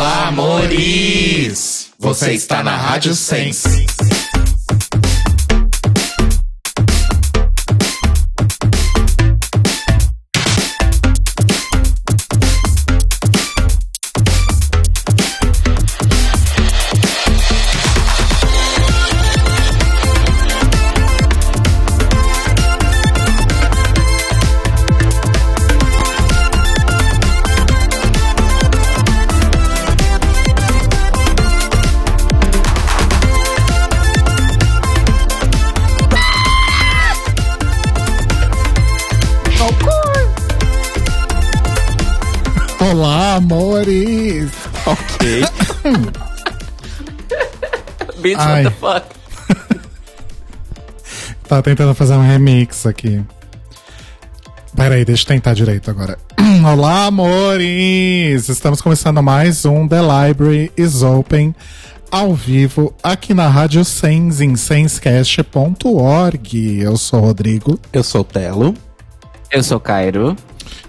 Olá, amores! Você está na Rádio Sense. Amores! Ok. Bitch, Ai. what the fuck? Tá tentando fazer um remix aqui. Peraí, deixa eu tentar direito agora. Olá, amores! Estamos começando mais um The Library is Open ao vivo aqui na Rádio Sens em senscast.org. Eu sou o Rodrigo. Eu sou o Telo. Eu sou Cairo.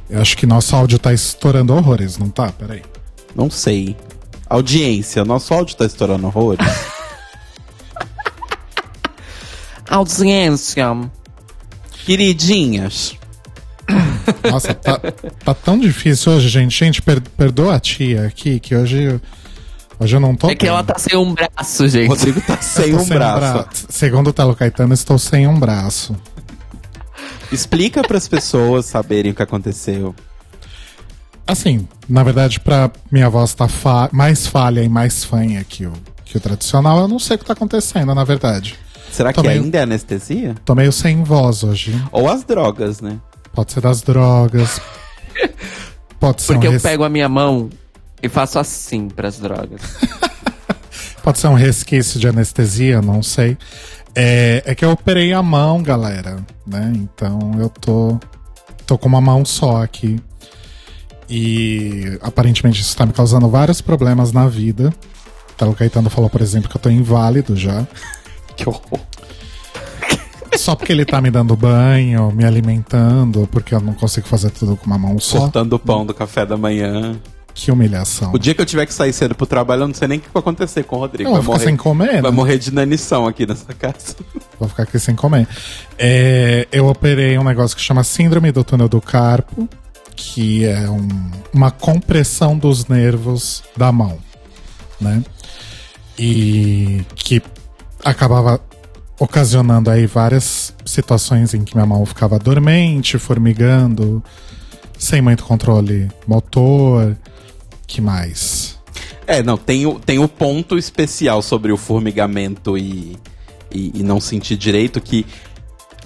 Eu acho que nosso áudio tá estourando horrores, não tá? Peraí. Não sei. Audiência, nosso áudio tá estourando horrores. Audiência. Queridinhas. Nossa, tá, tá tão difícil hoje, gente. Gente, per- perdoa a tia aqui, que hoje, hoje eu não tô. É que bem. ela tá sem um braço, O gente. Rodrigo tá sem Eu tô um braço. Segundo o Telo Caetano, estou sem um braço. Explica pras pessoas saberem o que aconteceu. Assim, na verdade, pra minha voz tá fa- mais falha e mais fanha que o, que o tradicional, eu não sei o que tá acontecendo, na verdade. Será Tô que meio- ainda é anestesia? Tô meio sem voz hoje. Ou as drogas, né? Pode ser das drogas. Pode ser, Porque um eu pego a minha mão e faço assim pras drogas. Pode ser um resquício de anestesia, não sei. É, é que eu operei a mão, galera, né? Então eu tô, tô com uma mão só aqui. E aparentemente isso tá me causando vários problemas na vida. Telo Caetano falou, por exemplo, que eu tô inválido já. Que horror. Só porque ele tá me dando banho, me alimentando, porque eu não consigo fazer tudo com uma mão só. Cortando o pão do café da manhã. Que humilhação. O dia que eu tiver que sair cedo pro trabalho, eu não sei nem o que vai acontecer com o Rodrigo. Eu vai ficar sem comer, Vai né? morrer de inanição aqui nessa casa. Vou ficar aqui sem comer. É, eu operei um negócio que chama Síndrome do Túnel do Carpo, que é um- uma compressão dos nervos da mão, né? E que acabava ocasionando aí várias situações em que minha mão ficava dormente, formigando, sem muito controle motor. Que mais? É, não, tem o, tem o ponto especial sobre o formigamento e, e, e não sentir direito que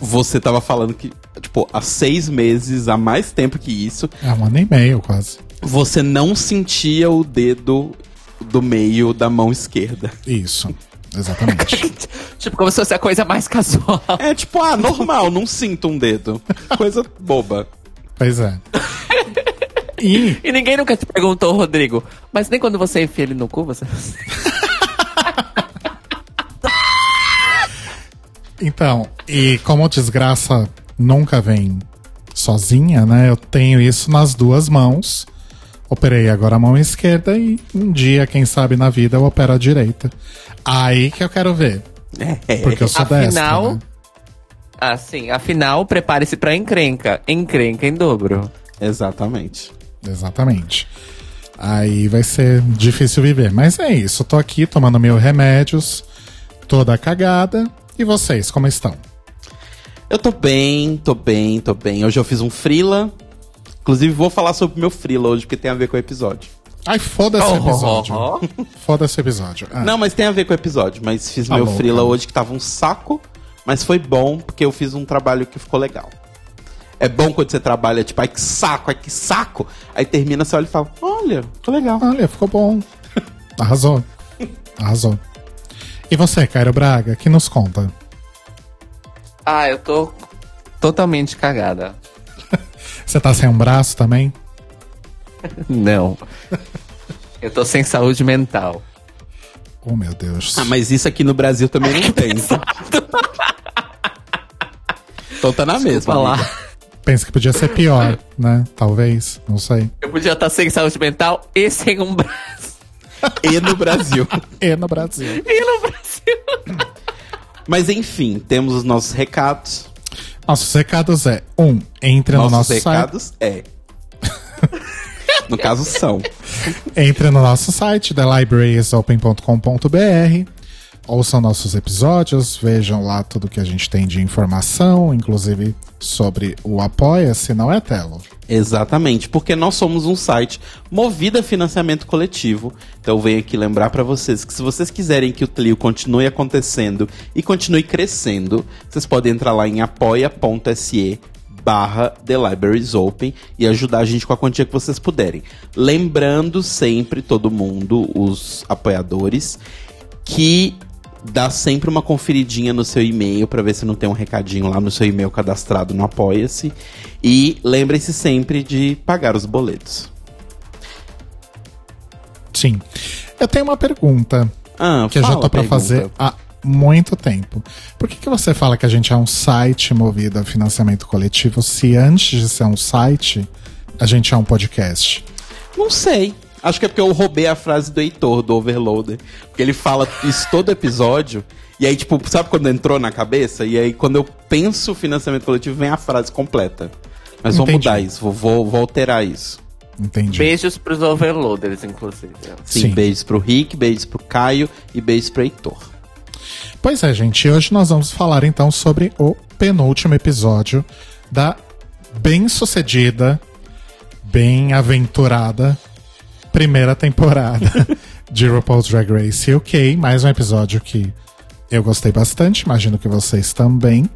você tava falando que, tipo, há seis meses, há mais tempo que isso, É um ano e meio quase. você não sentia o dedo do meio da mão esquerda. Isso, exatamente. tipo, como se fosse a coisa mais casual. É tipo, ah, normal, não sinto um dedo. Coisa boba. pois é. E E ninguém nunca te perguntou, Rodrigo, mas nem quando você enfia ele no cu, você. Então, e como desgraça nunca vem sozinha, né? Eu tenho isso nas duas mãos. Operei agora a mão esquerda e um dia, quem sabe na vida, eu opero a direita. Aí que eu quero ver. É. Porque eu sou Afinal- destra, né? Assim, afinal, prepare-se pra encrenca. Encrenca em dobro. Exatamente. Exatamente. Aí vai ser difícil viver. Mas é isso, tô aqui tomando meus remédios, toda cagada. E vocês, como estão? Eu tô bem, tô bem, tô bem. Hoje eu fiz um frila. Inclusive, vou falar sobre o meu frila hoje, porque tem a ver com o episódio. Ai, foda-se o Oh, episódio. oh, Foda-se o episódio. Ah, Não, mas tem a ver com o episódio. Mas fiz Tá meu bom, frila tá hoje que tava um saco, mas foi bom porque eu fiz um trabalho que ficou legal. É bom quando você trabalha, tipo, ai que saco, ai que saco. Aí termina, você olha e fala, olha, ficou legal. Olha, ficou bom. Arrasou. Arrasou. E você, Cairo Braga, que nos conta? Ah, eu tô totalmente cagada. Você tá sem um braço também? Não. Eu tô sem saúde mental. Oh, meu Deus. Ah, mas isso aqui no Brasil também não tem. então. então tá na mesma. Falar. Pensa que podia ser pior, né? Talvez, não sei. Eu podia estar sem saúde mental e sem um braço. e no Brasil. E no Brasil. E no Brasil? Mas enfim, temos os nossos recados. Nossos recados é: um, entre no nossos nosso site. recados é. no caso, são. Entre no nosso site, thelibrariesopen.com.br. Ouçam nossos episódios, vejam lá tudo que a gente tem de informação, inclusive sobre o Apoia-se, não é, Telo? Exatamente, porque nós somos um site movido a financiamento coletivo. Então eu venho aqui lembrar para vocês que se vocês quiserem que o Tlio continue acontecendo e continue crescendo, vocês podem entrar lá em apoia.se barra The Libraries Open e ajudar a gente com a quantia que vocês puderem. Lembrando sempre, todo mundo, os apoiadores, que dá sempre uma conferidinha no seu e-mail para ver se não tem um recadinho lá no seu e-mail cadastrado no Apoia-se. E lembre-se sempre de pagar os boletos. Sim. Eu tenho uma pergunta Ah, que eu já tô a pra pergunta. fazer há muito tempo. Por que, que você fala que a gente é um site movido a financiamento coletivo se antes de ser um site, a gente é um podcast? Não sei. Acho que é porque eu roubei a frase do Heitor, do Overloader. Porque ele fala isso todo episódio. E aí, tipo, sabe quando entrou na cabeça? E aí, quando eu penso financiamento coletivo, vem a frase completa. Mas vou mudar isso, vou, vou, vou alterar isso. Entendi. Beijos pros overloaders, inclusive. Sim, Sim. beijos pro Rick, beijos pro Caio e beijos pro Heitor. Pois é, gente. Hoje nós vamos falar então sobre o penúltimo episódio da bem sucedida, bem aventurada primeira temporada de RuPaul's Drag Race UK. Mais um episódio que eu gostei bastante, imagino que vocês também,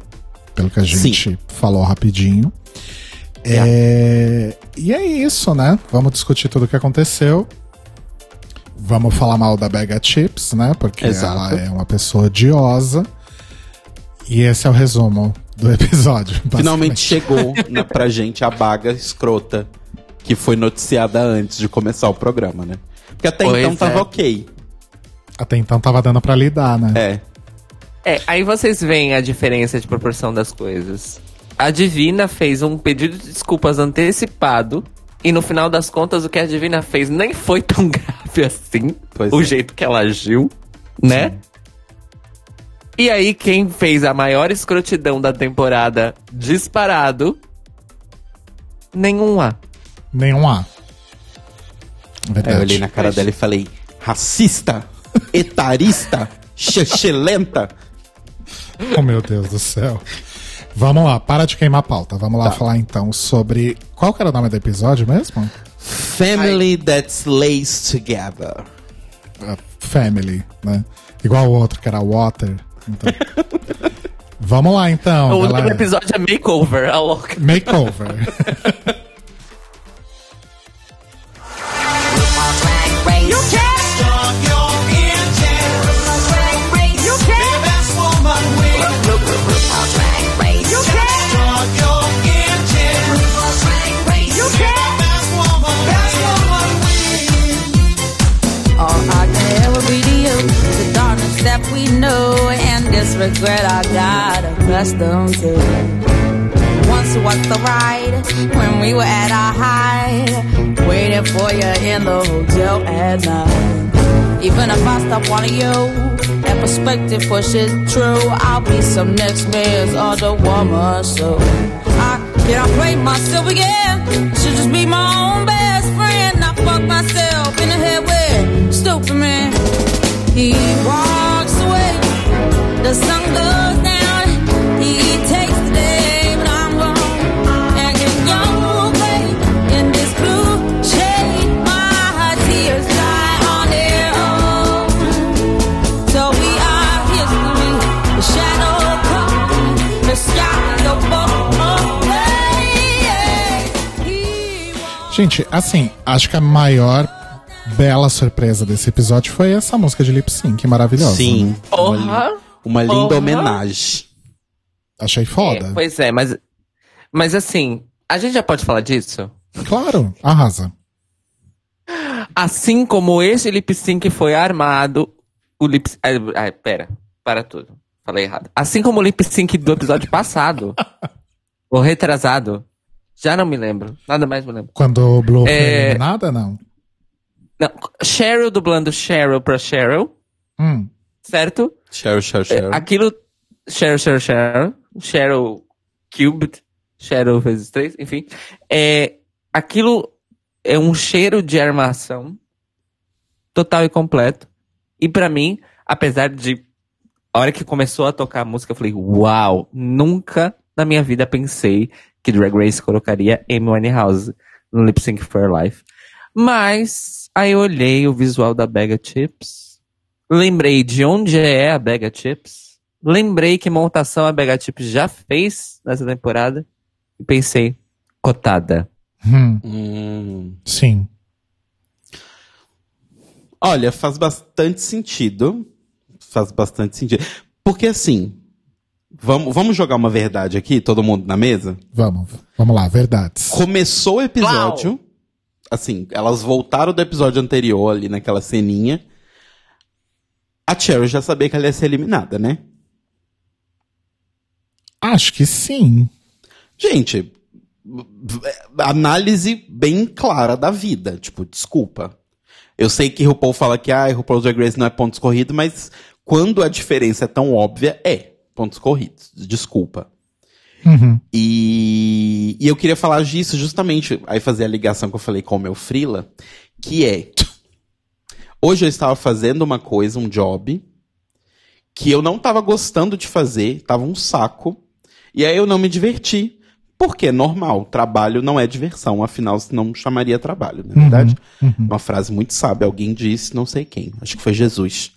pelo que a gente falou rapidinho. É, E é isso, né? Vamos discutir tudo o que aconteceu. Vamos falar mal da Bega Chips, né? Porque Exato. ela é uma pessoa odiosa. E esse é o resumo do episódio. Finalmente chegou na, pra gente a baga escrota que foi noticiada antes de começar o programa, né? Porque até Pois então tava é. ok. Até então tava dando pra lidar, né? É. É, aí vocês veem a diferença de proporção das coisas. A Divina fez um pedido de desculpas antecipado. E no final das contas, o que a Divina fez nem foi tão grave assim. Pois o é. jeito que ela agiu, né? E aí, quem fez a maior escrotidão da temporada disparado? Nenhum A. Nenhum A. Aí eu Verdade. olhei na cara dela e falei: racista, etarista, xexelenta. Oh, meu Deus do céu. Vamos lá, para de queimar a pauta. Vamos lá Tá. falar então sobre. Qual que era o nome do episódio mesmo? Family that slays together. Uh, Family, né? Igual o outro que era Water. Então. Vamos lá então. o galera. último episódio é Makeover, a louca. Makeover. that we know, and this regret I got accustomed to. Once was the ride when we were at our height, waiting for you in the hotel at night. Even if I stop wanting you, that perspective pushes true. I'll be some next man's other woman, so I cannot play myself again. Should just be my own best friend. I fuck myself in the head with stupid man. He walks away, the sun goes Gente, assim, acho que a maior bela surpresa desse episódio foi essa música de lip sync maravilhosa. Sim. né? Uma, li- Porra! uma linda Porra. homenagem. Achei foda. É, pois é, mas. Mas assim, a gente já pode falar disso? Claro, arrasa. Assim como esse lip sync foi armado, o lip ai, ai, pera, para tudo. Falei errado. Assim como o lip sync do episódio passado, ou retrasado, já não me lembro. Nada mais me lembro. Quando o Blue foi É. eliminada, não. Não, Cheryl dublando Cheryl pra Cheryl, Hum, certo? Cheryl, Cheryl, Cheryl. Aquilo. Cheryl, Cheryl, Cheryl. Cheryl Cubed. Cheryl vezes três, enfim. É, aquilo é um cheiro de armação total e completo. E pra mim, apesar de. A hora que começou a tocar a música, eu falei, uau, nunca na minha vida pensei que Drag Race colocaria Amy Winehouse no Lip Sync for Life. Mas aí eu olhei o visual da Bega Chips, lembrei de onde é a Bega Chips, lembrei que montação a Bega Chips já fez nessa temporada e pensei, cotada. hum, Hum. sim. Olha, faz bastante sentido. Faz bastante sentido. Porque assim, vamos, vamos jogar uma verdade aqui, todo mundo na mesa? Vamos, vamos lá, verdades. Começou o episódio. Assim, elas voltaram do episódio anterior ali naquela ceninha. A Cheryl já sabia que ela ia ser eliminada, né? Acho que sim. Gente, análise bem clara da vida. Tipo, desculpa. Eu sei que RuPaul fala que ah, RuPaul's Drag Race não é pontos corridos, mas quando a diferença é tão óbvia, é pontos corridos. Desculpa. Uhum. E, e eu queria falar disso justamente, aí fazer a ligação que eu falei com o meu Frila, que é. Hoje eu estava fazendo uma coisa, um job, que eu não estava gostando de fazer, tava um saco, e aí eu não me diverti. Porque é normal, trabalho não é diversão, afinal não chamaria trabalho, não é verdade? Uma frase muito sábia, alguém disse, não sei quem, acho que foi Jesus.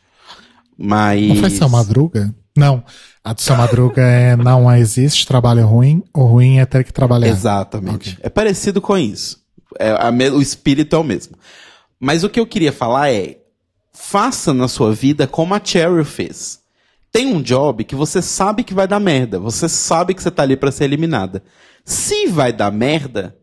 Mas. Não foi seu Madruga? Não. A do seu Madruga é não existe trabalho ruim, o ruim é ter que trabalhar. Exatamente. Ok. É parecido com isso. É a o espírito é o mesmo. Mas o que eu queria falar é: faça na sua vida como a Cheryl fez. Tem um job que você sabe que vai dar merda. Você sabe que você tá ali pra ser eliminada. Se vai dar merda,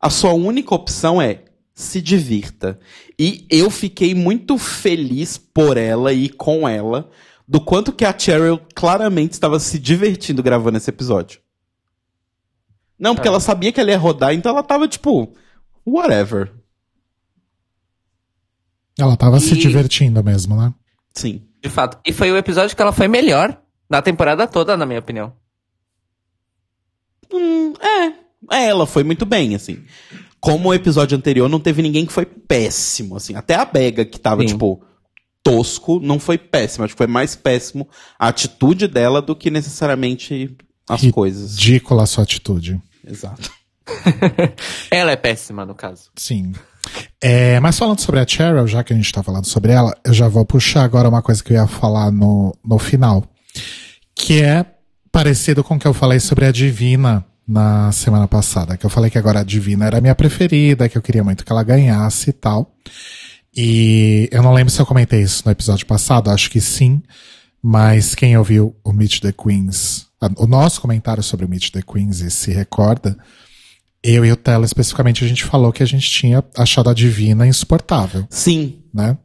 a sua única opção é se divirta. E eu fiquei muito feliz por ela e com ela do quanto que a Cheryl claramente estava se divertindo gravando esse episódio. Não, porque ela sabia que ela ia rodar, então ela tava tipo, whatever. Ela tava se E- divertindo mesmo, né? Sim. De fato. E foi o episódio que ela foi melhor na temporada toda, na minha opinião. Hum, é. É, ela foi muito bem, assim. Como o episódio anterior, não teve ninguém que foi péssimo, assim. Até a Bega, que tava, Sim. tipo, tosco, não foi péssimo. Acho que foi mais péssimo a atitude dela do que necessariamente as coisas. Ridícula a sua atitude. Exato. Ela é péssima, no caso. Sim. É, mas falando sobre a Cheryl, já que a gente tá falando sobre ela, eu já vou puxar agora uma coisa que eu ia falar no, no final. Que é parecido com o que eu falei sobre a Divina na semana passada. Que eu falei que agora a Divina era a minha preferida, que eu queria muito que ela ganhasse e tal. E eu não lembro se eu comentei isso no episódio passado, acho que sim. Mas quem ouviu o Meet the Queens, o nosso comentário sobre o Meet the Queens e se recorda, eu e o Tela especificamente a gente falou que a gente tinha achado a Divina insuportável, Sim. né?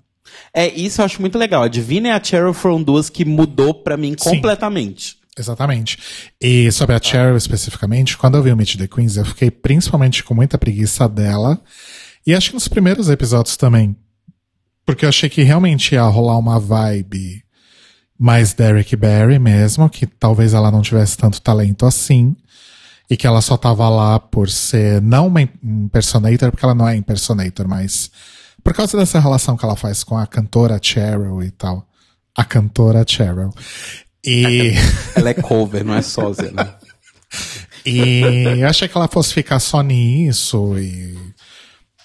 É, isso eu acho muito legal. A Divina e a Cheryl foram duas que mudou pra mim Sim. completamente. Exatamente. E sobre a Cheryl especificamente, quando eu vi o Meet the Queens, eu fiquei principalmente com muita preguiça dela. E acho que nos primeiros episódios também. Porque eu achei que realmente ia rolar uma vibe mais Derek Barry mesmo, que talvez ela não tivesse tanto talento assim. E que ela só tava lá por ser não uma impersonator, porque ela não é impersonator, mas por causa dessa relação que ela faz com a cantora Cheryl e tal. A cantora Cheryl. E. Ela é cover, não é sósia, né? E eu achei que ela fosse ficar só nisso e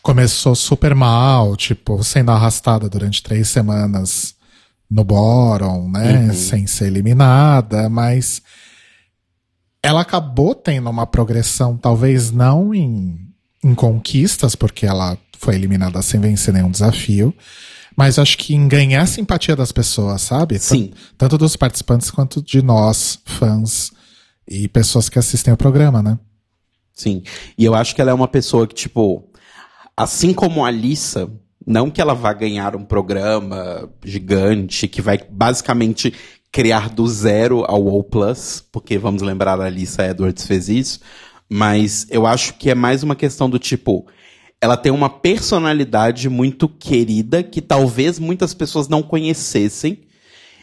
começou super mal, tipo, sendo arrastada durante três semanas no bottom, né? Sem ser eliminada, mas ela acabou tendo uma progressão, talvez não em, em conquistas, porque ela foi eliminada sem vencer nenhum desafio, mas acho que em ganhar a simpatia das pessoas, sabe? Sim. Tanto dos participantes quanto de nós, fãs e pessoas que assistem ao programa, né? Sim. E eu acho que ela é uma pessoa que, tipo, assim como a Alissa, não que ela vá ganhar um programa gigante que vai basicamente criar do zero ao O Plus, porque vamos lembrar a Alissa Edwards fez isso, mas eu acho que é mais uma questão do tipo, ela tem uma personalidade muito querida que talvez muitas pessoas não conhecessem.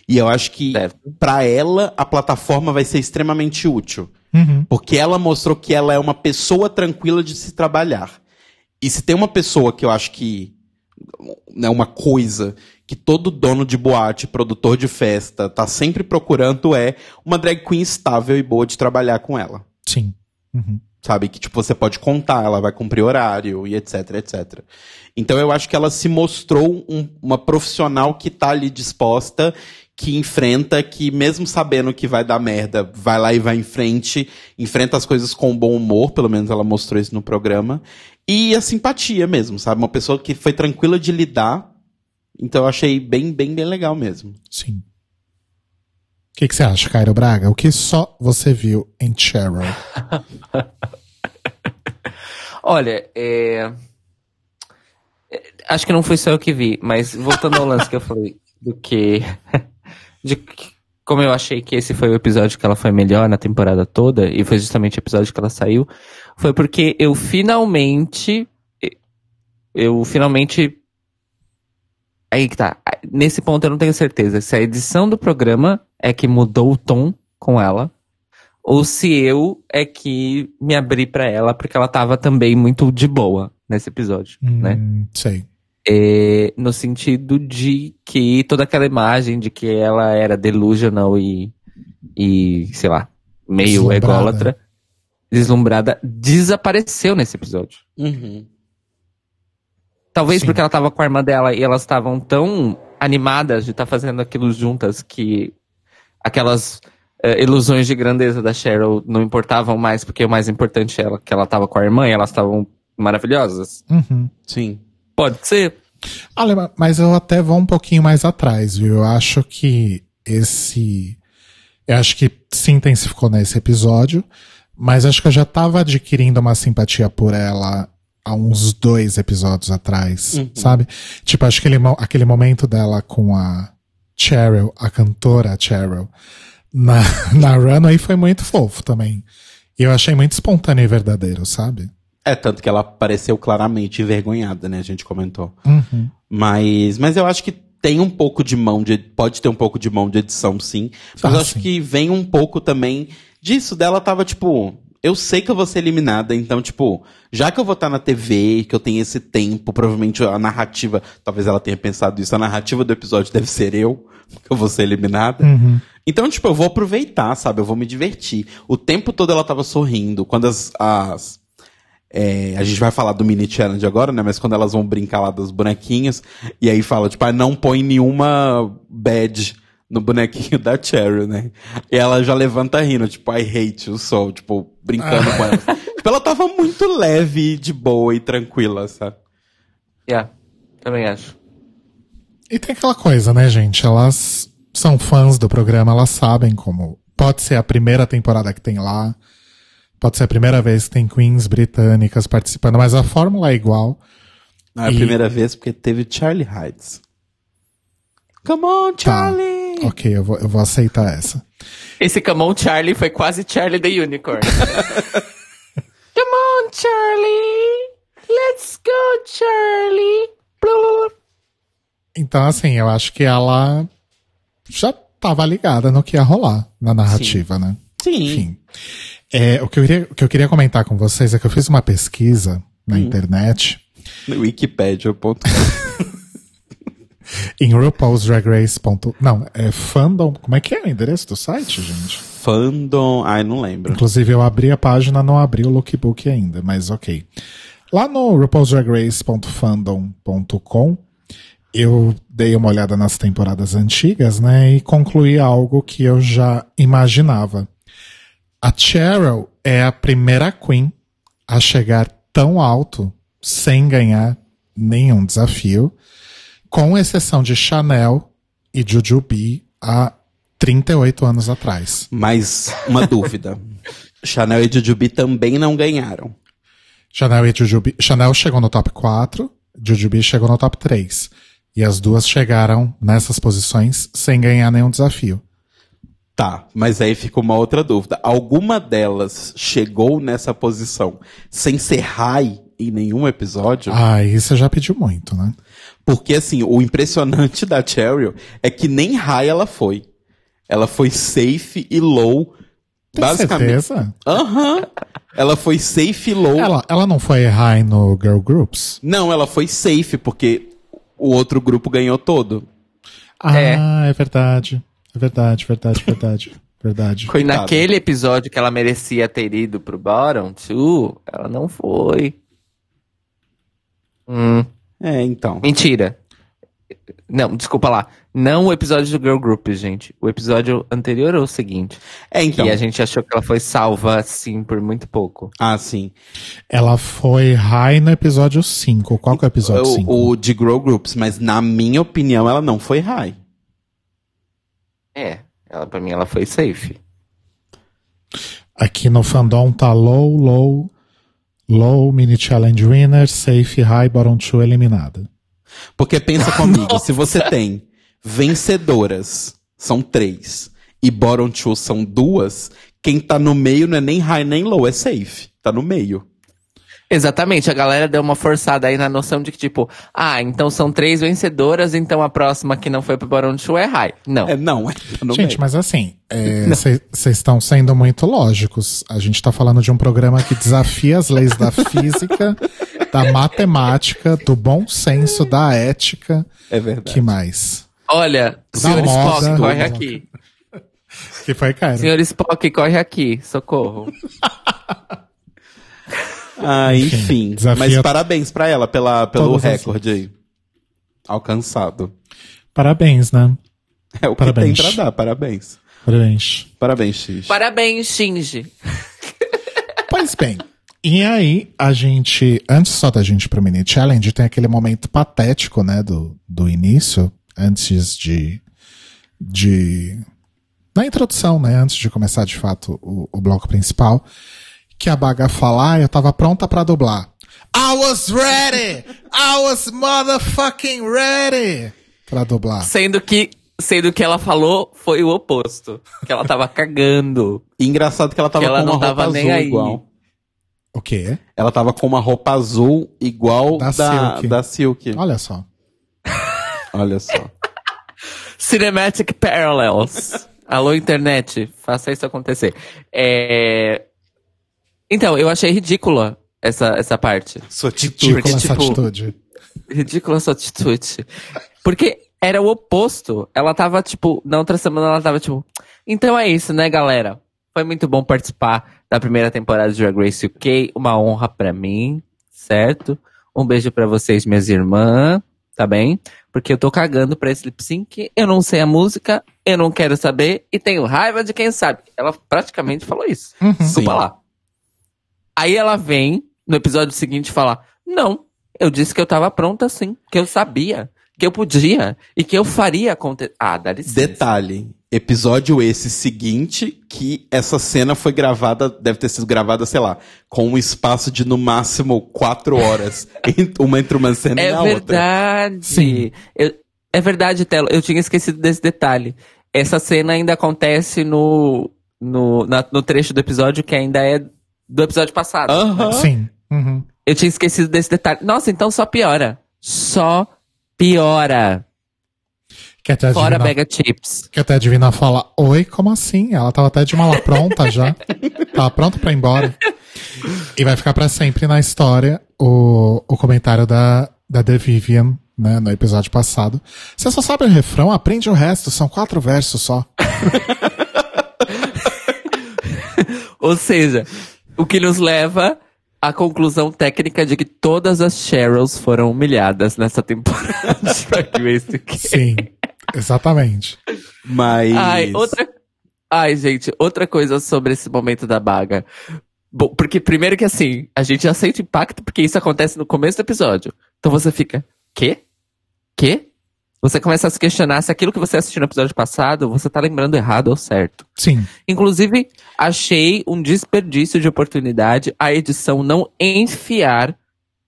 E eu acho que pra ela a plataforma vai ser extremamente útil. Uhum. Porque ela mostrou que ela é uma pessoa tranquila de se trabalhar. E se tem uma pessoa que eu acho que. Né, uma coisa que todo dono de boate, produtor de festa, tá sempre procurando é uma drag queen estável e boa de trabalhar com ela. Sim. Uhum. Sabe? Que, tipo, você pode contar, ela vai cumprir horário e etc, etc. Então eu acho que ela se mostrou um- uma profissional que tá ali disposta, que enfrenta, que mesmo sabendo que vai dar merda, vai lá e vai em frente, enfrenta as coisas com bom humor, pelo menos ela mostrou isso no programa. E a simpatia mesmo, sabe? Uma pessoa que foi tranquila de lidar. Então eu achei bem, bem, bem legal mesmo. Sim. O que, que você acha, Cairo Braga? O que só você viu em Cheryl? Olha, é... é, Acho que não foi só eu que vi, mas voltando ao lance que eu falei, do que. de que- como eu achei que esse foi o episódio que ela foi melhor na temporada toda, e foi justamente o episódio que ela saiu, foi porque eu finalmente. Eu finalmente. Aí que tá. Nesse ponto eu não tenho certeza se a edição do programa é que mudou o tom com ela, ou se eu é que me abri pra ela porque ela tava também muito de boa nesse episódio, né? Hum, Sei. É, no sentido de que toda aquela imagem de que ela era delusional e, e sei lá, meio Deslumbrada. ególatra, deslumbrada, desapareceu nesse episódio. Uhum. Talvez Sim. porque ela tava com a irmã dela e elas estavam tão animadas de estar fazendo aquilo juntas que aquelas eh, ilusões de grandeza da Cheryl não importavam mais, porque o mais importante é ela, que ela tava com a irmã e elas estavam maravilhosas. Uhum. Sim. Pode ser. Olha, ma- mas eu até vou um pouquinho mais atrás, viu? Eu acho que esse. Eu acho que se intensificou nesse episódio, mas acho que eu já tava adquirindo uma simpatia por ela há uns dois episódios atrás, Uhum. sabe? Tipo, acho que aquele, mo- aquele momento dela com a Cheryl, a cantora Cheryl, na, na Runway foi muito fofo também. E eu achei muito espontâneo e verdadeiro, sabe? É, tanto que ela pareceu claramente envergonhada, né? A gente comentou. Uhum. Mas, mas eu acho que tem um pouco de mão de. Pode ter um pouco de mão de edição, sim. Mas Ah, eu acho sim. que vem um pouco também disso. Dela tava tipo. Eu sei que eu vou ser eliminada, então, tipo, já que eu vou estar na TV, que eu tenho esse tempo, provavelmente a narrativa, talvez ela tenha pensado isso, a narrativa do episódio deve ser eu, que eu vou ser eliminada. Uhum. Então, tipo, eu vou aproveitar, sabe? Eu vou me divertir. O tempo todo ela tava sorrindo. Quando as. as é, a gente vai falar do mini challenge agora, né? Mas quando elas vão brincar lá dos bonequinhos, e aí fala, tipo, ah, não põe nenhuma badge no bonequinho da Cheryl, né? E ela já levanta rindo, tipo, I hate you so, tipo, brincando com ela. Tipo, ela tava muito leve, de boa e tranquila, sabe? Yeah, também acho. E tem aquela coisa, né, gente? Elas são fãs do programa, elas sabem como. Pode ser a primeira temporada que tem lá, pode ser a primeira vez que tem queens britânicas participando, mas a fórmula é igual. Não é a E- primeira vez porque teve Charlie Hides. Come on, Charlie! Ok, eu vou, eu vou aceitar essa. Esse Come on Charlie foi quase Charlie the Unicorn. Come on, Charlie! Let's go, Charlie! Então, assim, eu acho que ela já tava ligada no que ia rolar na narrativa, né? Sim. Enfim. É, o, que eu queria, o que eu queria comentar com vocês é que eu fiz uma pesquisa na internet Wikipedia.com. em RuPaul's Drag Race. ponto- Não, é fandom. Como é que é o endereço do site, gente? Fandom. Ai, não lembro. Inclusive, eu abri a página, não abri o lookbook ainda, mas ok. Lá no RuPaul'sDragRace.fandom.com, eu dei uma olhada nas temporadas antigas, né, e concluí algo que eu já imaginava. A Cheryl é a primeira Queen a chegar tão alto sem ganhar nenhum desafio, com exceção de Chanel e Jujubee há 38 anos atrás. Mas uma dúvida. Chanel e Jujubee também não ganharam. Chanel e Jujubee. Chanel chegou no top 4, Jujubee chegou no top 3. E as duas chegaram nessas posições sem ganhar nenhum desafio. Tá, mas aí fica uma outra dúvida. Alguma delas chegou nessa posição sem ser high em nenhum episódio. Ah, você já pediu muito, né? Porque, assim, o impressionante da Cheryl é que nem high ela foi. Ela foi safe e low. Tem basicamente. certeza? Aham. Ela foi safe e low. Ela, ela não foi high no Girl Groups? Não, ela foi safe, porque o outro grupo ganhou todo. Ah, É. é, verdade. É verdade, verdade, verdade. verdade. Foi naquele episódio que ela merecia ter ido pro Bottom 2, ela não foi. Hum, É, então. mentira. Não, desculpa lá. Não o episódio do Girl Group, gente. O episódio anterior ou o seguinte. É, então. Que a gente achou que ela foi salva, assim, por muito pouco. Ah, sim. Ela foi high no episódio 5. Qual que é o episódio 5? O, o de Grow Groups, mas na minha opinião ela não foi high. É, ela, pra mim ela foi safe. Aqui no fandom tá low, low, low, mini challenge winner, safe, high, bottom 2 eliminada. Porque pensa comigo, se você tem vencedoras, são três, e bottom two são duas, quem tá no meio não é nem high nem low, é safe. Tá no meio. Exatamente, a galera deu uma forçada aí na noção de que, tipo, ah, então são três vencedoras, então a próxima que não foi pro Bottom 2 é high. Não. É, não, é no Gente, meio. mas assim, vocês estão sendo muito lógicos. A gente tá falando de um programa que desafia as leis da física, da matemática, do bom senso, da ética. É verdade. Que mais? Olha, Da senhor moda. Spock, corre aqui. Que foi, cara? Senhor Spock, corre aqui. Socorro. Ah, enfim. Mas parabéns pra ela pela, pelo todas as- recorde aí. Alcançado. Parabéns, né? É o que Parabéns. tem pra dar, parabéns. Parabéns. Parabéns, X. Parabéns, Shinji. Pois bem. E aí, a gente, antes só da gente ir pro mini challenge, tem aquele momento patético, né, do, do início, antes de, de, na introdução, né, antes de começar de fato o, o bloco principal, que a Baga fala, ah, eu tava pronta pra dublar. I was ready! I was motherfucking ready! Pra dublar. Sendo que, sendo que ela falou foi o oposto. Que ela tava cagando. E engraçado que ela tava Que ela com uma não tava roupa nem azul aí. igual. O quê? Ela tava com uma roupa azul igual Da da, Silk. da Silk. Olha só. Olha só. Cinematic Parallels. Alô, internet, faça isso acontecer. É... Então, eu achei ridícula essa, essa parte. Sua Ridícula Porque, essa tipo, atitude. Ridícula essa atitude. Porque era o oposto. Ela tava, tipo, na outra semana ela tava, tipo, então é isso, né, galera? Foi muito bom participar da primeira temporada de Drag Race UK. Uma honra pra mim, certo? Um beijo pra vocês, minhas irmãs, tá bem? Porque eu tô cagando pra esse lip sync. Eu não sei a música, eu não quero saber e tenho raiva de quem sabe. Ela praticamente falou isso. Uhum. Desculpa lá. Aí ela vem no episódio seguinte falar: Não, eu disse que eu tava pronta sim, que eu sabia, que eu podia e que eu faria acontecer. Ah, dá licença. Detalhe. Episódio esse seguinte, que essa cena foi gravada, deve ter sido gravada, sei lá, com um espaço de no máximo quatro horas. uma entre uma cena e É a outra. verdade. Sim. Eu- é verdade, Telo. Eu tinha esquecido desse detalhe. Essa cena ainda acontece no, no, na- no trecho do episódio que ainda é do episódio passado. Sim. Uhum. Eu tinha esquecido desse detalhe. Nossa, então só piora. Só piora. Que até Fora Mega Chips. Que até a Divina fala, oi, como assim? Ela tava até de mala pronta já. tava pronta pra ir embora. E vai ficar pra sempre na história o, o comentário da, da The Vivian, né, no episódio passado. Você só sabe o refrão, aprende o resto, são quatro versos só. Ou seja, o que nos leva à conclusão técnica de que todas as Cheryls foram humilhadas nessa temporada UK. Sim, exatamente. Mas. Ai, outra. Ai, gente, outra coisa sobre esse momento da baga. Bom, porque primeiro que assim, a gente já sente impacto porque isso acontece no começo do episódio. Então você fica, quê? Quê? Você começa a se questionar se aquilo que você assistiu no episódio passado, você tá lembrando errado ou certo. Sim, Inclusive, achei um desperdício de oportunidade a edição não enfiar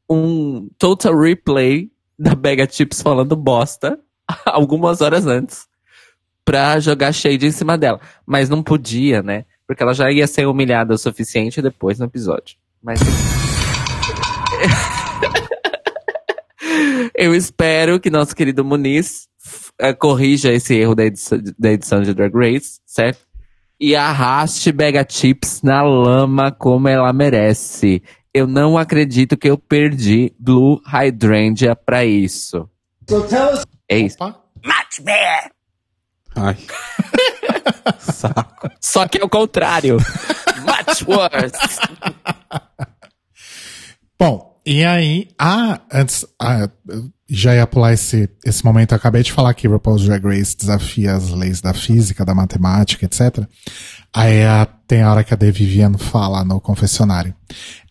um total replay da Bega Chips falando bosta algumas horas antes pra jogar shade em cima dela. Mas não podia, né? Porque ela já ia ser humilhada o suficiente depois no episódio. Mas. Eu espero que nosso querido Muniz eh, corrija esse erro da edição, da edição de Drag Race, certo? E arraste Bega Chips na lama como ela merece. Eu não acredito que eu perdi Blue Hydrangea pra isso. É isso. Opa. Ai. Saco. Só que é o contrário. Much worse. Bom, e aí, ah, antes, ah, já ia pular esse, esse momento, eu acabei de falar que RuPaul's Drag Race desafia as leis da física, da matemática, etc. Aí a- tem a hora que a De Vivian fala no confessionário.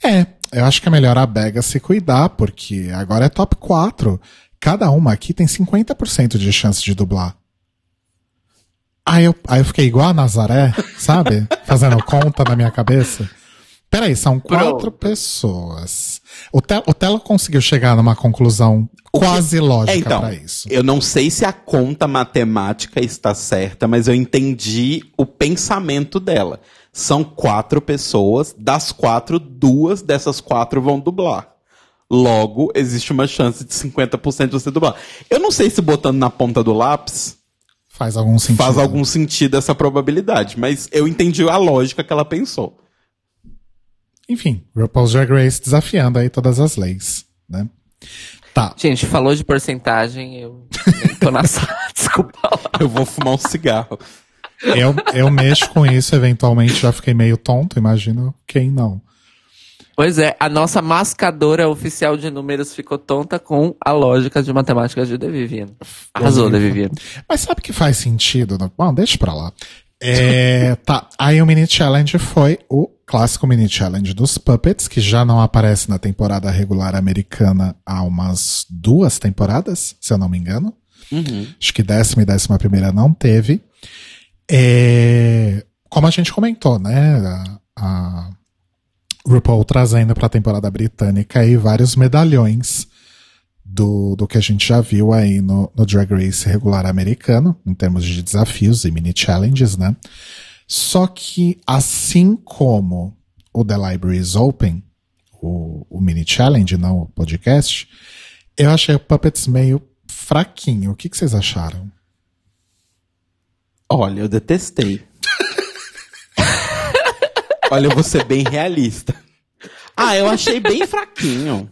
É, eu acho que é melhor a Bega se cuidar, porque agora é top 4. Cada uma aqui tem 50% de chance de dublar. Aí eu, aí eu fiquei igual a Nazaré, sabe? Fazendo conta na minha cabeça. Peraí, são quatro pessoas. O, Te o Telo conseguiu chegar numa conclusão quase lógica É, então, pra isso. eu não sei se a conta matemática está certa, mas eu entendi o pensamento dela. São quatro pessoas, das quatro, duas dessas quatro vão dublar. Logo, existe uma chance de 50% de você dublar. Eu não sei se botando na ponta do lápis Faz algum sentido. faz algum sentido essa probabilidade, mas eu entendi a lógica que ela pensou. Enfim, RuPaul's Drag Race desafiando aí todas as leis, né? Tá. Gente, falou de porcentagem, eu tô na sala. Desculpa lá. Eu vou fumar um cigarro. Eu, eu mexo com isso, eventualmente já fiquei meio tonto, imagino quem não. Pois é, a nossa mascadora oficial de números ficou tonta com a lógica de matemática de De Vivian. Arrasou, De Vivian. Mas sabe que faz sentido? Bom, deixa pra lá. É, tá. Aí o mini challenge foi o clássico mini challenge dos puppets, que já não aparece na temporada regular americana há umas duas temporadas, se eu não me engano. Acho que décima e décima primeira não teve. É, como a gente comentou, né? A, a RuPaul trazendo pra temporada britânica aí vários medalhões do, do que a gente já viu aí no, no Drag Race regular americano, em termos de desafios e mini challenges, né? Só que, assim como o The Library is Open, o, o mini challenge, não o podcast, eu achei o Puppets meio fraquinho. O que, que vocês acharam? Olha, eu detestei. Olha, eu vou ser bem realista. Ah, eu achei bem fraquinho.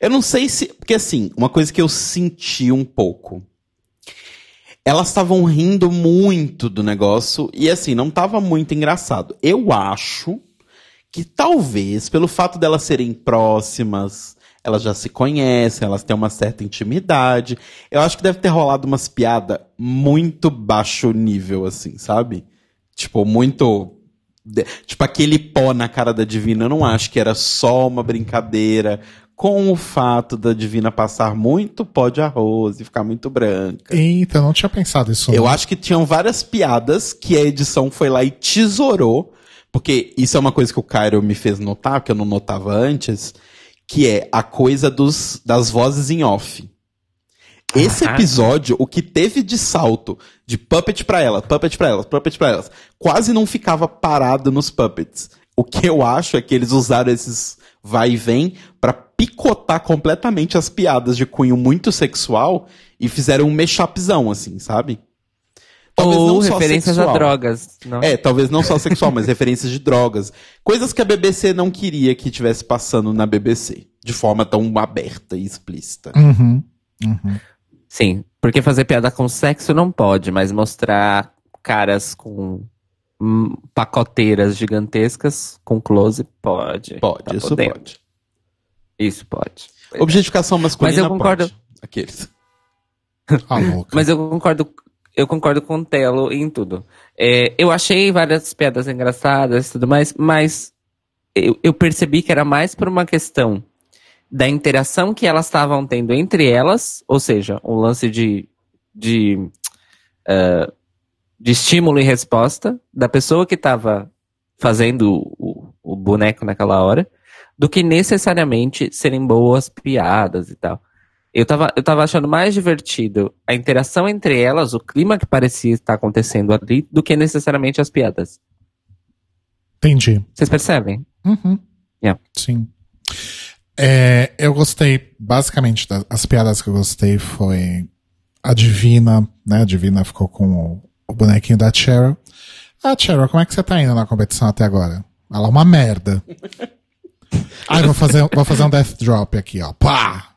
Eu não sei se. Porque assim, uma coisa que eu senti um pouco. Elas estavam rindo muito do negócio e assim, não tava muito engraçado. Eu acho que talvez, pelo fato delas serem próximas, elas já se conhecem, elas têm uma certa intimidade. Eu acho que deve ter rolado umas piadas muito baixo nível, assim, sabe? Tipo, muito. Tipo, aquele pó na cara da Divina, eu não acho que era só uma brincadeira com o fato da Divina passar muito pó de arroz e ficar muito branca. Eita, eu não tinha pensado isso. Eu não. acho que tinham várias piadas que a edição foi lá e tesourou, porque isso é uma coisa que o Cairo me fez notar, que eu não notava antes, que é a coisa dos, das vozes em off. Esse episódio, o que teve de salto de puppet pra ela, puppet pra elas, puppet pra elas, quase não ficava parado nos puppets. O que eu acho é que eles usaram esses vai e vem pra picotar completamente as piadas de cunho muito sexual e fizeram um mashupzão, assim, sabe? Ou referências a drogas. Não? É, talvez não só sexual, mas referências de drogas. Coisas que a BBC não queria que tivesse passando na BBC. De forma tão aberta e explícita. Uhum, uhum. Sim, porque fazer piada com sexo não pode, mas mostrar caras com pacoteiras gigantescas com close pode. Pode, Tá isso podendo. pode. Isso pode. Objetificação masculina Mas eu concordo. pode. Aqueles. Ah. Mas eu concordo, eu concordo com o Telo em tudo. É, eu achei várias piadas engraçadas e tudo mais, mas eu, eu percebi que era mais por uma questão da interação que elas estavam tendo entre elas, ou seja, um lance de, de, eh, de estímulo e resposta da pessoa que estava fazendo o, o boneco naquela hora, do que necessariamente serem boas piadas e tal. Eu tava, eu tava achando mais divertido a interação entre elas, o clima que parecia estar acontecendo ali, do que necessariamente as piadas. Entendi. Vocês percebem? Uhum. Yeah. Sim. É, eu gostei, basicamente, das, as piadas que eu gostei foi a Divina, né? A Divina ficou com o, o bonequinho da Cheryl. Ah, Cheryl, como é que você tá indo na competição até agora? Ela é uma merda. Eu vou fazer, vou fazer um death drop aqui, ó. Pá!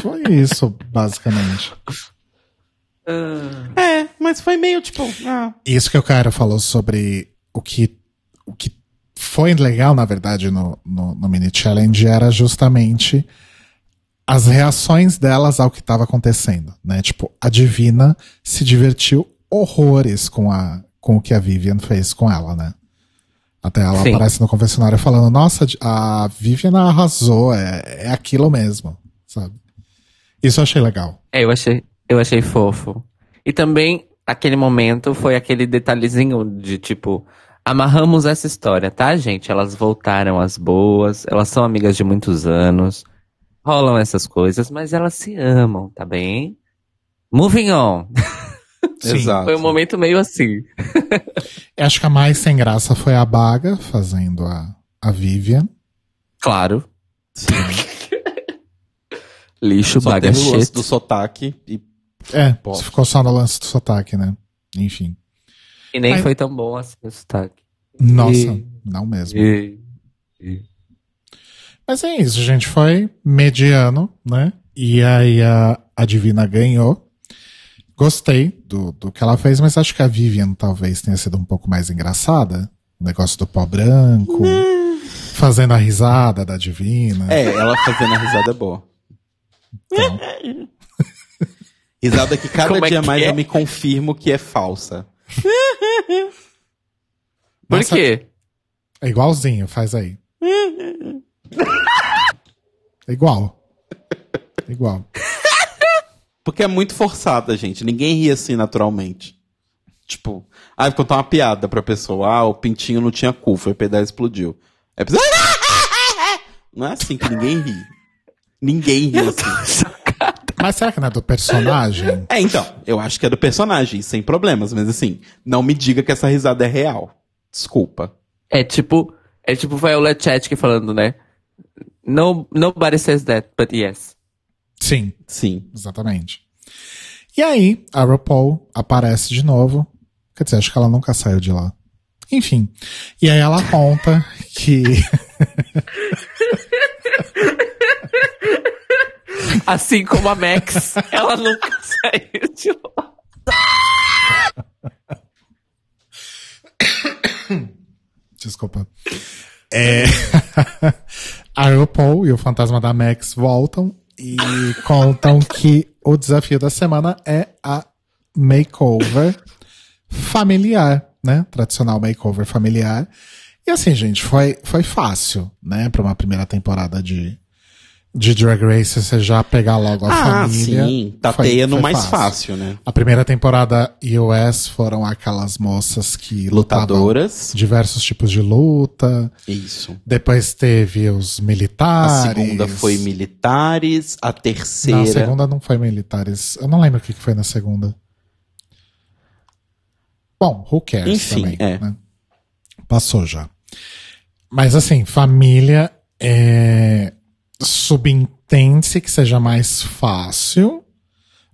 Foi isso, basicamente. É, mas foi meio tipo. Ah. Isso que o cara falou sobre o que, o que foi legal, na verdade, no, no, no mini challenge era justamente as reações delas ao que estava acontecendo, né? Tipo, a Divina se divertiu horrores com a com o que a Vivian fez com ela, né? Até ela Sim. aparece no confessionário falando, nossa, a Vivian arrasou, é, é aquilo mesmo, sabe? Isso eu achei legal. É, eu achei, eu achei fofo. E também, aquele momento foi aquele detalhezinho de tipo, amarramos essa história, tá, gente? Elas voltaram às boas, elas são amigas de muitos anos, rolam essas coisas, mas elas se amam, tá bem? Moving on. Sim. Exato. Foi um momento meio assim. Eu acho que a mais sem graça foi a Baga fazendo a, a Vivian. Claro. Lixo, Só baga teve o lance do sotaque e É, ficou só no lance do sotaque, né? Enfim. E nem Ai. foi tão bom assim o sotaque. Nossa, E- não mesmo. E- Mas é isso, gente. Foi mediano, né? E aí a, a Divina ganhou. Gostei do, do que ela fez, mas acho que a Vivian talvez tenha sido um pouco mais engraçada. O negócio do pó branco. Fazendo a risada da Divina. É, ela fazendo a risada é boa. Então, Risada que cada Como é dia que mais é? eu me confirmo que é falsa. Por Nossa. quê? é igualzinho, faz aí. É igual. É igual. Porque é muito forçada, gente. Ninguém ri assim naturalmente. Tipo, ah, contar uma piada pra pessoa. Ah, o pintinho não tinha cu, foi pedal e explodiu. Aí a pessoa... Não é assim que ninguém ri. Ninguém ri assim. Mas será que não é do personagem? É, então, eu acho que é do personagem, sem problemas, mas assim, não me diga que essa risada é real. Desculpa. É tipo, é tipo Violet Chachki falando, né? No, nobody says that, but yes. Sim. Sim. Exatamente. E aí, a RuPaul aparece de novo. Quer dizer, acho que ela nunca saiu de lá. Enfim. E aí ela conta que. Assim como a Max, ela nunca saiu de lá. Desculpa. É... a RuPaul e o fantasma da Max voltam e contam que o desafio da semana é a makeover familiar, né? Tradicional makeover familiar. E assim, gente, foi, foi fácil, né? Pra uma primeira temporada de, de Drag Race, você já pegar logo a Ah, família. sim. Tateia Foi- no foi mais fácil, né? A primeira temporada US foram aquelas moças que Lutadoras. diversos tipos de luta. Isso. Depois teve os A militares. segunda foi militares, a terceira. A segunda não foi militares. Eu não lembro o que que foi na segunda. Bom, who cares Enfim, também. é. né? Passou já. Mas assim, família é... subentende que seja mais fácil,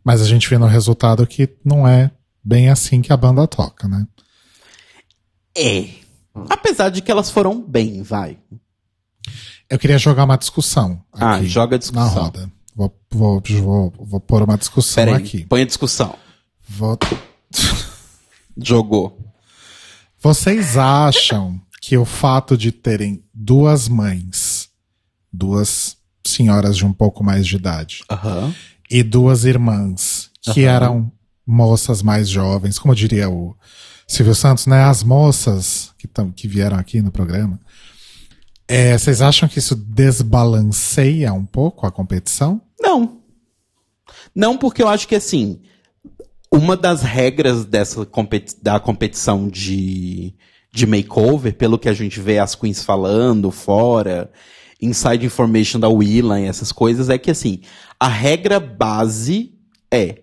mas a gente vê no resultado que não é bem assim que a banda toca, né? É. Apesar de que elas foram bem, vai. Eu queria jogar uma discussão. Ah, joga a discussão. Na roda. Vou, vou, vou, vou pôr uma discussão Pera aí, aqui. põe a discussão. Vou... Jogou. Vocês acham que o fato de terem duas mães, duas senhoras de um pouco mais de idade, Aham. e duas irmãs que Aham. eram moças mais jovens, como diria o Silvio Santos, né? As moças que, tão, que vieram aqui no programa. É, vocês acham que isso desbalanceia um pouco a competição? Não. Não, porque eu acho que assim, uma das regras dessa competi da competição de, de makeover, pelo que a gente vê as queens falando fora, inside information da Willan e essas coisas, é que assim, a regra base é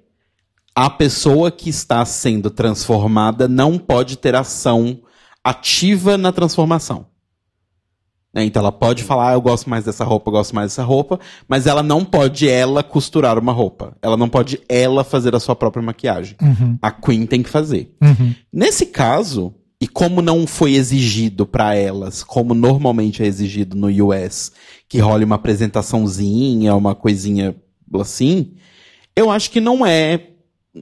a pessoa que está sendo transformada não pode ter ação ativa na transformação. né? Então ela pode falar, ah, eu gosto mais dessa roupa, eu gosto mais dessa roupa, mas ela não pode ela costurar uma roupa. Ela não pode ela fazer a sua própria maquiagem. A Queen tem que fazer. Nesse caso, e como não foi exigido pra elas, como normalmente é exigido no US, que role uma apresentaçãozinha, uma coisinha assim, eu acho que não é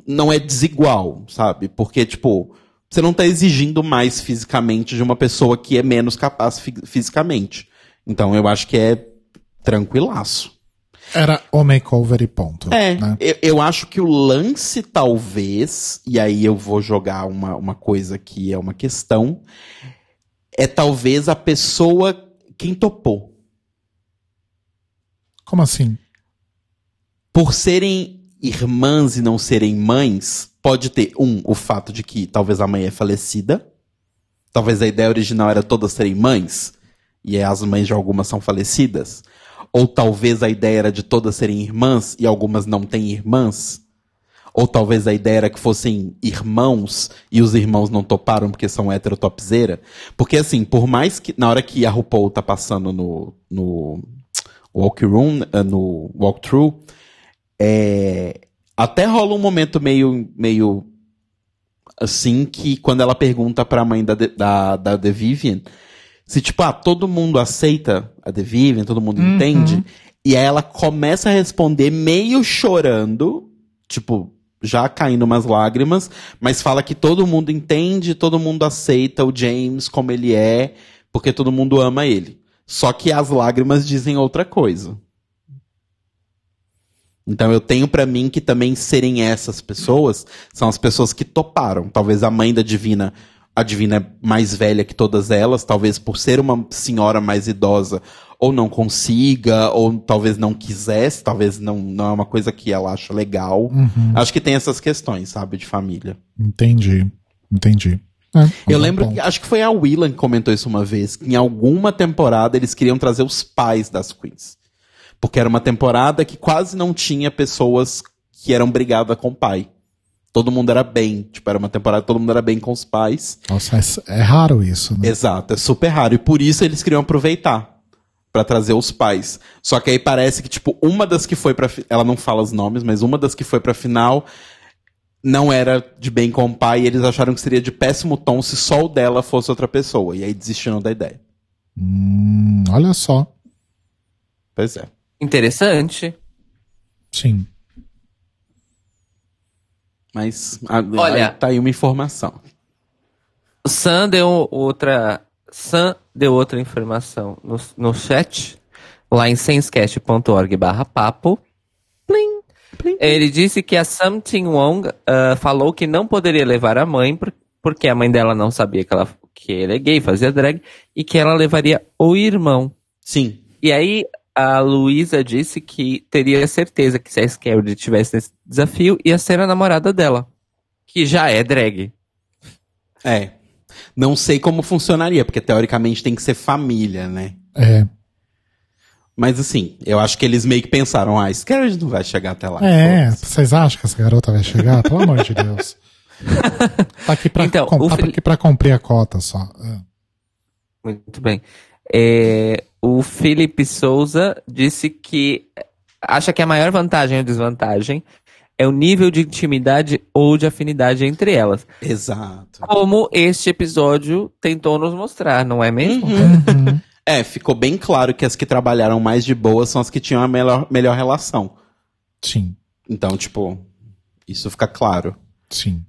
não é desigual, sabe? Porque tipo, você não tá exigindo mais fisicamente de uma pessoa que é menos capaz fi- fisicamente. Então eu acho que é tranquilaço. Era o makeover e ponto. É, né? eu, eu acho que o lance, talvez, e aí eu vou jogar uma, uma coisa que é uma questão, é talvez a pessoa quem topou. Como assim? Por serem irmãs e não serem mães, pode ter, um, o fato de que talvez a mãe é falecida. Talvez a ideia original era todas serem mães, e as mães de algumas são falecidas. Ou talvez a ideia era de todas serem irmãs e algumas não têm irmãs. Ou talvez a ideia era que fossem irmãos e os irmãos não toparam porque são hétero topzera. Porque assim, por mais que na hora que a RuPaul tá passando no, no walkroom, eh, no walkthrough, é, até rola um momento meio, meio assim que quando ela pergunta pra mãe da, da, da The Vivian se tipo, ah, todo mundo aceita a The Vivian, todo mundo entende, e aí ela começa a responder meio chorando, tipo, já caindo umas lágrimas, mas fala que todo mundo entende, todo mundo aceita o James como ele é, porque todo mundo ama ele. Só que as lágrimas dizem outra coisa. Então eu tenho pra mim que também serem essas pessoas são as pessoas que toparam. Talvez a mãe da Divina, a Divina é mais velha que todas elas, talvez por ser uma senhora mais idosa, ou não consiga, ou talvez não quisesse, talvez não, não é uma coisa que ela acha legal. Acho que tem essas questões, sabe, de família. Entendi. Entendi. É, Eu um lembro bom que, acho que foi a Willan que comentou isso uma vez, que em alguma temporada eles queriam trazer os pais das queens. Porque era uma temporada que quase não tinha pessoas que eram brigadas com o pai. Todo mundo era bem. Tipo, era uma temporada que todo mundo era bem com os pais. Nossa, é, é raro isso, né? Exato, é super raro. E por isso eles queriam aproveitar pra trazer os pais. Só que aí parece que, tipo, uma das que foi pra. Ela não fala os nomes, mas uma das que foi pra final não era de bem com o pai. E eles acharam que seria de péssimo tom se só o dela fosse outra pessoa. E aí desistiram da ideia. Hum, olha só. Pois é. Interessante. Sim. Mas a- Olha- aí tá aí uma informação. O Sam deu outra. Sam deu outra informação no, no chat, lá em senscast.org barra papo. Plim. Ele disse que a Something Wong ah, falou que não poderia levar a mãe por- porque a mãe dela não sabia que, ela, que ele é gay, fazia drag, e que ela levaria o irmão. Sim. E aí a Luísa disse que teria certeza que se a Scarlett tivesse nesse desafio, ia ser a namorada dela. Que já é drag. É. Não sei como funcionaria, porque teoricamente tem que ser família, né? É. Mas assim, eu acho que eles meio que pensaram, ah, Scarlett não vai chegar até lá. É, vocês acham que essa garota vai chegar? Pelo amor de Deus. Tá aqui pra, Então, com- o tá Fili- aqui pra cumprir a cota só. É. Muito bem. É, o Felipe Souza disse que acha que a maior vantagem ou desvantagem é o nível de intimidade ou de afinidade entre elas. Exato. Como este episódio tentou nos mostrar, não é mesmo? Uhum. É, ficou bem claro que as que trabalharam mais de boa são as que tinham a melhor, melhor relação. Sim, Então, tipo, isso fica claro. sim.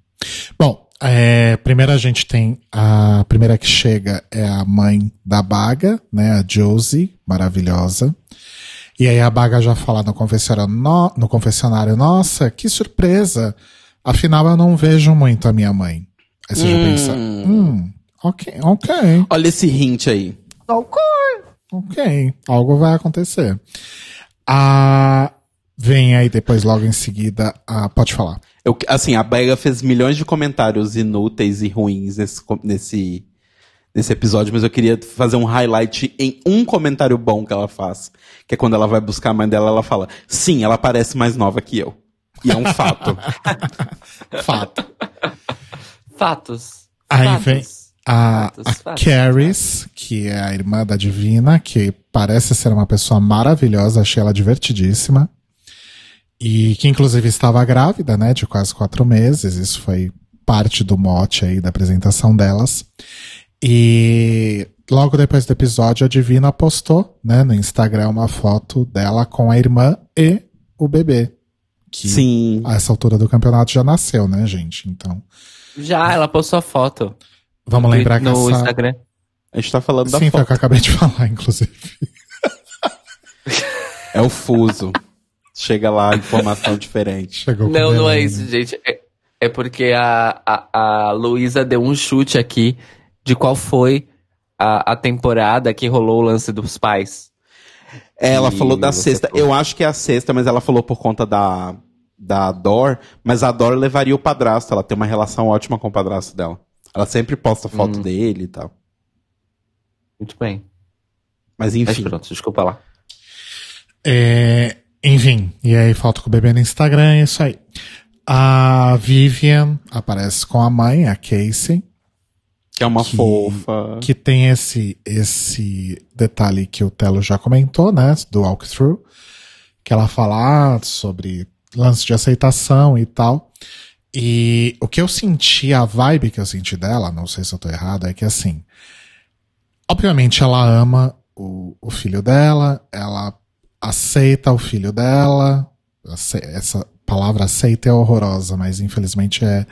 É, primeiro a gente tem a primeira que chega é a mãe da Baga, né, a Josie, maravilhosa. E aí a Baga já fala no confessionário, no, no confessionário, nossa, que surpresa. Afinal eu não vejo muito a minha mãe. Aí você já pensa, hum, ok, ok. Olha esse hint aí. Ok, algo vai acontecer. A vem aí depois logo em seguida a pode falar. Eu, assim, a Bega fez milhões de comentários inúteis e ruins nesse, nesse, nesse episódio, mas eu queria fazer um highlight em um comentário bom que ela faz. Que é quando ela vai buscar a mãe dela, ela fala: Sim, ela parece mais nova que eu. E é um fato. Fato. Fatos. Aí Fatos. vem a, Fatos, a fatos, Caris, que é a irmã da Divina, que parece ser uma pessoa maravilhosa, achei ela divertidíssima. E que inclusive estava grávida, né, de quase quatro meses. Isso foi parte do mote aí da apresentação delas. E logo depois do episódio, a Divina postou, né, no Instagram uma foto dela com a irmã e o bebê. Que Sim. a essa altura do campeonato já nasceu, né, gente? Então, Já, ela postou a foto. vamos lembrar que no essa... Instagram. A gente tá falando da Sim, foi o foto. que eu acabei de falar, inclusive. É o fuso. Chega lá, informação diferente. Chegou Não, não é isso, gente. É, é porque a, a, a Luísa deu um chute aqui de qual foi a, a temporada que rolou o lance dos pais. É, ela E falou da sexta. falou. Eu acho que é a sexta, mas ela falou por conta da, da Dor. Mas a Dor levaria o padrasto. Ela tem uma relação ótima com o padrasto dela. Ela sempre posta foto Hum. dele e tal. Muito bem. Mas Mas enfim. pronto, desculpa lá. É, enfim, e aí foto com o bebê no Instagram, é isso aí. A Vivian aparece com a mãe, a Casey, Que é uma Que- fofa. que tem esse, esse detalhe que o Telo já comentou, né, do walkthrough, que ela fala ah, sobre lance de aceitação e tal. E o que eu senti, a vibe que eu senti dela, não sei se eu tô errado, é que assim, obviamente ela ama o, o filho dela, ela aceita o filho dela, essa palavra aceita é horrorosa, mas infelizmente é,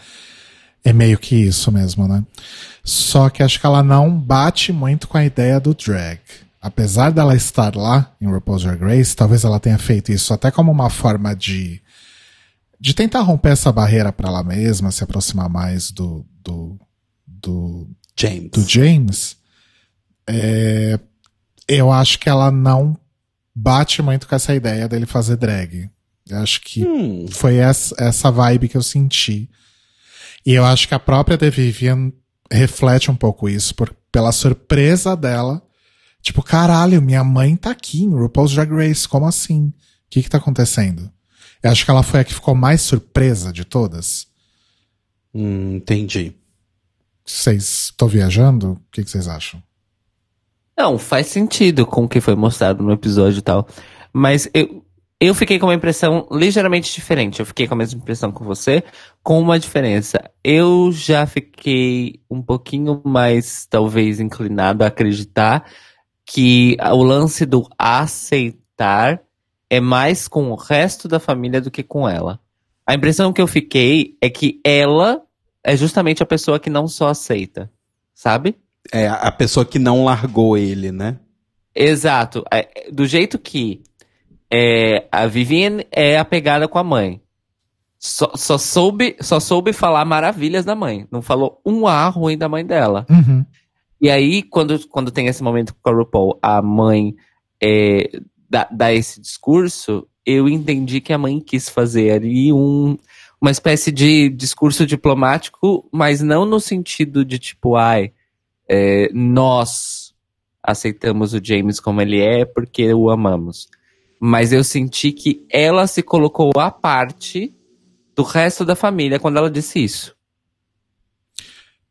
é meio que isso mesmo, né? Só que acho que ela não bate muito com a ideia do drag. Apesar dela estar lá em RuPaul's Drag Race, talvez ela tenha feito isso até como uma forma de de tentar romper essa barreira para ela mesma, se aproximar mais do do, do, James. do James. É, eu acho que ela não bate muito com essa ideia dele fazer drag. Eu acho que Hum, foi essa, essa vibe que eu senti. E eu acho que a própria The Vivian reflete um pouco isso, por, pela surpresa dela. Tipo, caralho, minha mãe tá aqui em RuPaul's Drag Race, como assim? O que que tá acontecendo? Eu acho que ela foi a que ficou mais surpresa de todas. hum, entendi. Vocês estão viajando? O que que vocês acham? Não, faz sentido com o que foi mostrado no episódio e tal. Mas eu, eu fiquei com uma impressão ligeiramente diferente. Eu fiquei com a mesma impressão que você, com uma diferença. Eu já fiquei um pouquinho mais, talvez, inclinado a acreditar que o lance do aceitar é mais com o resto da família do que com ela. A impressão que eu fiquei é que ela é justamente a pessoa que não só aceita, sabe? É a pessoa que não largou ele, né? Exato. É, Do jeito que é, a Vivian é apegada com a mãe. Só, só, soube, só soube falar maravilhas da mãe. Não falou um A ruim da mãe dela. Uhum. E aí, quando, quando tem esse momento com a RuPaul, a mãe é, dá, dá esse discurso, eu entendi que a mãe quis fazer ali um, uma espécie de discurso diplomático, mas não no sentido de tipo, ai, é, nós aceitamos o James como ele é porque o amamos. Mas eu senti que ela se colocou à parte do resto da família quando ela disse isso.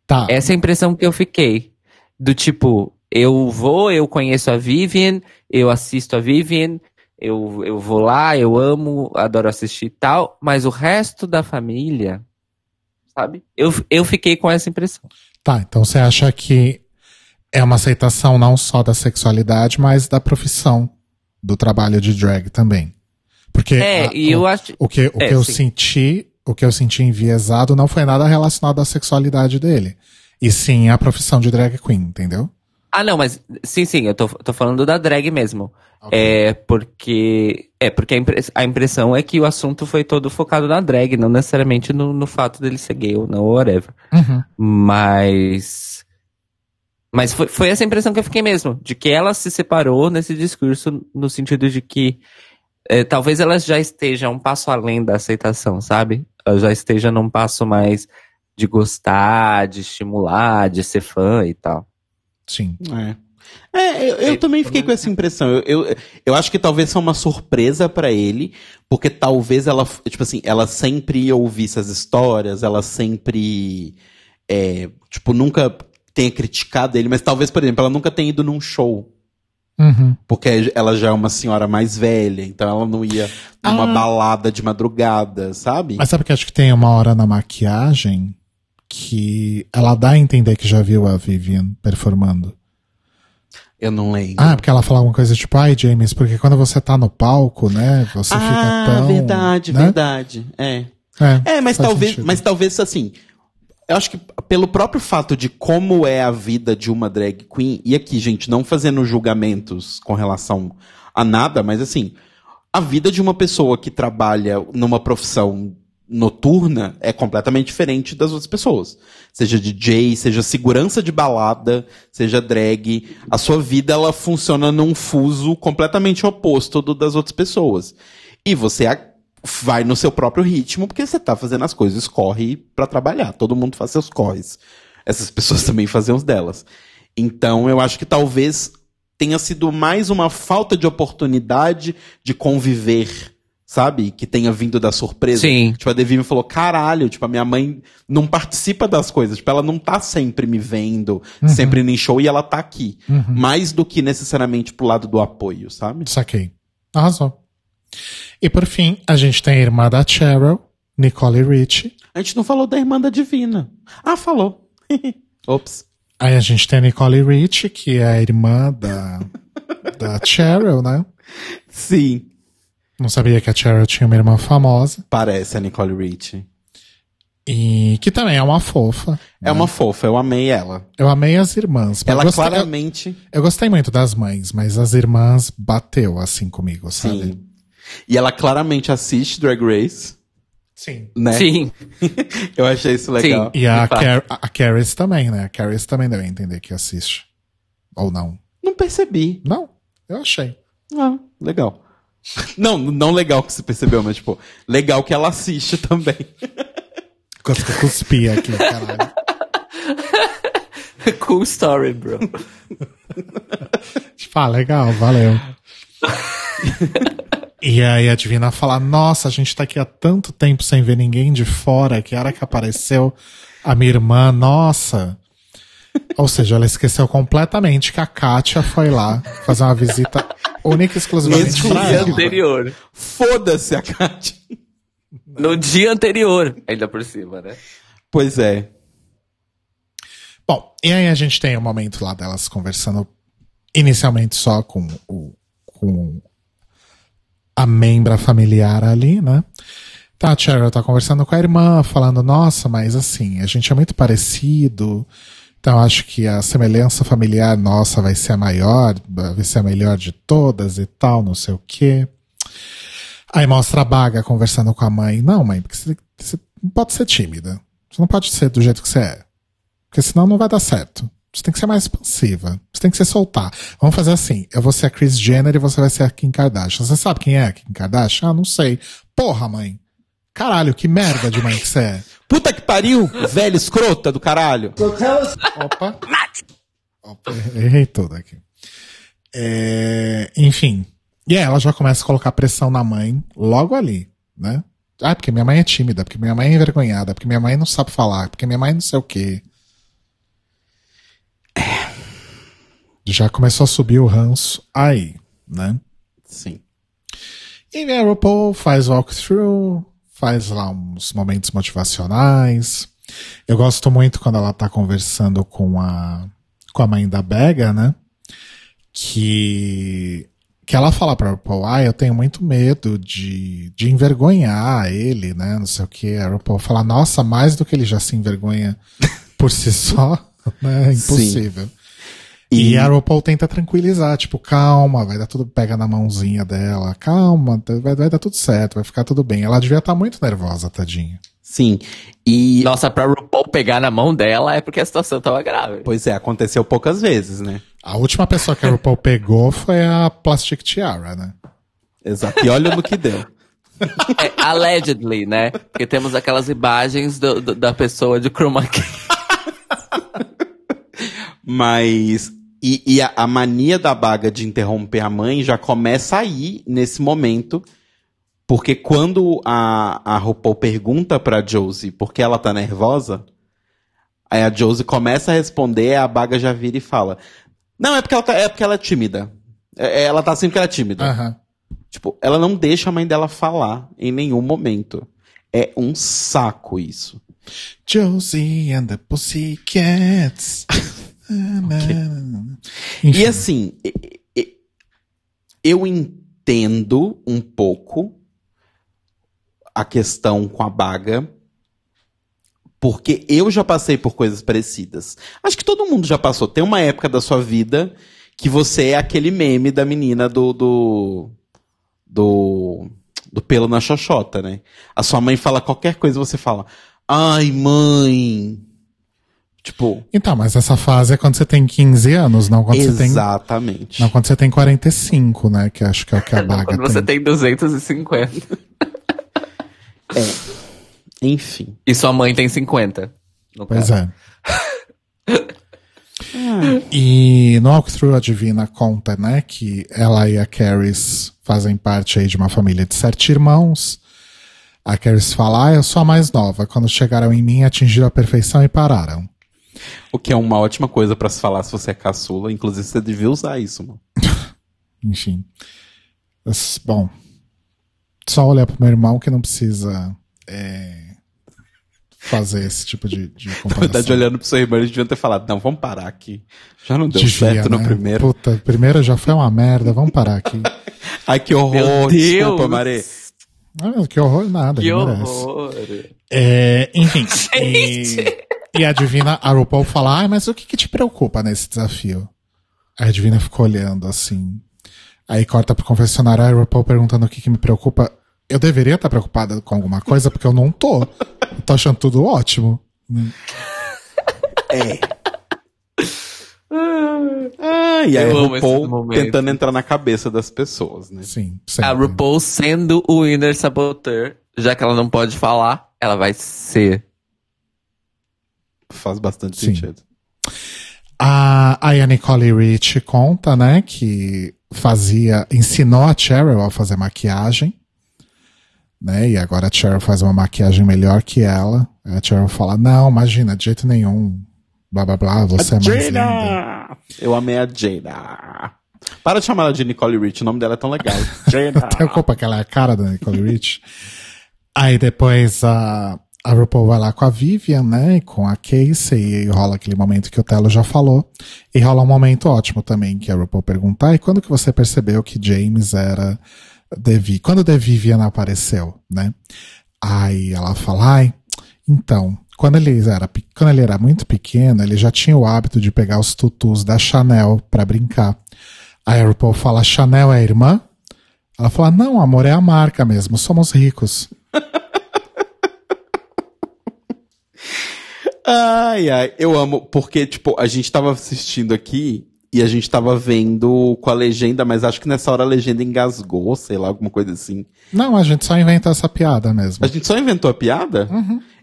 Tá. Essa é a impressão que eu fiquei. Do tipo, eu vou, eu conheço a Vivian, eu assisto a Vivian, eu, eu vou lá, eu amo, adoro assistir e tal, mas o resto da família, sabe? Eu, eu fiquei com essa impressão. Tá, então você acha que é uma aceitação não só da sexualidade, mas da profissão, do trabalho de drag também. Porque É, a- e eu acho. o que, o é, que eu sim. senti, o que eu senti enviesado não foi nada relacionado à sexualidade dele. E sim à profissão de drag queen, entendeu? Ah, não, mas sim, sim, eu tô, tô falando da drag mesmo. Ok. É porque. É, porque a, impre- a impressão é que o assunto foi todo focado na drag, não necessariamente no, no fato dele ser gay ou não, whatever. Uhum. Mas. Mas foi, foi essa impressão que eu fiquei mesmo, de que ela se separou nesse discurso, no sentido de que eh, talvez ela já esteja um passo além da aceitação, sabe? Ela já esteja num passo mais de gostar, de estimular, de ser fã e tal. Sim. É. É, eu, eu também fiquei com essa impressão. Eu, eu, eu acho que talvez foi uma surpresa pra ele, porque talvez ela, tipo assim, ela sempre ouvisse as histórias, ela sempre, é, tipo, nunca tenha criticado ele, mas talvez, por exemplo, ela nunca tenha ido num show. Uhum. Porque ela já é uma senhora mais velha, então ela não ia numa Ah. balada de madrugada, sabe? Mas sabe que acho que tem uma hora na maquiagem que ela dá a entender que já viu a Vivian performando. Eu não lembro. Ah, porque ela fala alguma coisa tipo, ai, James, porque quando você tá no palco, né, você Ah, fica tão... verdade, né? verdade. É. É, É, mas talvez, sentido. mas talvez assim. Eu acho que pelo próprio fato de como é a vida de uma drag queen, e aqui, gente, não fazendo julgamentos com relação a nada, mas assim, a vida de uma pessoa que trabalha numa profissão noturna é completamente diferente das outras pessoas. Seja DJ, seja segurança de balada, seja drag, a sua vida ela funciona num fuso completamente oposto do das outras pessoas. E você vai no seu próprio ritmo, porque você tá fazendo as coisas, corre pra trabalhar. Todo mundo faz seus corres. Essas pessoas também fazem os delas. Então, eu acho que talvez tenha sido mais uma falta de oportunidade de conviver, sabe? Que tenha vindo da surpresa. Sim. Tipo, a Devi me falou, caralho, tipo, a minha mãe não participa das coisas. Tipo, ela não tá sempre me vendo, sempre indo em show, e ela tá aqui. Mais do que necessariamente pro lado do apoio, sabe? Saquei. Arrasou. E por fim, a gente tem a irmã da Cheryl, Nicole Richie. A gente não falou da irmã da Divina. Ah, falou. Ops. Aí a gente tem a Nicole Richie, que é a irmã da, da Cheryl, né? Sim. Não sabia que a Cheryl tinha uma irmã famosa. Parece a Nicole Richie. E que também é uma fofa. É uma fofa, eu amei ela. Eu amei as irmãs. Ela eu, gostei, claramente. eu, eu gostei muito das mães, mas as irmãs bateu assim comigo, sabe? Sim. E ela claramente assiste Drag Race, Sim. né? Sim. Eu achei isso legal. E a. Car a Caris também, né? A Caris também deve entender que assiste. Ou não. Não percebi. Não, eu achei. Ah, legal. Não, não legal que você percebeu, mas tipo, legal que ela assiste também. Quase que eu cuspi aqui, caralho. cool story, bro. Tipo, ah, legal, valeu. e aí a Divina fala, nossa, a gente tá aqui há tanto tempo sem ver ninguém de fora, que a hora que apareceu a minha irmã, nossa. Ou seja, ela esqueceu completamente que a Kátia foi lá fazer uma visita única e exclusivamente No dia ela. anterior. Foda-se a Kátia. No dia anterior, ainda por cima, né? Pois é. Bom, e aí a gente tem o momento lá delas conversando inicialmente só com o com a membra familiar ali, né? Tá, a Cheryl tá conversando com a irmã, falando, nossa, mas assim, a gente é muito parecido, então acho que a semelhança familiar nossa vai ser a maior, vai ser a melhor de todas e tal, não sei o quê. Aí mostra a Baga conversando com a mãe. Não, mãe, porque você, não pode ser tímida. Você não pode ser do jeito que você é. Porque senão não vai dar certo. Você tem que ser mais expansiva. Você tem que se soltar. Vamos fazer assim. Eu vou ser a Chris Jenner e você vai ser a Kim Kardashian. Você sabe quem é a Kim Kardashian? Ah, não sei. Porra, mãe. Caralho, que merda de mãe que você é. Puta que pariu, velho escrota do caralho. Opa. Opa, errei tudo aqui. É, enfim. E aí ela já começa a colocar pressão na mãe logo ali, né? Ah, porque minha mãe é tímida, porque minha mãe é envergonhada, porque minha mãe não sabe falar, porque minha mãe não sei o quê. Já começou a subir o ranço aí, né? Sim. E a RuPaul faz walkthrough, faz lá uns momentos motivacionais. Eu gosto muito quando ela tá conversando com a, com a mãe da Bega, né? Que, que ela fala pra RuPaul, ah, eu tenho muito medo de, de envergonhar ele, né? Não sei o que. A RuPaul fala, nossa, mais do que ele já se envergonha por si só, né? É impossível. E, E- a RuPaul tenta tranquilizar, tipo, calma, vai dar tudo, pega na mãozinha dela, calma, vai, vai dar tudo certo, vai ficar tudo bem. Ela devia estar muito nervosa, tadinha. Sim. E. Nossa, pra RuPaul pegar na mão dela é porque a situação tava grave. Pois é, aconteceu poucas vezes, né? A última pessoa que a RuPaul pegou foi a Plastic Tiara, né? Exato. E olha no que deu. É, allegedly, né? Porque temos aquelas imagens do- do- da pessoa de chroma key. Mas. E, e a, a mania da baga de interromper a mãe já começa aí, nesse momento. Porque quando a, a RuPaul pergunta pra Josie por que ela tá nervosa, Aí a Josie começa a responder, a Baga já vira e fala: Não, é porque ela, tá- é porque ela é tímida. É- é- ela tá assim porque ela é tímida. Aham. Tipo, ela não deixa a mãe dela falar em nenhum momento. É um saco isso. Josie and the Pussycats. E assim, e- e- eu entendo um pouco a questão com a baga, porque eu já passei por coisas parecidas. Acho que todo mundo já passou. Tem uma época da sua vida que você é aquele meme da menina do. do. do, do pelo na xoxota, né? A sua mãe fala qualquer coisa e você fala. Ai, mãe. Tipo, Então, mas essa fase é quando você tem 15 anos, não quando você tem. exatamente. Não quando você tem 45, né? Que acho que é o que a Baga Quando você tem 250. Enfim. E sua mãe tem 50. No Pois caso. é. E no Walkthrough a Divina conta, né, que ela e a Caris fazem parte aí de uma família de sete irmãos. A Caris fala, ah, eu sou a mais nova. Quando chegaram em mim, atingiram a perfeição e pararam. O que é uma ótima coisa pra se falar se você é caçula. Inclusive, você devia usar isso, mano. Enfim. Mas, Bom, só olhar pro meu irmão que não precisa é, fazer esse tipo de, de Na comparação. verdade, olhando pro seu irmão, eles deviam ter falado, não, vamos parar aqui. Já não deu Devia, certo no né? primeiro. Puta, primeiro já foi uma merda, vamos parar aqui. Ai, que horror. Meu Desculpa, Deus. Marê. Ah, que horror nada, Que horror. É, enfim. e, e a Divina, a RuPaul fala, ai, mas o que, que te preocupa nesse desafio? Aí a Divina ficou olhando assim. Aí corta pro confessionário, a RuPaul perguntando o que, que me preocupa. Eu deveria estar preocupada com alguma coisa, porque eu não tô. Eu tô achando tudo ótimo. Ah, e aí Eu a RuPaul tentando entrar na cabeça das pessoas, né? Sim, A sempre. RuPaul sendo o Inner Saboteur, já que ela não pode falar, ela vai ser. Faz bastante Sim. sentido. A, aí a Nicole Rich conta, né, que fazia, ensinou a Cheryl a fazer maquiagem, né, e agora a Cheryl faz uma maquiagem melhor que ela. A Cheryl fala, não, imagina, de jeito nenhum, blá blá blá, você é mais linda. Jada! Eu amei a Jada. Para de chamar ela de Nicole Rich, o nome dela é tão legal. Jada. Tem culpa que ela é a cara da Nicole Rich. Aí depois a, a RuPaul vai lá com a Vivian, né? Com a Casey, e rola aquele momento que o Telo já falou. E rola um momento ótimo também, que a RuPaul pergunta, e quando que você percebeu que James era Devi? Quando The Vivian apareceu, né? Aí ela fala, ai, então, quando ele era, quando ele era muito pequeno, ele já tinha o hábito de pegar os tutus da Chanel pra brincar. Aí a RuPaul fala, Chanel é a irmã? Ela fala, não, amor, é a marca mesmo, somos ricos. Ai, ai, eu amo, porque, tipo, a gente tava assistindo aqui e a gente tava vendo com a legenda, mas acho que nessa hora a legenda engasgou, sei lá, alguma coisa assim. Não, a gente só inventa essa piada mesmo. A gente só inventou a piada?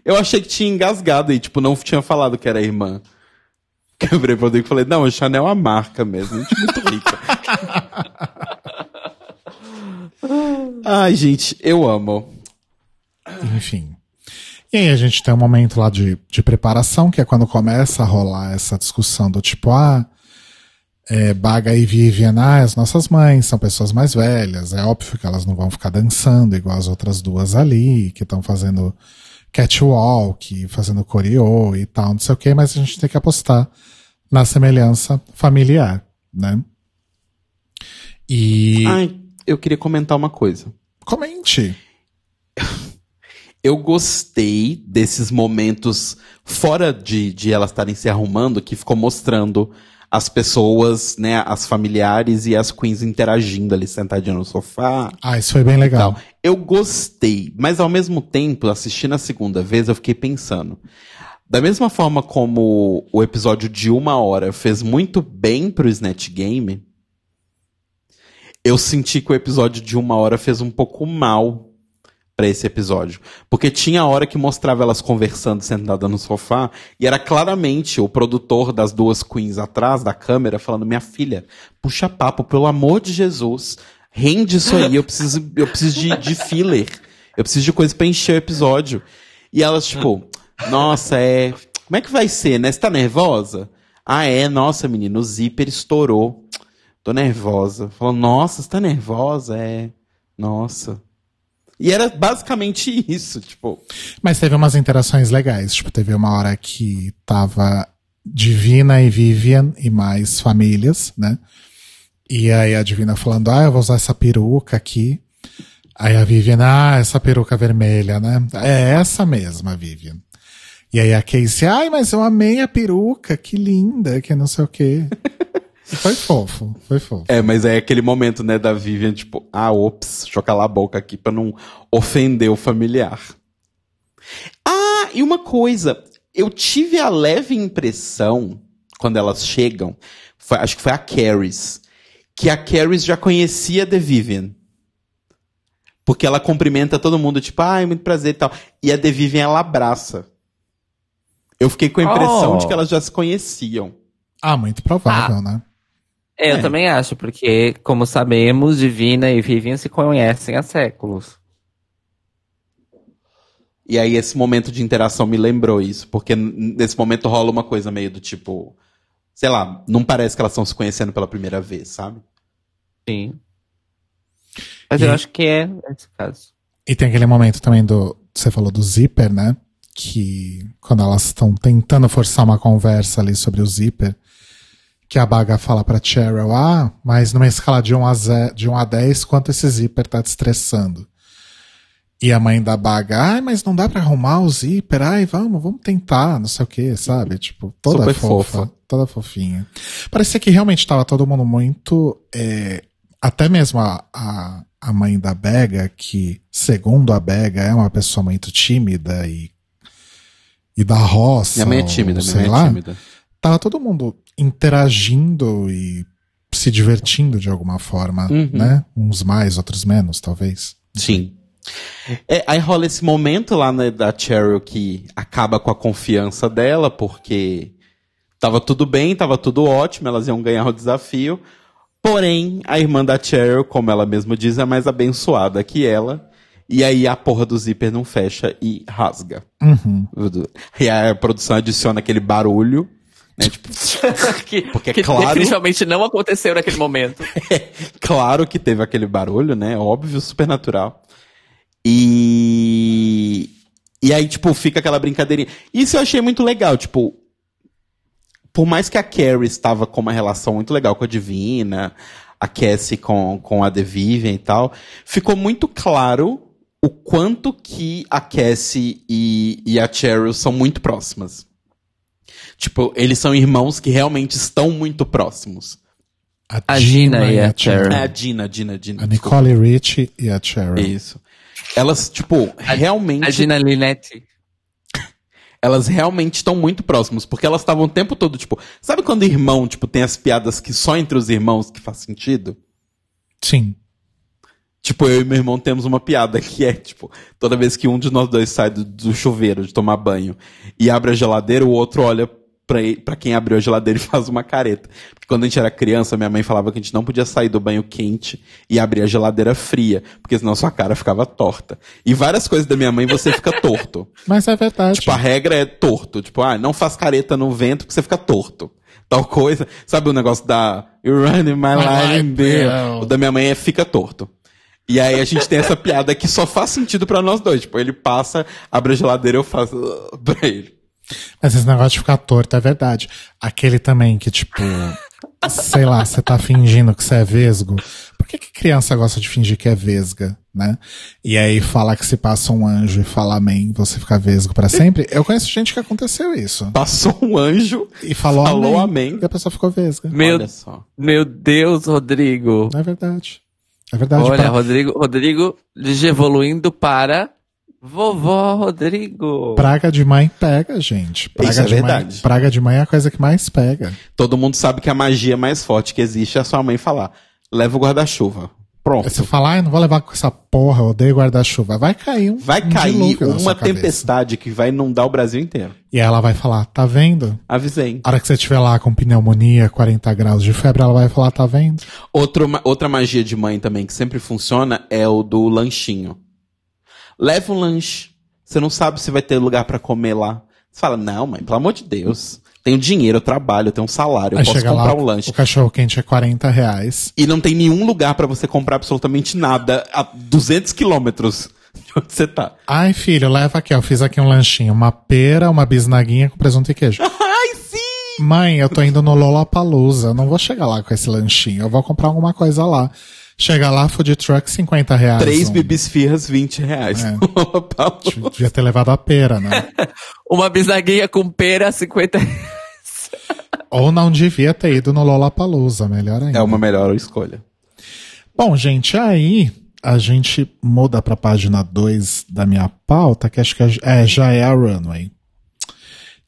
Eu achei que tinha engasgado e, tipo, não tinha falado que era irmã. Quebrei pra Rodrigo e falei, não, a Chanel é a marca mesmo, a gente é muito rica. Ai, gente, eu amo. Enfim. E aí a gente tem um momento lá de, de preparação, que é quando começa a rolar essa discussão do tipo, ah, é, Baga e Vivian, ah, as nossas mães são pessoas mais velhas, é óbvio que elas não vão ficar dançando igual as outras duas ali, que estão fazendo catwalk, fazendo coreô e tal, não sei o que, mas a gente tem que apostar na semelhança familiar, né? E Ai, eu queria comentar uma coisa. comente. Eu gostei desses momentos fora de, de elas estarem se arrumando, que ficou mostrando as pessoas, né, as familiares e as queens interagindo ali sentadinhas no sofá. Ah, isso foi bem legal. Tal. Eu gostei, mas ao mesmo tempo, assistindo a segunda vez, eu fiquei pensando. Da mesma forma como o episódio de uma hora fez muito bem pro Snatch Game, eu senti que o episódio de uma hora fez um pouco mal pra esse episódio. Porque tinha hora que mostrava elas conversando sentada no sofá e era claramente o produtor das duas queens atrás da câmera falando: Minha filha, puxa papo, pelo amor de Jesus, rende isso aí, eu preciso, eu preciso de, de filler, eu preciso de coisa pra encher o episódio. E elas, tipo, nossa, é. como é que vai ser, né? Você tá nervosa? Ah, é? Nossa, menino, o zíper estourou. Tô nervosa. Falou, nossa, você tá nervosa? É. Nossa. E era basicamente isso, tipo. Mas teve umas interações legais. Tipo, teve uma hora que tava Divina e Vivian e mais famílias, né? E aí a Divina falando, ah, eu vou usar essa peruca aqui. Aí a Vivian, ah, essa peruca vermelha, né? É essa mesma, Vivian. E aí a Casey, ai, mas eu amei a peruca, que linda, que não sei o quê. Foi fofo, foi fofo. É, mas é aquele momento, né, da Vivian, tipo, ah, ops, deixa eu calar a boca aqui pra não ofender o familiar. Ah, e uma coisa, eu tive a leve impressão, quando elas chegam, foi- acho que foi a Caris, que a Caris já conhecia The Vivian. Porque ela cumprimenta todo mundo, tipo, ai, muito prazer e tal. E a The Vivian, ela abraça. Eu fiquei com a impressão Oh. de que elas já se conheciam. Ah, muito provável, né? É, eu É. também acho, porque, como sabemos, Divina e Vivian se conhecem há séculos. E aí esse momento de interação me lembrou isso, porque nesse momento rola uma coisa meio do tipo, sei lá, não parece que elas estão se conhecendo pela primeira vez, sabe? Sim. Mas E- eu acho que é esse caso. E tem aquele momento também do. Você falou do zíper, né? Que quando elas estão tentando forçar uma conversa ali sobre o zíper, que a Baga fala pra Cheryl, ah, mas numa escala de 1 a, 0, de 1 a 10, quanto esse zíper tá te estressando? E a mãe da Baga, ai, mas não dá pra arrumar o zíper, ai, vamos, vamos tentar, não sei o que, sabe? Tipo, toda Super fofa, fofa. toda fofinha. Parecia que realmente tava todo mundo muito. é, até mesmo a, a, a mãe da Bega, que, segundo a Bega, é uma pessoa muito tímida e, e da roça. Minha mãe é ou tímida, minha sei mãe lá, é tímida. Tava todo mundo interagindo e se divertindo de alguma forma, Uhum. né? Uns mais, outros menos, talvez. Sim. É, aí rola esse momento lá né, da Cheryl que acaba com a confiança dela, porque tava tudo bem, tava tudo ótimo, elas iam ganhar o desafio. Porém, a irmã da Cheryl, como ela mesma diz, é mais abençoada que ela. E aí a porra do zíper não fecha e rasga. Uhum. E a produção adiciona aquele barulho, né? Tipo, que, Porque é que claro- definitivamente não aconteceu naquele momento. claro que teve aquele barulho, né? Óbvio, super natural. E. E aí, tipo, fica aquela brincadeirinha. Isso eu achei muito legal, tipo. Por mais que a Carrie estava com uma relação muito legal com a Divina, a Cassie com, com a The Vivian e tal, ficou muito claro o quanto que a Cassie e, e a Cheryl são muito próximas. Tipo, eles são irmãos que realmente estão muito próximos. A Gina e a Cheryl. É a Dina, Dina, Dina. A desculpa. Nicole Richie e a Cheryl. Isso. Elas, tipo, realmente. A Gina Linetti. Elas realmente estão muito próximas, porque elas estavam o tempo todo, tipo. Sabe quando irmão, tipo, tem as piadas que só entre os irmãos que faz sentido? Sim. Tipo, eu e meu irmão temos uma piada que é, tipo, toda vez que um de nós dois sai do, do chuveiro de tomar banho e abre a geladeira, o outro olha pra quem abriu a geladeira e faz uma careta. Porque quando a gente era criança, minha mãe falava que a gente não podia sair do banho quente e abrir a geladeira fria, porque senão sua cara ficava torta. E várias coisas da minha mãe você fica torto. Mas é verdade. Tipo, a regra é torto. Tipo, ah, não faz careta no vento porque você fica torto. Tal coisa. Sabe o negócio da You running my life, Bill? O da minha mãe é fica torto. E aí a gente tem essa piada que só faz sentido pra nós dois. Tipo, ele passa, abre a geladeira e eu faço uh, pra ele. Mas esse negócio de ficar torto é verdade. Aquele também que, tipo, sei lá, você tá fingindo que você é vesgo. Por que, que criança gosta de fingir que é vesga, né? E aí fala que se passa um anjo e fala amém, você fica vesgo pra sempre. Eu conheço gente que aconteceu isso. Passou um anjo E falou, Falou amém, amém. E a pessoa ficou vesga. Meu, Olha só. meu Deus, Rodrigo. É verdade. É verdade. Olha, pra- Rodrigo, Rodrigo evoluindo para vovó Rodrigo. Praga de mãe pega, gente. Praga Isso é de verdade. Mãe, praga de mãe é a coisa que mais pega. Todo mundo sabe que a magia mais forte que existe é a sua mãe falar: leva o guarda-chuva. Pronto. Aí você fala, ai, não vou levar com essa porra, eu odeio guarda-chuva. Vai cair um. Vai um cair uma tempestade que vai inundar o Brasil inteiro. E ela vai falar, tá vendo? Avisei. A hora que você estiver lá com pneumonia, 40 graus de febre, ela vai falar, tá vendo? Outro, outra magia de mãe também que sempre funciona é o do lanchinho. Leva um lanche. Você não sabe se vai ter lugar pra comer lá. Você fala, não, mãe, pelo amor de Deus. Tenho dinheiro, eu trabalho, eu tenho um salário, eu Aí posso comprar lá, um lanche. o cachorro quente é 40 reais. E não tem nenhum lugar pra você comprar absolutamente nada a 200 quilômetros de onde você tá. Ai, filho, leva aqui, ó. Eu fiz aqui um lanchinho. Uma pera, uma bisnaguinha com presunto e queijo. Ai, sim! Mãe, eu tô indo no Lollapalooza. Eu não vou chegar lá com esse lanchinho. Eu vou comprar alguma coisa lá. Chega lá, food truck, 50 reais. Três um- bibisfirras, 20 reais. É. Paulo. Devia ter levado a pera, né? Uma bisnaguinha com pera, 50 Ou não devia ter ido no Lollapalooza, melhor ainda. é uma melhor escolha. Bom, gente, aí a gente muda pra página 2 da minha pauta, que acho que é, já é a Runway.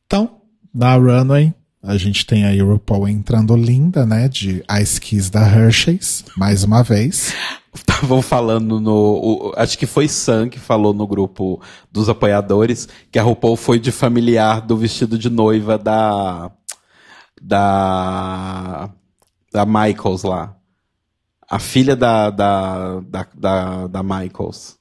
Então, na Runway, a gente tem aí RuPaul entrando linda, né, de Ice Keys da Hershey's, mais uma vez. Estavam falando no. o- acho que foi Sam que falou no grupo dos apoiadores que a RuPaul foi de familiar do vestido de noiva da. Da. Da Michaels lá. A filha da. Da. Da, da, da Michaels.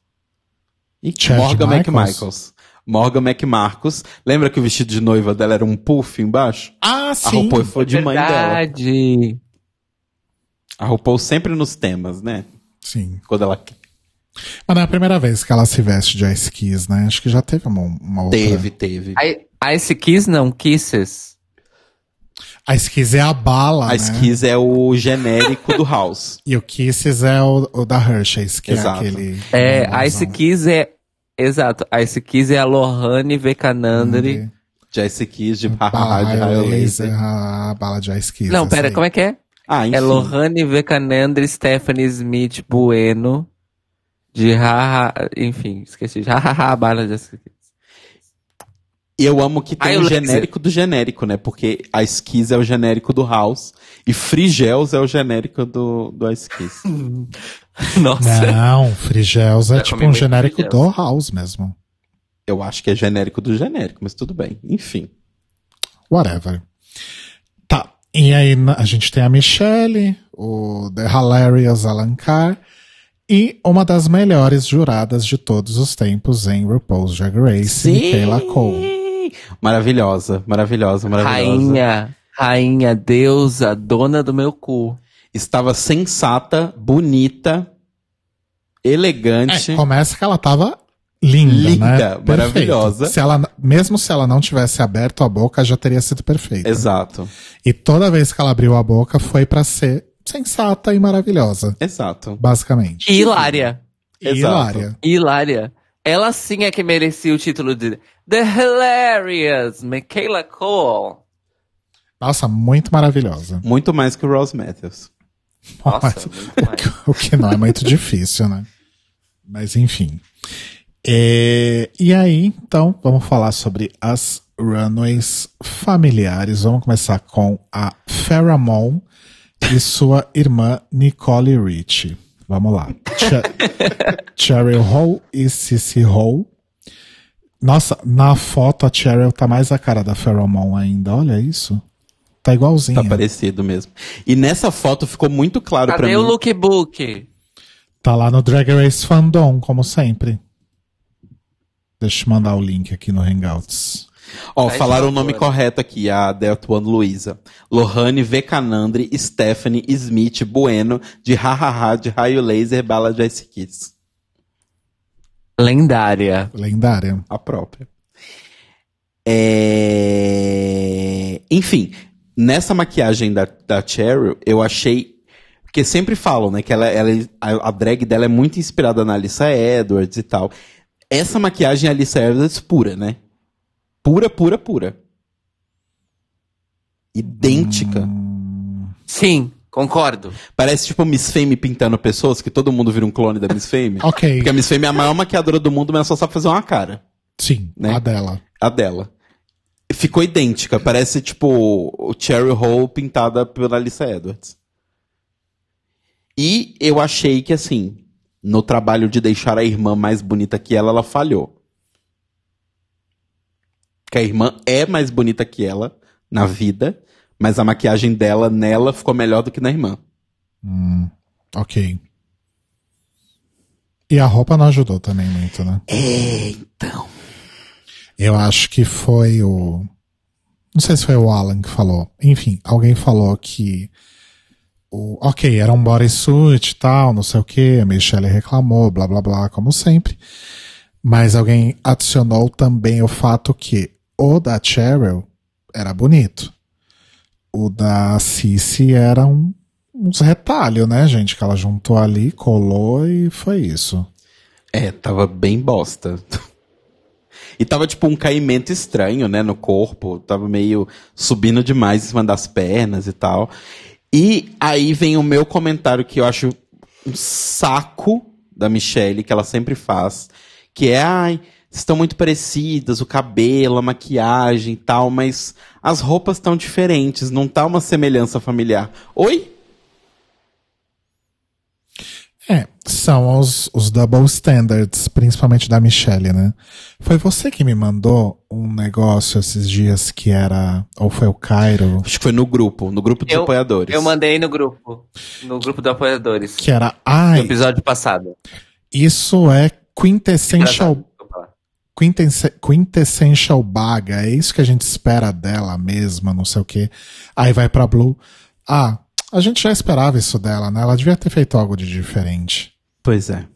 E Morgan Michaels? McMichaels. Morgan McMarcos. Lembra que o vestido de noiva dela era um puff embaixo? Ah, A sim! RuPaul foi de mãe dela. Verdade. A RuPaul sempre nos temas, né? Sim. Quando ela Mas não é a primeira vez que ela se veste de Ice Keys, né? Acho que já teve uma, uma outra. teve, teve. I- Ice Kiss não, Kisses. Ice Keys é a bala, A né? Skis é o genérico do House. E o Kisses é o, o da Hershey's, que Exato. é aquele... É. Ice Kiss é. Exato, Ice Kiss é a Lohane Vekanandri. Já esse Kiss de Hahaha de Raio Laser. A bala de Ice Keys. Não, pera, como é que é? Ah, enfim. É Lohane Vekanandri, Stephanie Smith Bueno. De haha. Enfim, esqueci. De hahaha, a bala de Ice Kiss. E eu amo que tem o genérico do genérico, né? Porque a Skis é o genérico do House e Frigels é o genérico do, do Ice Kiss. Nossa. Não, Frigels é Já tipo um genérico do House mesmo. Eu acho que é genérico do genérico, mas tudo bem. Enfim. Whatever. Tá. E aí a gente tem a Michelle, o The Hilarious Alan Carr e uma das melhores juradas de todos os tempos em RuPaul's Drag Race, Michaela Cole. Maravilhosa, maravilhosa, maravilhosa. Rainha, rainha, deusa, dona do meu cu. Estava sensata, bonita, elegante. É, começa que ela tava linda, Linda, né? Perfeito. maravilhosa. Se ela, mesmo se ela não tivesse aberto a boca, já teria sido perfeita. Exato, E toda vez que ela abriu a boca foi pra ser sensata e maravilhosa, exato. basicamente. E Hilária. E Exato. hilária. Hilária. Ela sim é que merecia o título de The Hilarious Michaela Cole. Nossa, muito maravilhosa. Muito mais que o Ross Matthews. Nossa, Mas- muito mais. o que não é muito difícil, né? Mas enfim. É, e aí, então, vamos falar sobre as runways familiares. Vamos começar com a Farrah Moon e sua irmã Nicole Richie. Vamos lá. Che- Cheryl Hall e Cissy Hall. Nossa, na foto a Cheryl tá mais a cara da Farrah Moon ainda. Olha isso. Tá igualzinha. Tá parecido mesmo. E nessa foto ficou muito claro pra Cadê mim. o lookbook? Tá lá no Drag Race Fandom, como sempre. Deixa eu mandar o link aqui no Hangouts. Ó, Faz falaram o nome correto aqui, a One Luiza. Lohane Vecanandri, Stephanie Smith Bueno, de Hahaha, de Raio Laser, Bala de Ice Kiss. Lendária. Lendária. A própria. É... Enfim, nessa maquiagem da, da Cheryl, eu achei. Porque sempre falam, né, que ela, ela, a, a drag dela é muito inspirada na Alissa Edwards e tal. Essa maquiagem é Alissa Edwards pura, né? Pura, pura, pura. Idêntica. Sim, concordo. Parece tipo Miss Fame pintando pessoas, que todo mundo vira um clone da Miss Fame. Ok. Porque a Miss Fame é a maior maquiadora do mundo, mas ela só sabe fazer uma cara. Sim, Né? a dela. A dela. Ficou idêntica. Parece, tipo, o Cherry Hole pintada pela Alissa Edwards. E eu achei que, assim, no trabalho de deixar a irmã mais bonita que ela, ela falhou. Que a irmã é mais bonita que ela na vida, mas a maquiagem dela nela ficou melhor do que na irmã. Ok. E a roupa não ajudou também muito, né? É, então. Eu acho que foi o. Não sei se foi o Alan que falou. Enfim, alguém falou que. O, ok, era um bodysuit e tal, não sei o que. A Michelle reclamou, blá blá blá, como sempre. Mas alguém adicionou também o fato que o da Cheryl era bonito. O da Cici era um, uns retalhos, né, gente? Que ela juntou ali, colou e foi isso. É, tava bem bosta. E tava tipo um caimento estranho, né, no corpo. Tava meio subindo demais em cima das pernas e tal. E aí vem o meu comentário que eu acho um saco da Michelle, que ela sempre faz. Que é, ai, estão muito parecidas, o cabelo, a maquiagem e tal, mas as roupas estão diferentes, não tá uma semelhança familiar. Oi? É, são os, os double standards, principalmente da Michelle, né? Foi você que me mandou um negócio esses dias que era. Ou foi o Cairo? Acho que foi no grupo, no grupo dos apoiadores. Eu mandei no grupo. No grupo dos apoiadores. Que era. No Ai, episódio passado. isso é quintessential. Quintesse- Quintessential Baga, é isso que a gente espera dela mesma, não sei o que. Aí vai pra Blue. Ah, a gente já esperava isso dela, né? Ela devia ter feito algo de diferente. Pois é.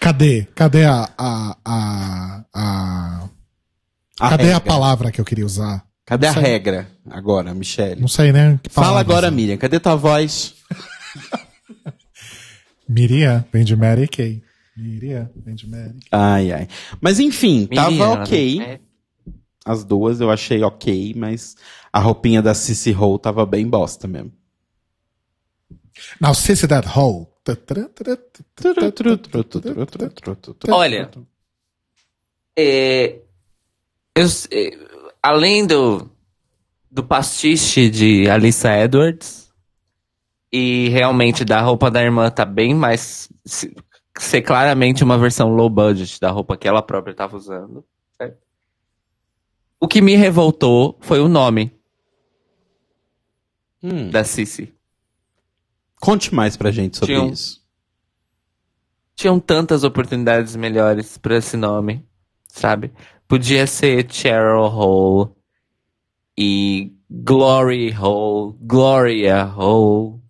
Cadê? Cadê a. a, a, a- A cadê a regra. palavra que eu queria usar? Cadê a regra agora, Michelle? Não sei nem que Fala agora, usar. Miriam. Cadê tua voz? Miriam, vem de Mary Kay. Miriam, vem de Mary Kay. Ai, ai. Mas enfim, tava Menina, ok. é. As duas eu achei ok, mas a roupinha da Cissy Hole tava bem bosta mesmo. Now, Sissy That Hole. Olha, é, eu é, além do, do pastiche de Alissa Edwards, e realmente da roupa da irmã tá bem mais. se- ser claramente uma versão low budget da roupa que ela própria estava usando. certo? O que me revoltou foi o nome Hum, da Cici. Conte mais pra gente sobre Tinha um- isso. Tinham tantas oportunidades melhores pra esse nome, sabe? Podia ser Cheryl Hole e Glory Hole, Gloria Hole,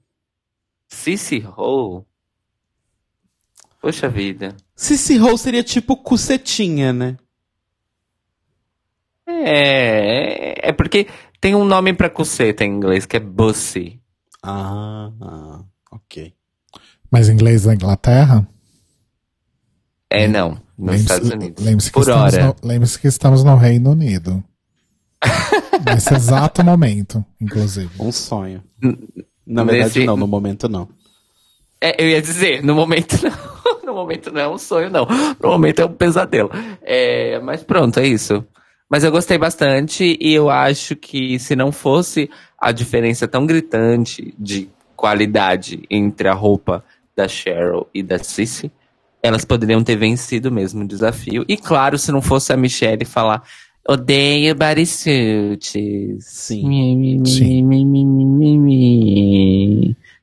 Cissy Hole. Poxa vida. Cissy Hole seria tipo cucetinha, né? É, é porque tem um nome pra cuceta em inglês que é Bussy. Ah, ah, ok. Mas em inglês da Inglaterra? É, não, nos Lembre-se- Estados Unidos. Lembre-se que, Por estamos hora. no, lembre-se que estamos no Reino Unido. Nesse exato momento, inclusive. Um sonho. Na verdade, Nesse- não, no momento não. É, eu ia dizer, no momento não. No momento não é um sonho, não. No momento é um pesadelo. É, mas pronto, é isso. Mas eu gostei bastante e eu acho que se não fosse a diferença tão gritante de qualidade entre a roupa da Cheryl e da Cissy, elas poderiam ter vencido mesmo o desafio. E claro, se não fosse a Michelle falar odeio bodysuits. Sim. Mi, mi, mi, Sim.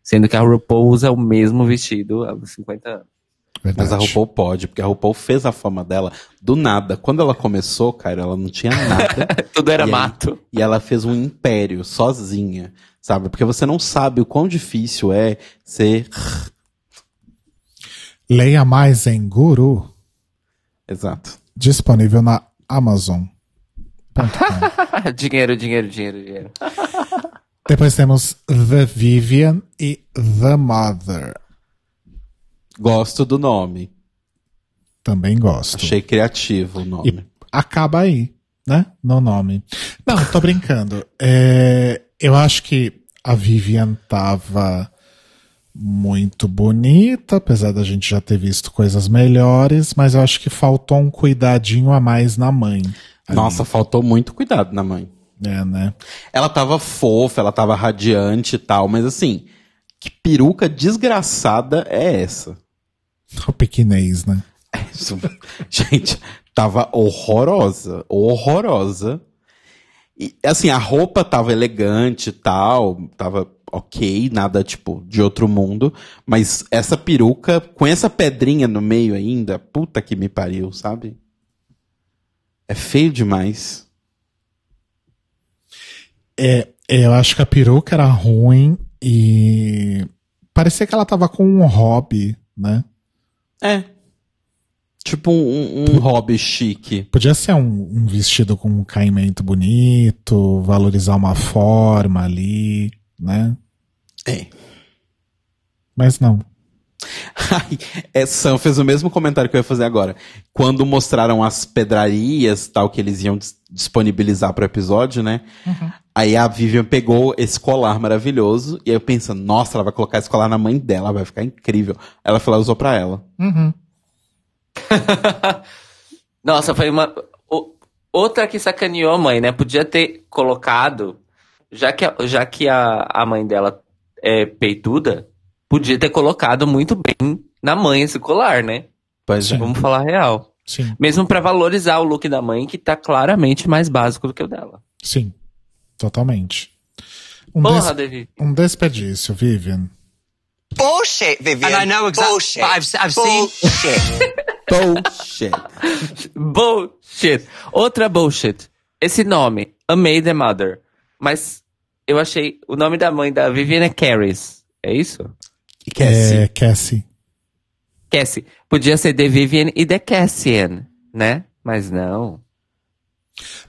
Sendo que a RuPaul usa o mesmo vestido há 50 anos. Verdade. Mas a RuPaul pode, porque a RuPaul fez a fama dela do nada. Quando ela começou, cara, ela não tinha nada. Tudo era E aí- mato. e ela fez um império sozinha, sabe? Porque você não sabe o quão difícil é ser. Leia mais em Guru, Exato. disponível na Amazon. dinheiro, dinheiro, dinheiro, dinheiro. Depois temos The Vivian e The Mother. Gosto do nome. Também gosto. Achei criativo o nome. E acaba aí, né? No nome. Não, tô brincando. É, eu acho que a Vivian tava muito bonita, apesar da gente já ter visto coisas melhores, mas eu acho que faltou um cuidadinho a mais na mãe. ali, Nossa, faltou muito cuidado na mãe. É, né? Ela tava fofa, ela tava radiante e tal, mas assim, que peruca desgraçada é essa? O pequinês, né? Isso- Gente, tava horrorosa, horrorosa. E assim, a roupa tava elegante e tal, tava ok, nada tipo de outro mundo, mas essa peruca com essa pedrinha no meio ainda, puta que me pariu, sabe? É feio demais. É, eu acho que a peruca era ruim e parecia que ela tava com um hobby, né? É. Tipo um, um hobby chique. Podia ser um, um vestido com um caimento bonito, valorizar uma forma ali, né? É. Mas não. Ai, é, Sam fez o mesmo comentário que eu ia fazer agora. Quando mostraram as pedrarias tal que eles iam dis- disponibilizar pro episódio, né? Aí a Vivian pegou esse colar maravilhoso e aí eu pensando, nossa, ela vai colocar esse colar na mãe dela, vai ficar incrível. Ela foi lá e usou pra ela. Nossa, foi uma. o- outra que sacaneou a mãe, né? Podia ter colocado. Já que a, já que a, a mãe dela é peituda, podia ter colocado muito bem na mãe esse colar, né? Pois é. Vamos falar real. Sim, Mesmo pra valorizar o look da mãe, que tá claramente mais básico do que o dela. sim. Totalmente. Um, Porra, des- David. um desperdício, Vivian. Bullshit, Vivian. And I know exactly- Bullshit. but I've- I've seen- Bullshit. Bullshit. Bullshit. Outra bullshit. Esse nome, A Maid and Mother. Mas eu achei. O nome da mãe da Vivian é Caris. É isso? Cassie. É, Cassie. Cassie. Podia ser The Vivian e The Cassian, né? Mas não.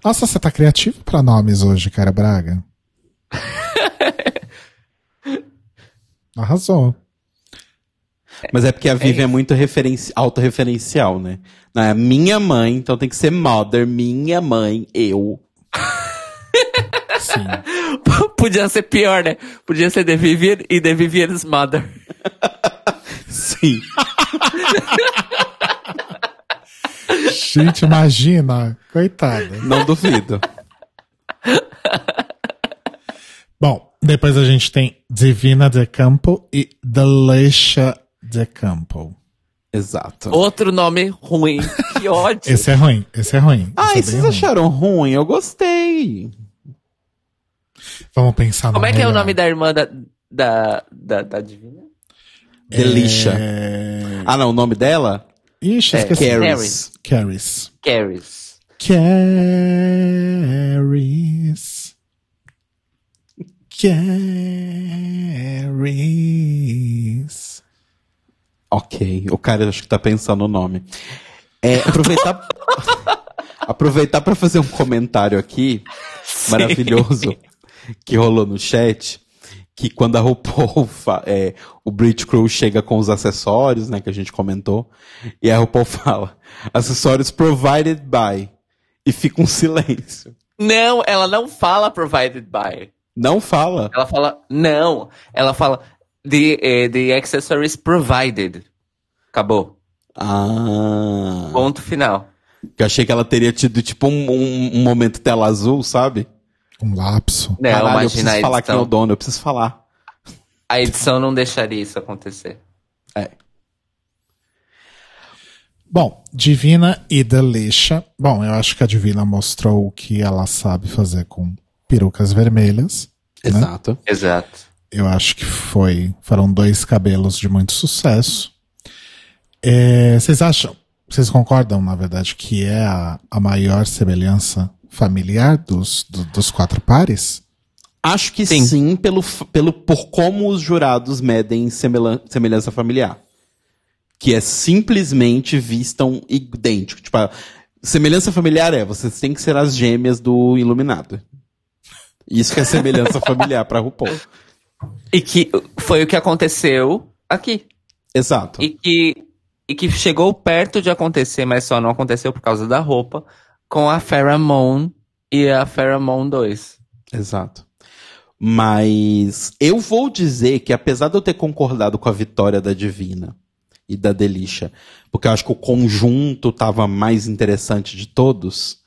Nossa, você tá criativo pra nomes hoje, cara Braga. Arrasou. Mas é porque a Vivian é, muito referenci... autorreferencial, né? Não é minha mãe, então tem que ser mother, minha mãe, eu. Sim. Podia ser pior, né? Podia ser The Vivian e The Vivian's Mother. Sim. Gente, imagina. Coitada. Não duvido. Bom, depois a gente tem Divina de Campo e Delicia de Campo. Exato. Outro nome ruim. Que ódio. Esse é ruim, esse é ruim. Esse é bem vocês ruim. acharam ruim? Eu gostei. Vamos pensar Como no é que é o melhor. nome da irmã da, da, da, da Divina? Delisha. É... Ah, não, o nome dela? Ixi, É, esqueci. Caris. Caris. Caris. Caris. Caris. Ok, o cara acho que tá pensando o nome. É, aproveitar aproveitar para fazer um comentário aqui maravilhoso que rolou no chat, que quando a RuPaul é, o Brit Crew chega com os acessórios, né, que a gente comentou, e a RuPaul fala, acessórios provided by, e fica um silêncio. Não, ela não fala provided by. Não fala. Ela fala, não. Ela fala, the, eh, the accessories provided. Acabou. Ah, Ponto final. que eu achei que ela teria tido tipo um, um- um momento tela azul, sabe? Um lapso. Não, Caralho, eu preciso a falar quem é o dono, eu preciso falar. A edição não deixaria isso acontecer. É. Bom, Divina e Delicia. Bom, eu acho que a Divina mostrou o que ela sabe fazer com perucas vermelhas. né? Exato. Exato. Eu acho que foi. Foram dois cabelos de muito sucesso. É, vocês acham? Vocês concordam, na verdade, que é a, a maior semelhança familiar dos, do- dos quatro pares? Acho que sim, Sim. pelo, pelo, por como os jurados medem semelhan- semelhança familiar. Que é simplesmente vistam idêntico. Tipo, a semelhança familiar é, vocês têm que ser as gêmeas do Iluminado. Isso que é semelhança familiar pra RuPaul. E que foi o que aconteceu aqui. Exato. E que, e que chegou perto de acontecer, mas só não aconteceu por causa da roupa, com a Pheromone e a Pheromone 2. Exato. Mas eu vou dizer que apesar de eu ter concordado com a vitória da Divina e da Delisha, porque eu acho que o conjunto tava mais interessante de todos,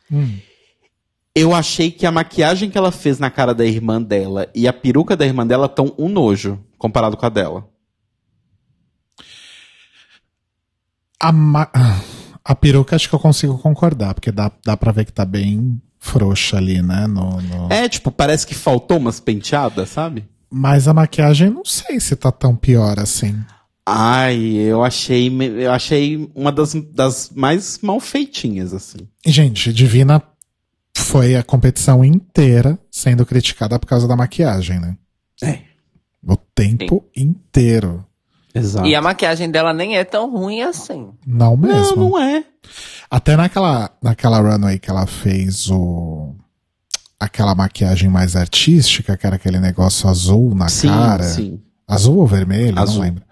eu achei que a maquiagem que ela fez na cara da irmã dela e a peruca da irmã dela estão um nojo comparado com a dela. A, ma- a peruca acho que eu consigo concordar, porque dá, dá pra ver que tá bem frouxa ali, né? No, no- É, tipo, parece que faltou umas penteadas, sabe? Mas a maquiagem não sei se tá tão pior assim. Ai, eu achei, eu achei uma das, das mais mal feitinhas, assim. Gente, Divina foi a competição inteira sendo criticada por causa da maquiagem, né? É. O tempo inteiro. Exato. E a maquiagem dela nem é tão ruim assim. Não mesmo. Não, não é. Até naquela, naquela runway que ela fez o. Aquela maquiagem mais artística, que era aquele negócio azul na Sim, cara. sim. Azul ou vermelho? Azul. Não lembro.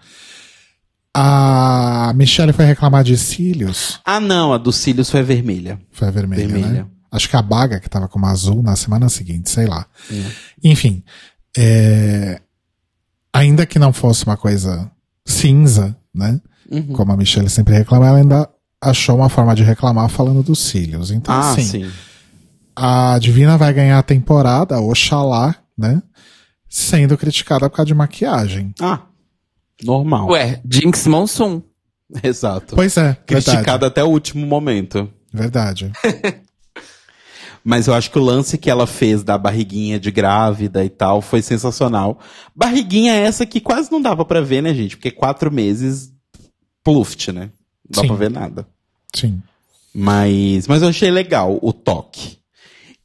A Michelle foi reclamar de cílios. Ah, não, a dos cílios foi vermelha. Foi a vermelha, Vermelha. né? Acho que a Baga, que tava com uma azul na semana seguinte, sei lá. Hum. Enfim. é, Ainda que não fosse uma coisa cinza, né? Uhum. Como a Michelle sempre reclama, ela ainda achou uma forma de reclamar falando dos cílios. Então, Ah, assim, sim. a Divina vai ganhar a temporada, oxalá, né? Sendo criticada por causa de maquiagem. Ah, normal. Ué, Jinx Monsoon. Exato. Pois é, Criticada verdade. até o último momento. Verdade. Mas eu acho que o lance que ela fez da barriguinha de grávida e tal foi sensacional. Barriguinha essa que quase não dava pra ver, né, gente? Porque quatro meses, pluft, né? Não dá Sim. pra ver nada. Sim. Mas, mas eu achei legal o toque.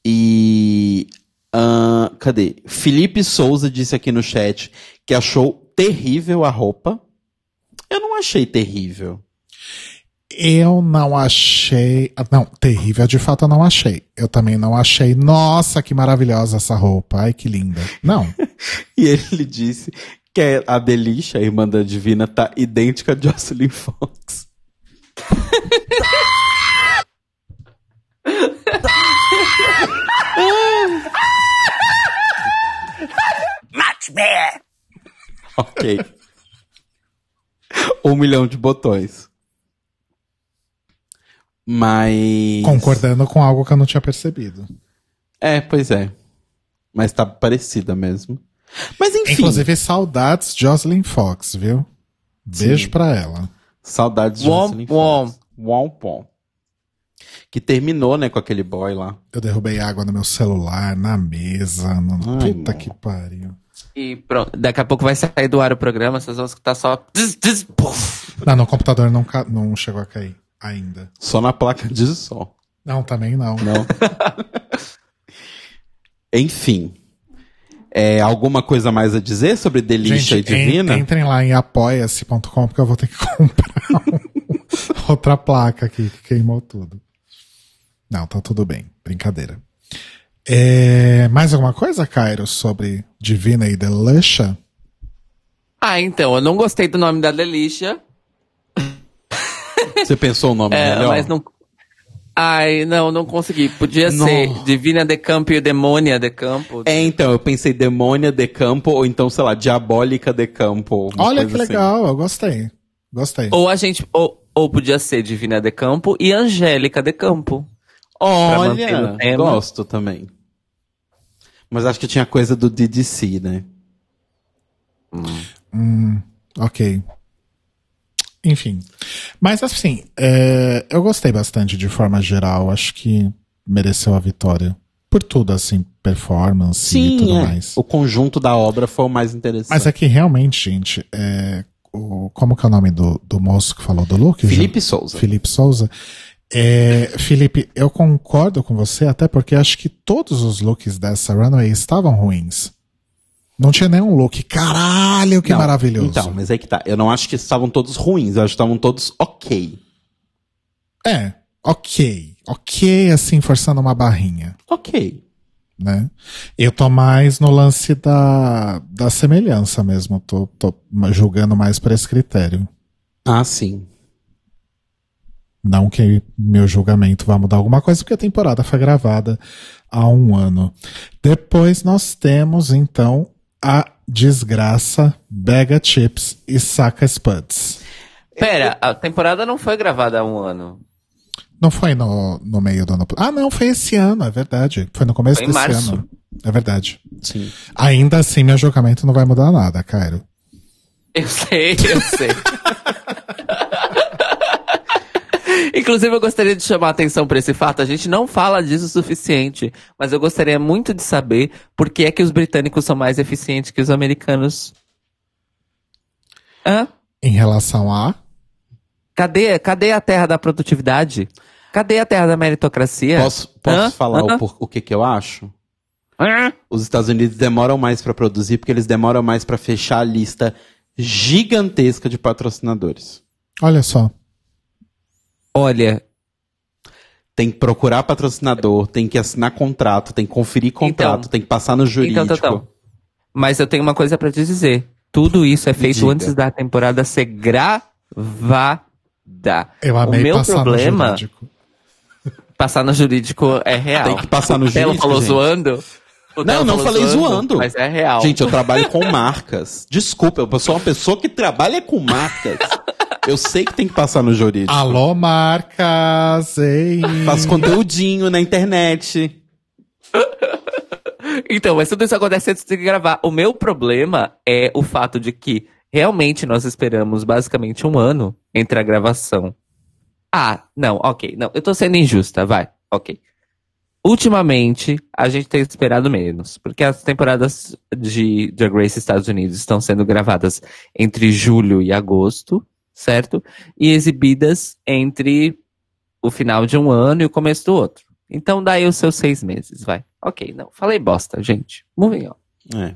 E. ahn, cadê? Felipe Souza disse aqui no chat que achou terrível a roupa. Eu não achei terrível. Eu não achei. Não, terrível de fato eu não achei. Eu também não achei. Nossa, que maravilhosa essa roupa. Ai, que linda. Não. E ele disse que a Delisha, a irmã da Divina, tá idêntica a Jocelyn Fox. Ok. Um milhão de botões. Mas. Concordando com algo que eu não tinha percebido. É, pois é. Mas tá parecida mesmo. Mas enfim. Inclusive, saudades Jocelyn Fox, viu? Beijo Sim. pra ela. Saudades de Wom, Jocelyn wom. Fox. Wom, wom. Que terminou, né, com aquele boy lá. Eu derrubei água no meu celular, na mesa. No... Ai, Puta mano. que pariu. E pronto, daqui a pouco vai sair do ar o programa, vocês vão escutar só. Não, no computador não, ca- não chegou a cair ainda. Só na placa de som. Não, também não. Não. Enfim. É, alguma coisa mais a dizer sobre Delícia Gente, e Divina? en- entrem lá em apoia-se.com porque eu vou ter que comprar um- outra placa aqui que queimou tudo. Não, tá tudo bem. Brincadeira. É, mais alguma coisa, Cairo, sobre Divina e Delusha? Ah, então, eu não gostei do nome da Delícia. Você pensou o nome É, melhor? mas não. Ai, não, não consegui. Podia Não. ser Divina de Campo e Demônia de Campo. É, então, eu pensei Demônia de Campo, ou então, sei lá, Diabólica de Campo. Olha que assim. legal, eu gostei. Gostei. Ou a gente. Ou, ou podia ser Divina de Campo e Angélica de Campo. Olha, gosto também. Mas acho que tinha coisa do DDC, né? Hum, ok. Enfim. Mas assim, é, eu gostei bastante de forma geral. Acho que mereceu a vitória. Por tudo, assim, performance e tudo é. mais. O conjunto da obra foi o mais interessante. Mas é que realmente, gente, é, o, como que é o nome do, do moço que falou do look? Felipe Ju? Souza. Felipe Souza. É, Felipe, eu concordo com você, até porque acho que todos os looks dessa runway estavam ruins. Não tinha nenhum look. Caralho, que Não, maravilhoso. Então, mas aí que tá. Eu não acho que estavam todos ruins, eu acho que estavam todos ok. É, ok. Ok, assim, forçando uma barrinha, Ok. né? Eu tô mais no lance da, da semelhança mesmo. Tô, tô julgando mais por esse critério. Ah, sim. Não que meu julgamento vá mudar alguma coisa, porque a temporada foi gravada há um ano. Depois nós temos, então, a desgraça Bega Chips e Saca Spuds. Pera, a temporada não foi gravada há um ano. Não foi no, no meio do ano. Ah, não, foi esse ano, é verdade. Foi no começo Foi desse março. ano. É verdade. Sim. Ainda assim, meu julgamento não vai mudar nada, Cairo. Eu sei, eu sei. Inclusive, eu gostaria de chamar a atenção para esse fato. A gente não fala disso o suficiente, mas eu gostaria muito de saber por que é que os britânicos são mais eficientes que os americanos. Hã? Em relação a. Cadê, cadê a terra da produtividade? Cadê a terra da meritocracia? Posso, posso Hã? falar Hã? o, o que, que eu acho? Hã? Os Estados Unidos demoram mais pra produzir porque eles demoram mais pra fechar a lista gigantesca de patrocinadores. Olha só. Olha, Tem que procurar patrocinador, tem que assinar contrato, tem que conferir contrato, Então. tem que passar no jurídico. Então, então, então. Mas eu tenho uma coisa pra te dizer. Tudo isso é feito diga. antes da temporada ser gravada. Eu amei o meu passar problema, no jurídico. passar no jurídico é real. Tem que passar no jurídico, falou gente. zoando. O Não, não falei zoando. Mas é real. Gente, eu trabalho com marcas. Desculpa, eu sou uma pessoa que trabalha com marcas. Eu sei que tem que passar no jurídico. Alô, marcas! Ei! Faço conteúdinho na internet. Então, mas tudo isso acontece antes de gravar. O meu problema é o fato de que realmente nós esperamos basicamente um ano entre a gravação. Ah, não, ok. Não, eu tô sendo injusta, vai, ok. Ultimamente, a gente tem esperado menos, porque as temporadas de Drag Race Estados Unidos estão sendo gravadas entre julho e agosto, certo? E exibidas entre o final de um ano e o começo do outro. Então dá aí os seus seis meses, vai. Ok, não, falei bosta, gente. Moving on. É.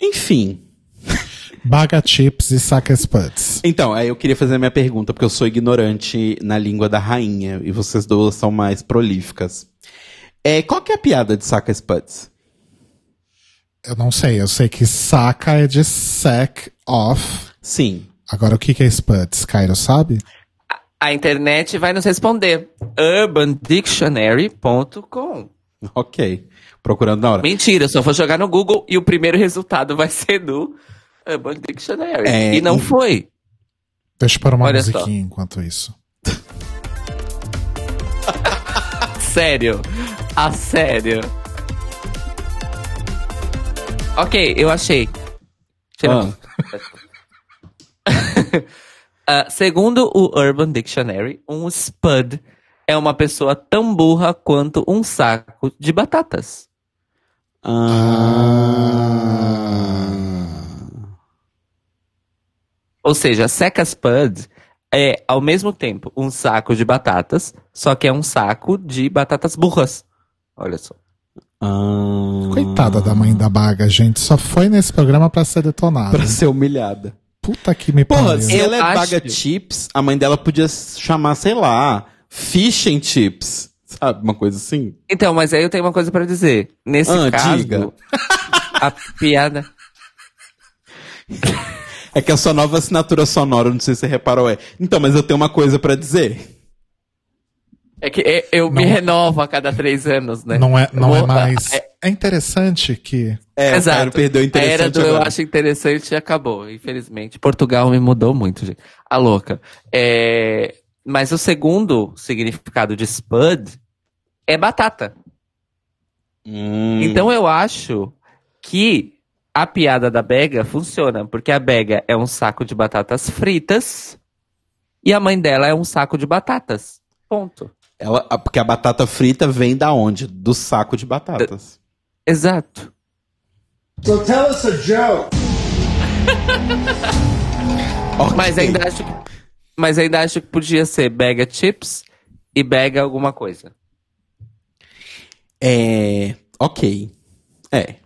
Enfim. Baga chips e saca spuds. Então, aí eu queria fazer a minha pergunta, porque eu sou ignorante na língua da rainha, e vocês duas são mais prolíficas. É, qual que é a piada de Saca Spuds? Eu não sei, eu sei que saca é de sack off. Sim. Agora, o que é spuds? Cairo sabe? A internet vai nos responder. urbandictionary.com Ok. Procurando na hora. Mentira, eu só vou jogar no Google e o primeiro resultado vai ser do Urban Dictionary. É, e não e- foi. Deixa eu pôr uma Olha só. musiquinha enquanto isso. Sério. A sério. Ok, eu achei. Ah, segundo o Urban Dictionary, um spud é uma pessoa tão burra quanto um saco de batatas. Ah. Ou seja, seca spud é, ao mesmo tempo, um saco de batatas, só que é um saco de batatas burras. Olha só. Ah. Coitada da mãe da Baga, gente. Só foi nesse programa pra ser detonada. Pra ser humilhada. Puta que me Porra, pariu. se ela é baga chips, a mãe dela podia chamar, sei lá, fish and chips. Sabe, uma coisa assim? Então, mas aí eu tenho uma coisa pra dizer. Nesse Ah, caso, diga. a piada. É que a sua nova assinatura sonora, não sei se você reparou, é. Então, mas eu tenho uma coisa pra dizer. É que é- eu me Não- renovo a cada três anos, né? Não é, não é mais. é- É interessante que. É, Exato. o Cairo perdeu o A era interessante do eu agora. acho interessante e acabou, infelizmente. Portugal me mudou muito, gente. A louca. É, Mas o segundo significado de spud é batata. Hum. Então eu acho que a piada da Bega funciona, porque a Bega é um saco de batatas fritas e a mãe dela é um saco de batatas. Ponto. Ela, porque a batata frita vem da onde? Do saco de batatas. Exato. So tell us a joke. Ok. Mas ainda acho que, mas ainda acho que podia ser Bega chips e Bega alguma coisa. É. Ok. É.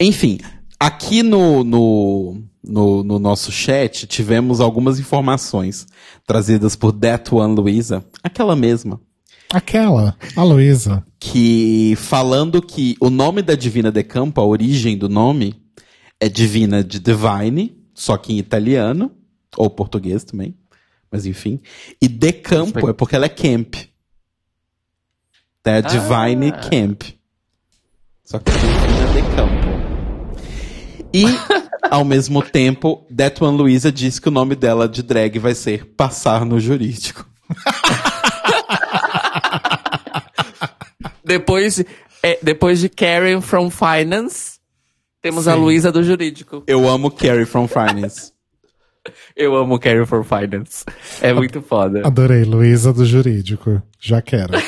Enfim, aqui no, no, no, no nosso chat tivemos algumas informações trazidas por That One Luisa, aquela mesma, Aquela, a Luísa. que falando que o nome da Divina de Campo, a origem do nome, é Divina de Divine, só que em italiano, ou português também, mas enfim. E de Campo é porque ela é camp. É a Divine Ah. Camp. Só que é Divina de Campo. E, ao mesmo tempo, That One Luisa disse que o nome dela de drag vai ser Passar no Jurídico. Depois, é, depois de Karen from Finance, temos a Sim. Luísa do Jurídico. Eu amo Carrie from Finance. Eu amo Karen from Finance. É muito foda. Adorei, Luísa do Jurídico. Já quero.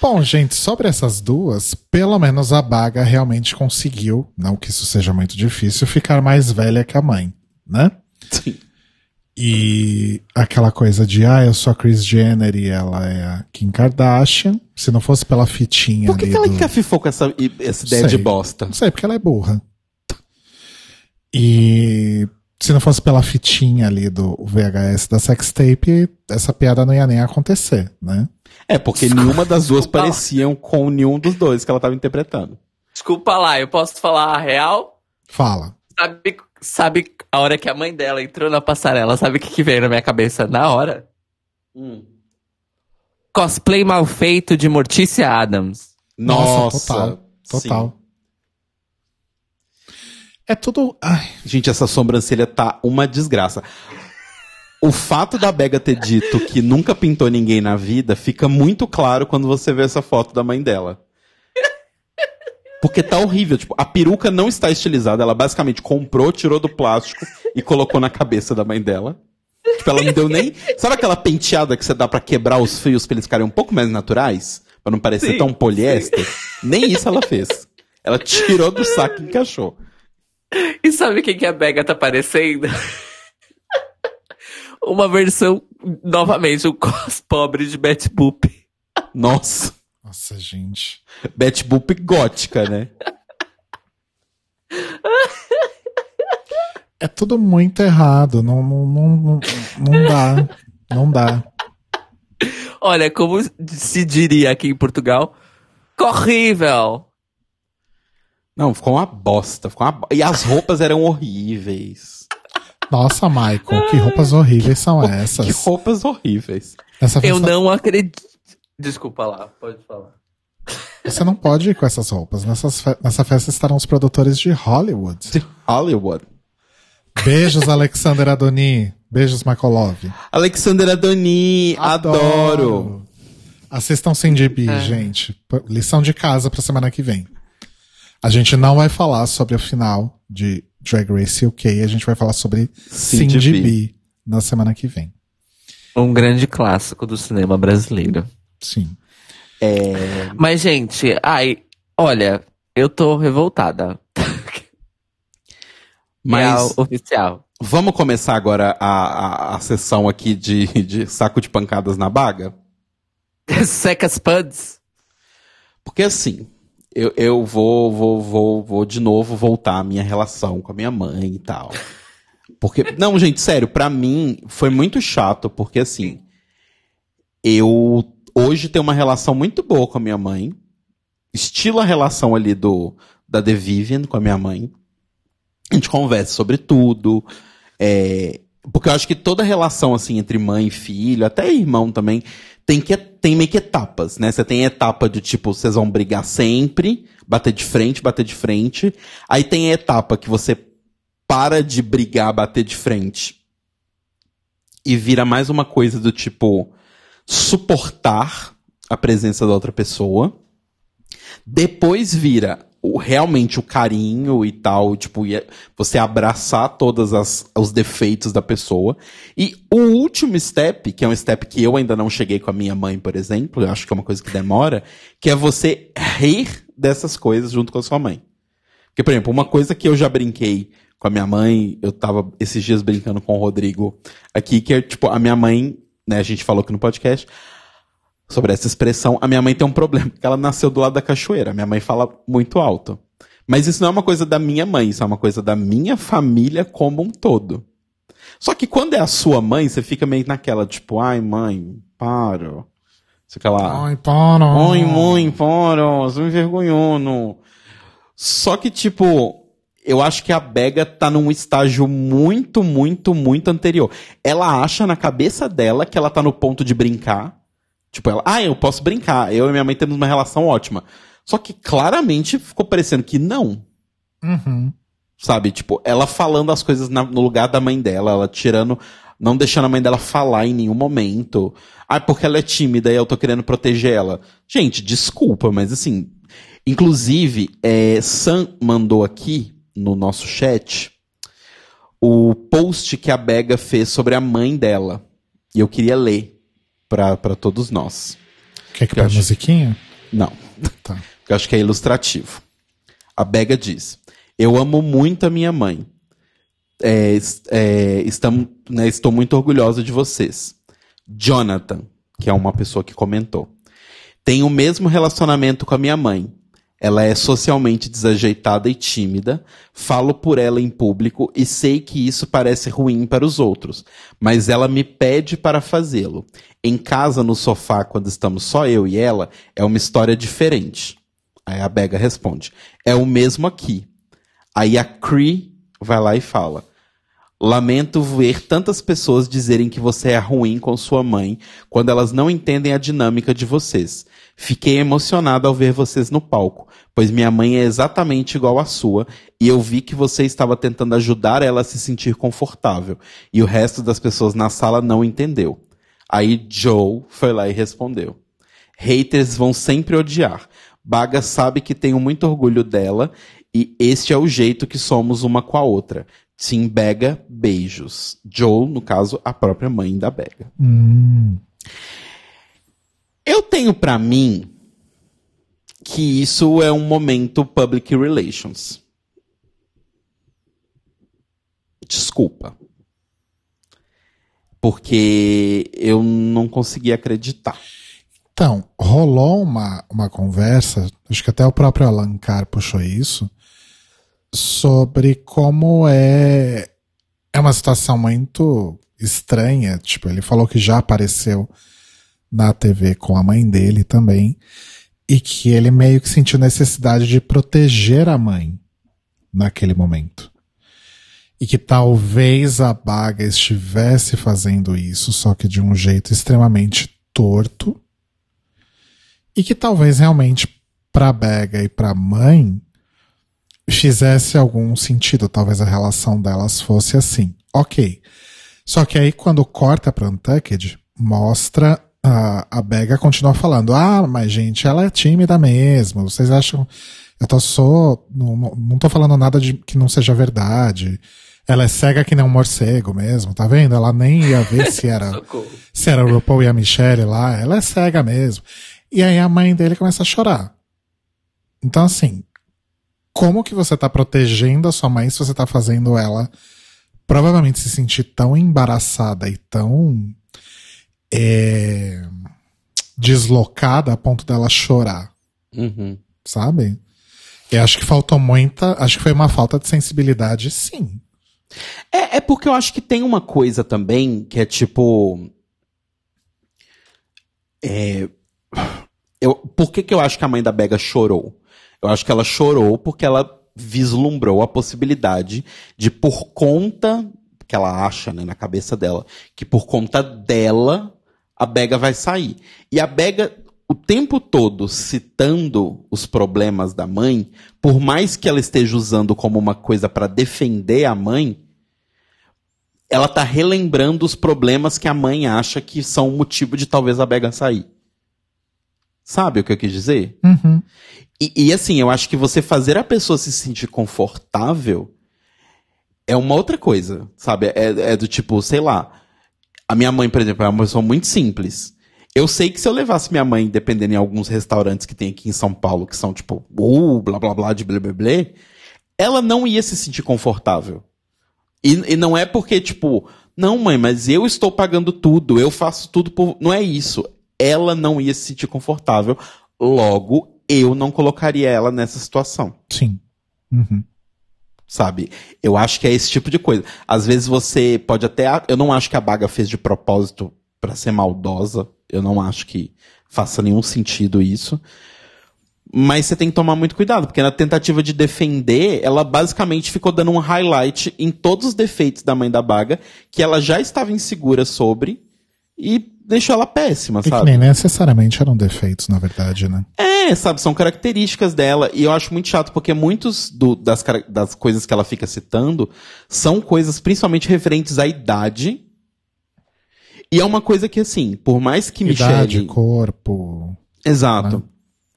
Bom, gente, sobre essas duas, pelo menos a Baga realmente conseguiu, não que isso seja muito difícil, ficar mais velha que a mãe, né? Sim. E aquela coisa de, ah, eu sou a Kris Jenner e ela é a Kim Kardashian. Se não fosse pela fitinha Por que, ali que ela do... encafifou com essa, essa ideia Sei. de bosta? Não sei, porque ela é burra. E se não fosse pela fitinha ali do VHS da sextape, essa piada não ia nem acontecer, né? É, porque nenhuma das duas Desculpa. pareciam com nenhum dos dois que ela tava interpretando. Desculpa lá, eu posso falar a real? Fala. Sabe, sabe a hora que a mãe dela entrou na passarela, sabe o que, que veio na minha cabeça na hora? Cosplay mal feito de Mortícia Adams. Nossa, total. Total. sim. É tudo. Ai, Gente, essa sobrancelha tá uma desgraça. O fato da Bega ter dito que nunca pintou ninguém na vida fica muito claro quando você vê essa foto da mãe dela. Porque tá horrível. Tipo, a peruca não está estilizada. Ela basicamente comprou, tirou do plástico e colocou na cabeça da mãe dela. Tipo, ela não deu nem. Sabe aquela penteada que você dá pra quebrar os fios pra eles ficarem um pouco mais naturais? Pra não parecer Sim, tão poliéster? Nem isso ela fez. Ela tirou do saco e encaixou. E sabe quem que a Bega tá parecendo? Uma versão, novamente, um cos pobre de Betty Boop. Nossa. Nossa, gente. Betty Boop gótica, né? É tudo muito errado. Não, não, não, não, não dá. Não dá. Olha, como se diria aqui em Portugal, corrível. Não, ficou uma bosta. Ficou uma... bo- E as roupas eram horríveis. Nossa, Michael, que roupas horríveis são essas? Que roupas horríveis. Nessa Eu festa- não acredito. Desculpa lá, pode falar. Você não pode ir com essas roupas. Nessas fe- Nessa festa estarão os produtores de Hollywood. De Hollywood. Beijos, Alexander Adoni. Beijos, Michael Love. Alexander Adoni, adoro. Assistam Cindy B, É. gente. Lição de casa pra semana que vem. A gente não vai falar sobre o final de Drag Race UK, a gente vai falar sobre Cindy Cindy, B. B na semana que vem. Um grande clássico do cinema brasileiro. Sim. Mas, gente, ai, olha, eu tô revoltada. Mas Real oficial. vamos começar agora a, a, a sessão aqui de, de saco de pancadas na baga? Secas Puds. Porque assim, eu, eu vou, vou, vou, vou de novo voltar à minha relação com a minha mãe e tal. Porque, não, gente, sério, pra mim foi muito chato, porque assim, eu hoje tenho uma relação muito boa com a minha mãe, estilo a relação ali do da The Vivian com a minha mãe. A gente conversa sobre tudo, é, porque eu acho que toda relação assim entre mãe e filho, até irmão também, tem que tem meio que etapas, né? Você tem a etapa de tipo, vocês vão brigar sempre, bater de frente, bater de frente. Aí tem a etapa que você para de brigar, bater de frente e vira mais uma coisa do tipo suportar a presença da outra pessoa. Depois vira o, realmente o carinho e tal, tipo, é- você abraçar todos os defeitos da pessoa. E o último step, que é um step que eu ainda não cheguei com a minha mãe, por exemplo, eu acho que é uma coisa que demora, que é você rir dessas coisas junto com a sua mãe. Porque, por exemplo, uma coisa que eu já brinquei com a minha mãe, eu tava esses dias brincando com o Rodrigo aqui, que é, tipo, a minha mãe, né, a gente falou aqui no podcast, sobre essa expressão, a minha mãe tem um problema, porque ela nasceu do lado da cachoeira. Minha mãe fala muito alto. Mas isso não é uma coisa da minha mãe, isso é uma coisa da minha família como um todo. Só que quando é a sua mãe, você fica meio naquela, tipo, ai, mãe, para. Você fica lá. Ai, para. Oi, mãe, para, você me envergonhou. não." Só que, tipo, eu acho que a Bega tá num estágio muito, muito, muito anterior. Ela acha na cabeça dela que ela tá no ponto de brincar. Tipo, ela, ah, eu posso brincar. Eu e minha mãe temos uma relação ótima. Só que claramente ficou parecendo que não. Uhum. Sabe? Tipo, ela falando as coisas na- no lugar da mãe dela, ela tirando. Não deixando a mãe dela falar em nenhum momento. Ah, porque ela é tímida e eu tô querendo proteger ela. Gente, desculpa, mas assim. Inclusive, é, Sam mandou aqui no nosso chat o post que a Bega fez sobre a mãe dela. E eu queria ler pra pra todos nós. Quer que põe acho- musiquinha? Não. Tá. Eu acho que é ilustrativo. A Bega diz: Eu amo muito a minha mãe. É, é, estamos, né, estou muito orgulhosa de vocês. Jonathan, que é uma pessoa que comentou. Tenho o mesmo relacionamento com a minha mãe. Ela é socialmente desajeitada e tímida. Falo por ela em público e sei que isso parece ruim para os outros, mas ela me pede para fazê-lo. Em casa, no sofá, quando estamos só eu e ela, é uma história diferente. Aí a Bega responde: É o mesmo aqui. Aí a Cree vai lá e fala: Lamento ver tantas pessoas dizerem que você é ruim com sua mãe quando elas não entendem a dinâmica de vocês. Fiquei emocionado ao ver vocês no palco, pois minha mãe é exatamente igual à sua e eu vi que você estava tentando ajudar ela a se sentir confortável e o resto das pessoas na sala não entendeu. Aí Joe foi lá e respondeu: Haters vão sempre odiar. Baga sabe que tenho muito orgulho dela e este é o jeito que somos uma com a outra. Team Bega, beijos. Joe, no caso, a própria mãe da Bega. Hum, Eu tenho pra mim que isso é um momento public relations. Desculpa. Porque eu não consegui acreditar. Então, rolou uma, uma conversa, acho que até o próprio Alancar puxou isso, sobre como é, é uma situação muito estranha. Tipo, ele falou que já apareceu na TV com a mãe dele também, e que ele meio que sentiu necessidade de proteger a mãe naquele momento. E que talvez a Baga estivesse fazendo isso, só que de um jeito extremamente torto e que talvez realmente pra Bega e pra mãe fizesse algum sentido, talvez a relação delas fosse assim. Ok. Só que aí quando corta pra Untucked, mostra a, a Bega continua falando, ah, mas gente, ela é tímida mesmo, vocês acham, eu tô só, não, não- tô falando nada de que não seja verdade, ela é cega que nem um morcego mesmo, tá vendo? Ela nem ia ver se era se era o RuPaul e a Michelle lá, ela é cega mesmo. E aí a mãe dele começa a chorar. Então, assim, como que você tá protegendo a sua mãe se você tá fazendo ela provavelmente se sentir tão embaraçada e tão é, deslocada a ponto dela chorar, Uhum. sabe? Eu acho que faltou muita. Acho que foi uma falta de sensibilidade, sim. É, é porque eu acho que tem uma coisa também que é tipo. É, eu, por que, que eu acho que a mãe da Bega chorou? Eu acho que ela chorou porque ela vislumbrou a possibilidade de, por conta que ela acha né, na cabeça dela, que por conta dela a Bega vai sair. E a Bega, o tempo todo citando os problemas da mãe, por mais que ela esteja usando como uma coisa para defender a mãe, ela tá relembrando os problemas que a mãe acha que são o motivo de talvez a Bega sair. Sabe o que eu quis dizer? Uhum. E, e, assim, eu acho que você fazer a pessoa se sentir confortável é uma outra coisa, sabe? É, é do tipo, sei lá. A minha mãe, por exemplo, é uma pessoa muito simples. Eu sei que se eu levasse minha mãe, dependendo em alguns restaurantes que tem aqui em São Paulo, que são tipo, uh, blá blá blá de blá blá blá, ela não ia se sentir confortável. E, e não é porque, tipo, não, mãe, mas eu estou pagando tudo, eu faço tudo por. Não é isso. Ela não ia se sentir confortável. Logo, eu não colocaria ela nessa situação. Sim. Uhum. Sabe? Eu acho que é esse tipo de coisa. Às vezes você pode até. Eu não acho que a Baga fez de propósito para ser maldosa. Eu não acho que faça nenhum sentido isso. Mas você tem que tomar muito cuidado, porque na tentativa de defender, ela basicamente ficou dando um highlight em todos os defeitos da mãe da Baga, que ela já estava insegura sobre, e deixou ela péssima, E que sabe? nem necessariamente eram defeitos, na verdade, né? É, sabe, são características dela. E eu acho muito chato, porque muitos do- das, das coisas que ela fica citando são coisas principalmente referentes à idade. E é uma coisa que, assim, por mais que Idade, Michelle. corpo, Exato.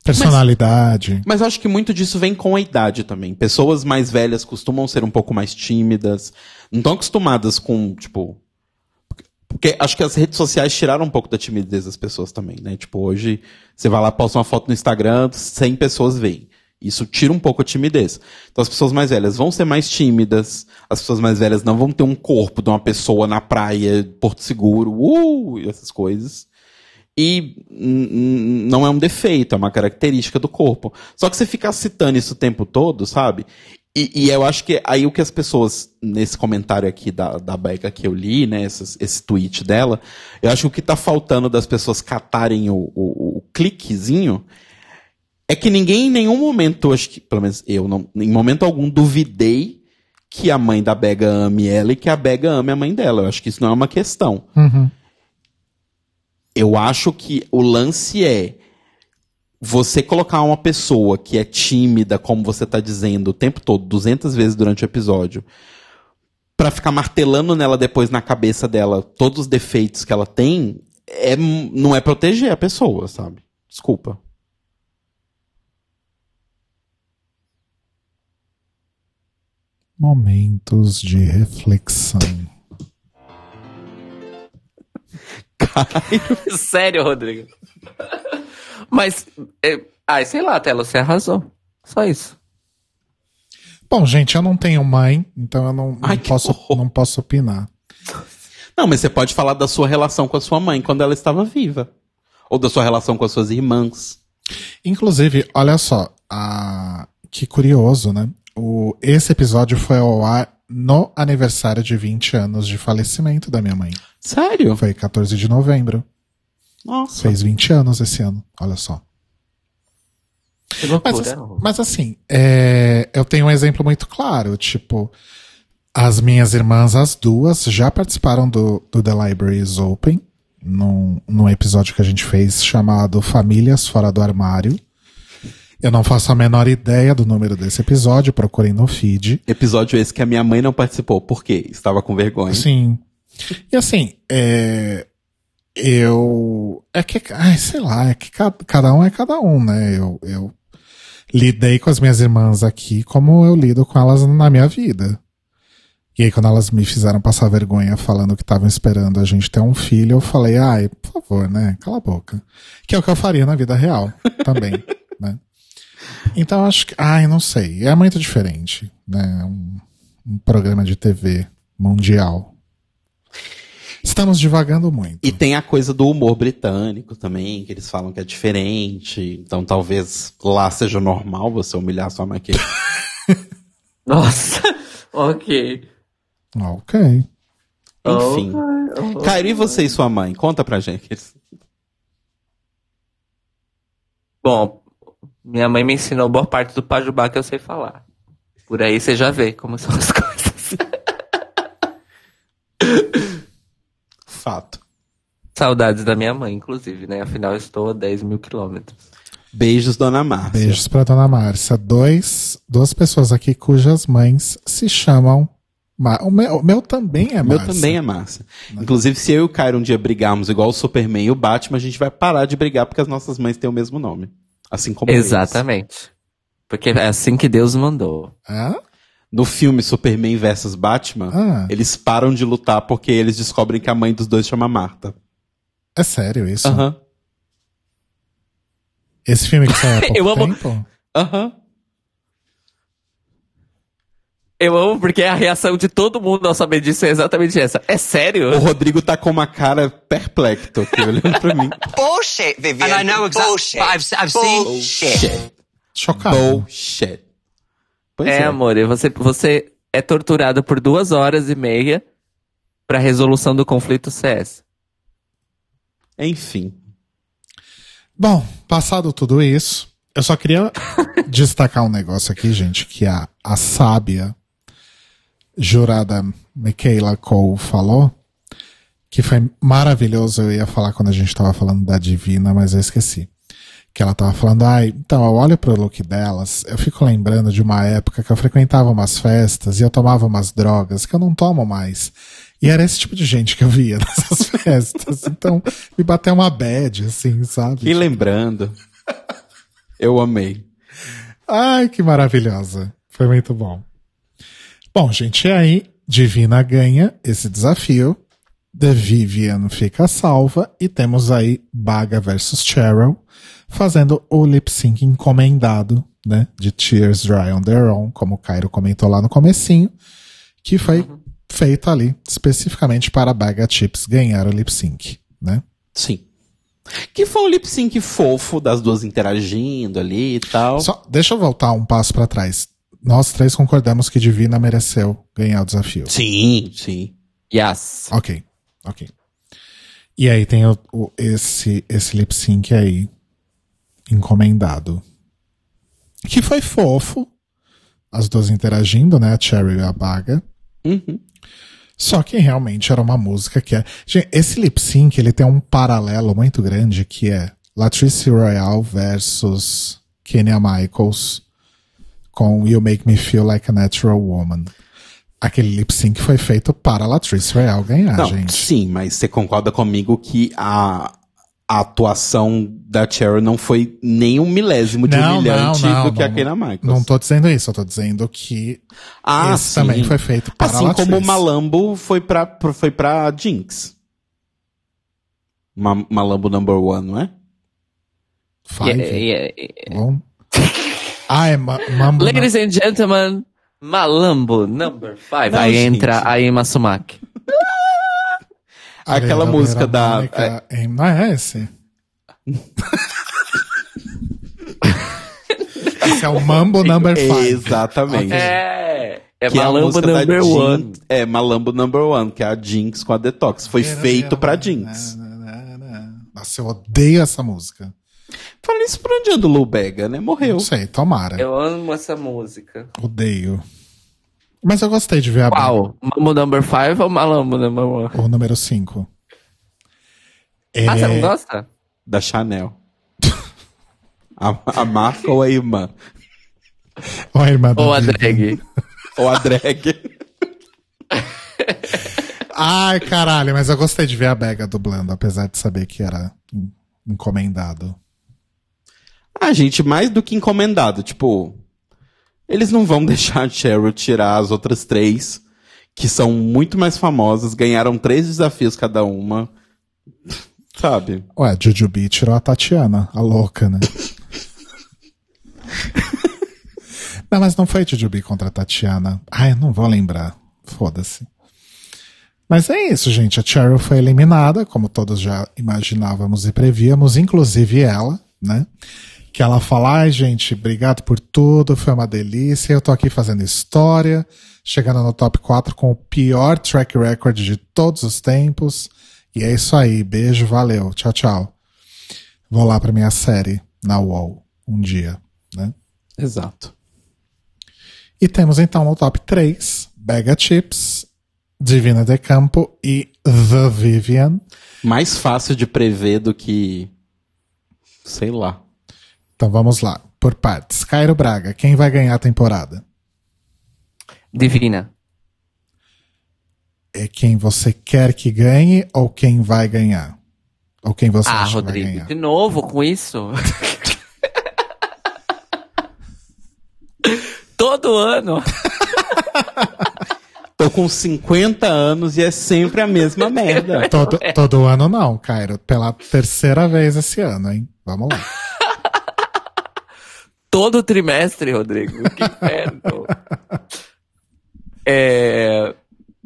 personalidade. Mas eu acho que muito disso vem com a idade também. Pessoas mais velhas costumam ser um pouco mais tímidas. Não estão acostumadas com, tipo. Porque acho que as redes sociais tiraram um pouco da timidez das pessoas também, né? Tipo, hoje você vai lá, posta uma foto no Instagram, 100 pessoas veem. Isso tira um pouco a timidez. Então as pessoas mais velhas vão ser mais tímidas, as pessoas mais velhas não vão ter um corpo de uma pessoa na praia, Porto Seguro, uh, essas coisas. E não é um defeito, é uma característica do corpo. Só que você ficar citando isso o tempo todo, sabe? E, e eu acho que aí o que as pessoas, nesse comentário aqui da, da Becca que eu li, né, esse, esse tweet dela, eu acho que o que tá faltando das pessoas catarem o, o, o cliquezinho é que ninguém em nenhum momento, acho que, pelo menos eu, não, em momento algum, duvidei que a mãe da Bega ame ela e que a Bega ame a mãe dela. Eu acho que isso não é uma questão. Uhum. Eu acho que o lance é você colocar uma pessoa que é tímida, como você tá dizendo o tempo todo, 200 vezes durante o episódio, pra ficar martelando nela depois na cabeça dela todos os defeitos que ela tem, é, não é proteger a pessoa, sabe? Desculpa. Momentos de reflexão. Sério, Rodrigo. Mas, é, ai, sei lá, Tela, você arrasou. Só isso. Bom, gente, eu não tenho mãe, então eu não, não Ai, que posso, horror. não posso opinar. Não, mas você pode falar da sua relação com a sua mãe quando ela estava viva. Ou da sua relação com as suas irmãs. Inclusive, olha só, a... que curioso, né? O... Esse episódio foi ao ar no aniversário de 20 anos de falecimento da minha mãe. Sério? Foi 14 de novembro. Nossa. Fez 20 anos esse ano, olha só. Que Mas, loucura. mas assim, é, eu tenho um exemplo muito claro. Tipo, as minhas irmãs, as duas, já participaram do, do The Library is Open, num, num episódio que a gente fez chamado Famílias Fora do Armário. Eu não faço a menor ideia do número desse episódio, procurem no feed. Episódio esse que a minha mãe não participou. Por quê? Estava com vergonha. Sim. E assim, é, eu. É que, ai, sei lá, é que ca- cada um é cada um, né? Eu, eu lidei com as minhas irmãs aqui como eu lido com elas na minha vida. E aí, quando elas me fizeram passar vergonha falando que estavam esperando a gente ter um filho, eu falei, ai, por favor, né? Cala a boca. Que é o que eu faria na vida real também, né? Então, acho que. Ai, não sei. É muito diferente, né? Um, um programa de TV mundial. Estamos divagando muito. E tem a coisa do humor britânico também, que eles falam que é diferente. Então talvez lá seja normal você humilhar sua mãe. que- Nossa, ok. Ok. Enfim. Oh, Cairo, e você e sua mãe? Conta pra gente. Bom, minha mãe me ensinou boa parte do pajubá que eu sei falar. Por aí você já vê como são as coisas. Fato. Saudades da minha mãe, inclusive, né? Afinal, eu estou a 10 mil quilômetros. Beijos, dona Márcia. Beijos pra dona Márcia. Dois, duas pessoas aqui cujas mães se chamam. Ma- O meu, o meu também é O meu Márcia. também é Márcia. Inclusive, se eu e o Cairo um dia brigarmos igual o Superman e o Batman, a gente vai parar de brigar porque as nossas mães têm o mesmo nome. Assim como eles. Exatamente. Porque é assim que Deus mandou. Hã? No filme Superman vs Batman, Ah. eles param de lutar porque eles descobrem que a mãe dos dois chama Marta. É sério isso? Aham. Esse filme que saiu há pouco Eu amo- tempo? Aham. Eu amo porque a reação de todo mundo ao saber disso é exatamente essa. É sério? O Rodrigo tá com uma cara perplexo aqui, olhando pra mim. Bullshit, Vivian. And I know exactly- Bullshit. I've- I've seen- Bullshit. Chocado. Bullshit. Pois É, amor, e você, você é torturado por duas horas e meia pra resolução do conflito CS. Enfim. Bom, passado tudo isso, eu só queria destacar um negócio aqui, gente, que a, a sábia jurada Michaela Cole falou, que foi maravilhoso. Eu ia falar quando a gente tava falando da Divina, mas eu esqueci. Que ela tava falando, ai, então eu olho pro look delas, eu fico lembrando de uma época que eu frequentava umas festas e eu tomava umas drogas que eu não tomo mais. E era esse tipo de gente que eu via nessas festas. Então, me bateu uma bad, assim, sabe? E lembrando. Eu amei. Ai, que maravilhosa. Foi muito bom. Bom, gente, e aí, Divina ganha esse desafio The Vivian fica salva e temos aí Baga versus Cheryl fazendo o lip sync encomendado, né, de Tears Dry on Their Own, como o Cairo comentou lá no comecinho, que foi feito ali especificamente para Baga Chips ganhar o lip sync, né? Sim. Que foi um lip sync fofo das duas interagindo ali e tal. Só deixa eu voltar um passo pra trás. Nós três concordamos que Divina mereceu ganhar o desafio. Sim, sim. Yes. Ok, ok. E aí tem o, o- esse, esse lip sync aí, encomendado. Que foi fofo. As duas interagindo, né? A Cherry e a Baga. Uhum. Só que realmente era uma música que é. Gente, esse lip sync ele tem um paralelo muito grande que é Latrice Royale versus Kenya Michaels com You Make Me Feel Like a Natural Woman. Aquele lip sync foi feito para Latrice Royale ganhar, Não, gente. sim, mas você concorda comigo que a, a atuação da Cheryl não foi nem um milésimo de humilhante do que a Keina Michaels. Não tô dizendo isso, eu tô dizendo que ah, sim. também foi feito para Assim a como o. Malambo foi pra, foi pra Jinx. Ma- Malambo number one, não é? Five? Yeah, yeah, yeah. Bom. Ah, é ma Mambo. Ladies and gentlemen, Malambo number 5. Não, Aí gente. entra a Ima Sumaki. Aquela música da- é, Não é esse? esse é o Mambo Number 5. Exatamente. É. É Que é a Malambo number one. É, Malambo number one, que é a Jinx com a Detox. Foi feito pra Jinx. Nossa, eu odeio essa música. Falando isso pra onde anda o Lou Bega, né? Morreu. Não sei, tomara. Eu amo essa música. Odeio. Mas eu gostei de ver a Qual? Mambo number 5 ou Malambo number 1? o número 5. É, Ah, você não gosta? Da Chanel. a, a marca ou a irmã? Ó, a irmã da Ou a drag? Ou a drag? Ai, caralho, mas eu gostei de ver a Bega dublando, apesar de saber que era en- encomendado. Ah, gente, mais do que encomendado. Tipo, eles não vão deixar a Cheryl tirar as outras três, que são muito mais famosas, ganharam três desafios cada uma. Sabe? Ué, Jujubee tirou a Tatiana, a louca, né? não, mas não foi Jujubee contra a Tatiana. Ai, não vou lembrar. Foda-se. Mas é isso, gente. A Cheryl foi eliminada, como todos já imaginávamos e prevíamos, inclusive ela, né? Que ela fala, ai, gente, obrigado por tudo, foi uma delícia. Eu tô aqui fazendo história, chegando no top 4 com o pior track record de todos os tempos. E é isso aí. Beijo, valeu. Tchau, tchau. Vou lá pra minha série na UOL um dia, né? Exato. E temos então no top 3 Bega Chips, Divina de Campo e The Vivian. Mais fácil de prever do que. Sei lá. Então vamos lá, por partes. Cairo Braga, quem vai ganhar a temporada? Divina. É quem você quer que ganhe ou quem vai ganhar? Ou quem você Ah, acha que vai Rodrigo, ganhar? de novo com isso? Todo ano. Tô com 50 anos e é sempre a mesma merda. Todo, todo ano não, Cairo. Pela terceira vez esse ano, hein? Vamos lá. Todo trimestre, Rodrigo. Que inferno. é,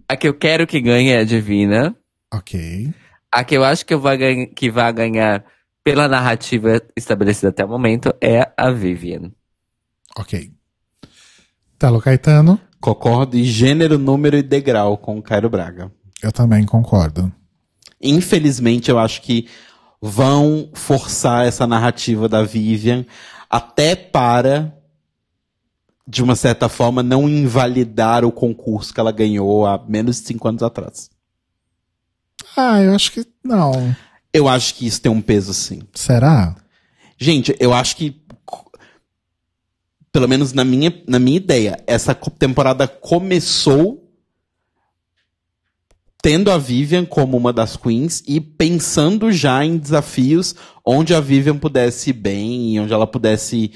a que eu quero que ganhe é a Divina. Ok. A que eu acho que, eu vai que vai ganhar pela narrativa estabelecida até o momento é a Vivian. Ok. Telo Caetano, Concordo em gênero, número e degrau com o Cairo Braga. eu também concordo. Infelizmente, eu acho que vão forçar essa narrativa da Vivian até para, de uma certa forma, não invalidar o concurso que ela ganhou há menos de cinco anos atrás. Ah, eu acho que não. Eu acho que isso tem um peso, sim. Será? Gente, eu acho que, pelo menos na minha, na minha ideia, essa temporada começou tendo a Vivian como uma das queens e pensando já em desafios onde a Vivian pudesse ir bem e onde ela pudesse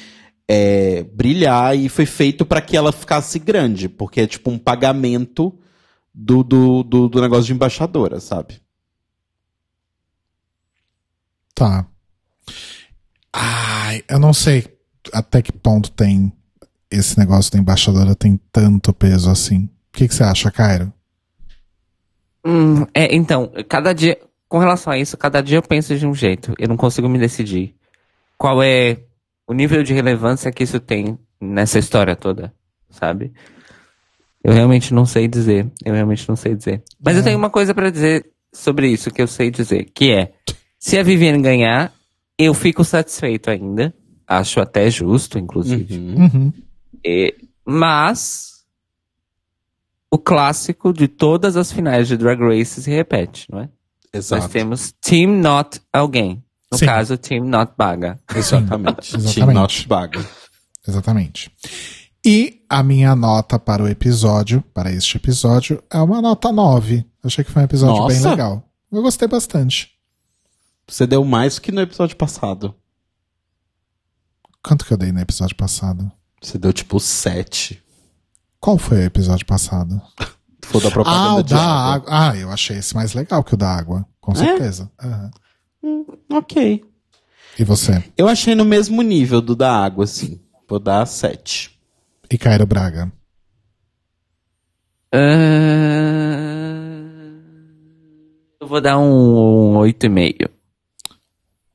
é, brilhar e foi feito para que ela ficasse grande, porque é tipo um pagamento do, do, do, do negócio de embaixadora, sabe? Tá. Ai, eu não sei até que ponto tem esse negócio da embaixadora tem tanto peso assim. O que, que você acha, Cairo? Hum, é, então, cada dia, com relação a isso, cada dia eu penso de um jeito. Eu não consigo me decidir. Qual é o nível de relevância que isso tem nessa história toda, sabe? Eu realmente não sei dizer. Eu realmente não sei dizer. Mas eu tenho uma coisa pra dizer sobre isso que eu sei dizer, que é, se a Viviane ganhar, eu fico satisfeito ainda. Acho até justo, inclusive. Uhum. E- mas o clássico de todas as finais de Drag Race se repete, não é? Exato. Nós temos Team Not alguém. No Sim. caso, Team Not Baga. Exatamente. Exatamente. Team Not Baga. Exatamente. E a minha nota para o episódio, para este episódio, é uma nota 9. Achei que foi um episódio bem Nossa. legal. Eu gostei bastante. Você deu mais que no episódio passado. Quanto que eu dei no episódio passado? Você deu tipo 7. Qual foi o episódio passado? Foi da Ah, propaganda o de da água. água. Ah, eu achei esse mais legal que o da água. Com certeza. Aham. Ok. E você? Eu achei no mesmo nível do da água, assim. Vou dar 7. E Cairo Braga? Ah, eu vou dar um, um 8,5.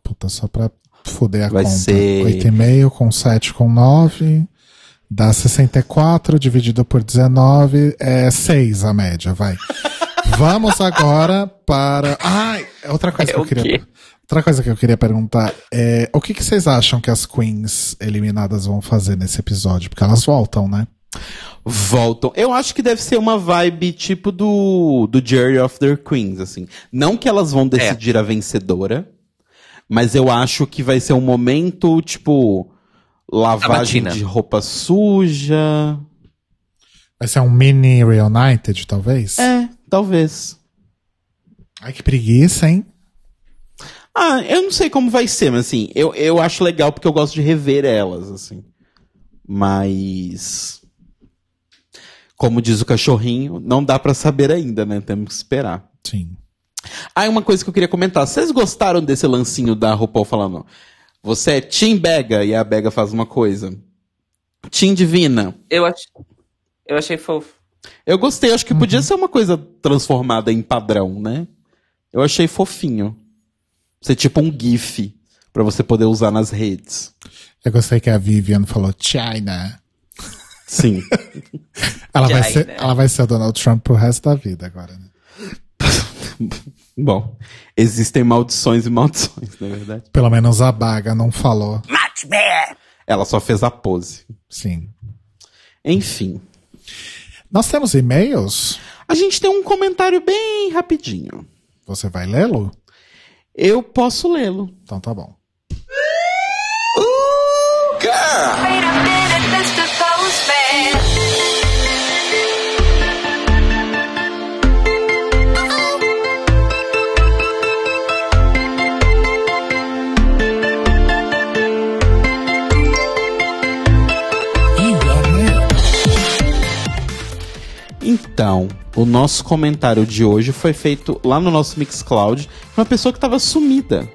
Puta, só pra foder a Vai conta. ser- 8,5 com 7 com 9. Dá 64 dividido por 19 é 6 a média, vai. Vamos agora para. Ai, outra coisa É que eu queria. quê? Outra coisa que eu queria perguntar é o que, que vocês acham que as queens eliminadas vão fazer nesse episódio? Porque elas voltam, né? Voltam. Eu acho que deve ser uma vibe tipo do, do Jury of the Queens, assim. Não que elas vão decidir a vencedora, mas eu acho que vai ser um momento, tipo, lavagem de roupa suja. Vai ser um mini reunited, talvez? É, talvez. Ai, que preguiça, hein? Ah, eu não sei como vai ser, mas assim, eu, eu acho legal porque eu gosto de rever elas, assim. Mas. Como diz o cachorrinho, não dá pra saber ainda, né? Temos que esperar. Sim. Ah, e uma coisa que eu queria comentar. Vocês gostaram desse lancinho da RuPaul falando? Você é Team Bega e a Bega faz uma coisa. Team Divina. Eu, ach... eu achei fofo. Eu gostei, acho que podia ser uma coisa transformada em padrão, né? Eu achei fofinho. Ser tipo um GIF pra você poder usar nas redes. Eu gostei que a Vivian falou China. Sim. Ela vai, China. ser, ela vai ser o Donald Trump pro resto da vida agora, né? Bom, existem maldições e maldições, na verdade. Pelo menos a Baga não falou. Ela só fez a pose. Sim. Enfim. Nós temos e-mails? A gente tem um comentário bem rapidinho. Você vai lê-lo? Eu posso lê-lo. Então tá bom. Wait a Então, o nosso comentário de hoje foi feito lá no nosso Mixcloud por uma pessoa que estava sumida.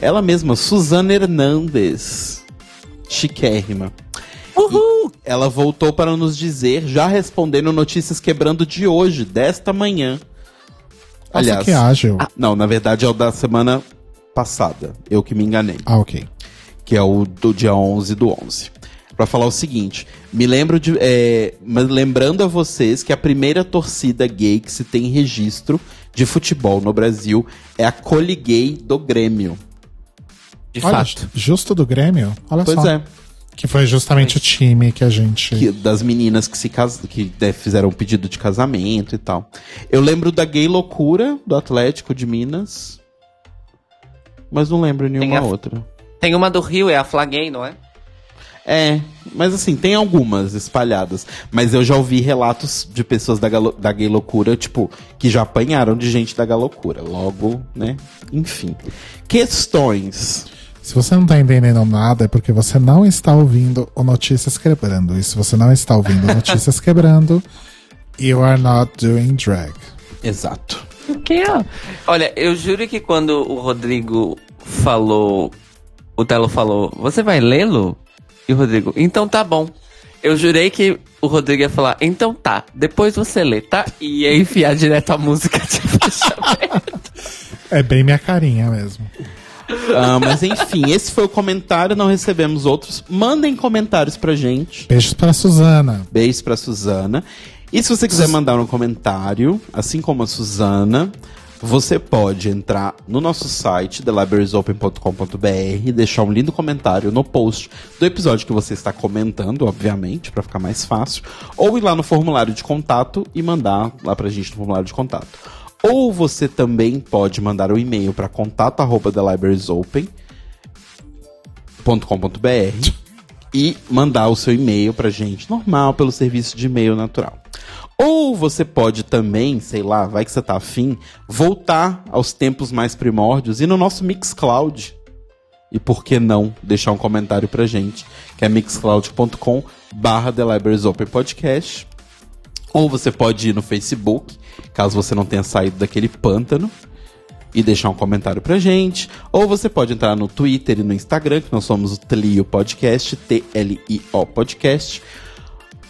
Ela mesma, Suzana Hernandes. Chiquérrima. Uhul! Ela voltou para nos dizer, já respondendo notícias quebrando de hoje, desta manhã. Nossa, que ágil. Não, na verdade é o da semana passada. Eu que me enganei Ah, ok. que é o do dia 11 do 11. Pra falar o seguinte, me lembro de. é, mas lembrando a vocês que a primeira torcida gay que se tem registro de futebol no Brasil é a Coli Gay do Grêmio. De Olha, fato. justo do Grêmio? Olha Pois só. é. Que foi justamente o time que a gente. que- das meninas que se cas... que né, fizeram um pedido de casamento e tal. Eu lembro da Gay Loucura do Atlético de Minas. Mas não lembro nenhuma Tem a- outra. Tem uma do Rio, é a Flaguei, não é? É, mas assim, tem algumas espalhadas. Mas eu já ouvi relatos de pessoas da, galo- da gay loucura, tipo, que já apanharam de gente da galocura. Logo, né? Enfim. Questões. Se você não tá entendendo nada, é porque você não está ouvindo o Notícias Quebrando. E se você não está ouvindo o Notícias Quebrando, you are not doing drag. Exato. O que é? Olha, eu juro que quando o Rodrigo falou. O Telo falou: Você vai lê-lo? E o Rodrigo: Então tá bom. Eu jurei que o Rodrigo ia falar: Então tá, depois você lê, tá? E ia enfiar direto a música de fechamento. É bem minha carinha mesmo. Ah, mas enfim, esse foi o comentário, não recebemos outros. Mandem comentários pra gente. Beijos pra Suzana. Beijos pra Suzana. E se você quiser mandar um comentário, assim como a Suzana, você pode entrar no nosso site, thelibrariesopen.com.br, deixar um lindo comentário no post do episódio que você está comentando, obviamente, para ficar mais fácil, ou ir lá no formulário de contato e mandar lá pra gente no formulário de contato. Ou você também pode mandar um e-mail para contato@thelibrariesopen.com.br e mandar o seu e-mail pra gente, normal, pelo serviço de e-mail natural. Ou você pode também, sei lá, vai que você tá afim, voltar aos tempos mais primórdios e no nosso Mixcloud. E por que não deixar um comentário pra gente, que é mixcloud.com barra The Libraries Open Podcast. Ou você pode ir no Facebook, caso você não tenha saído daquele pântano, e deixar um comentário pra gente. Ou você pode entrar no Twitter e no Instagram, que nós somos o Tlio Podcast, T-L-I-O Podcast.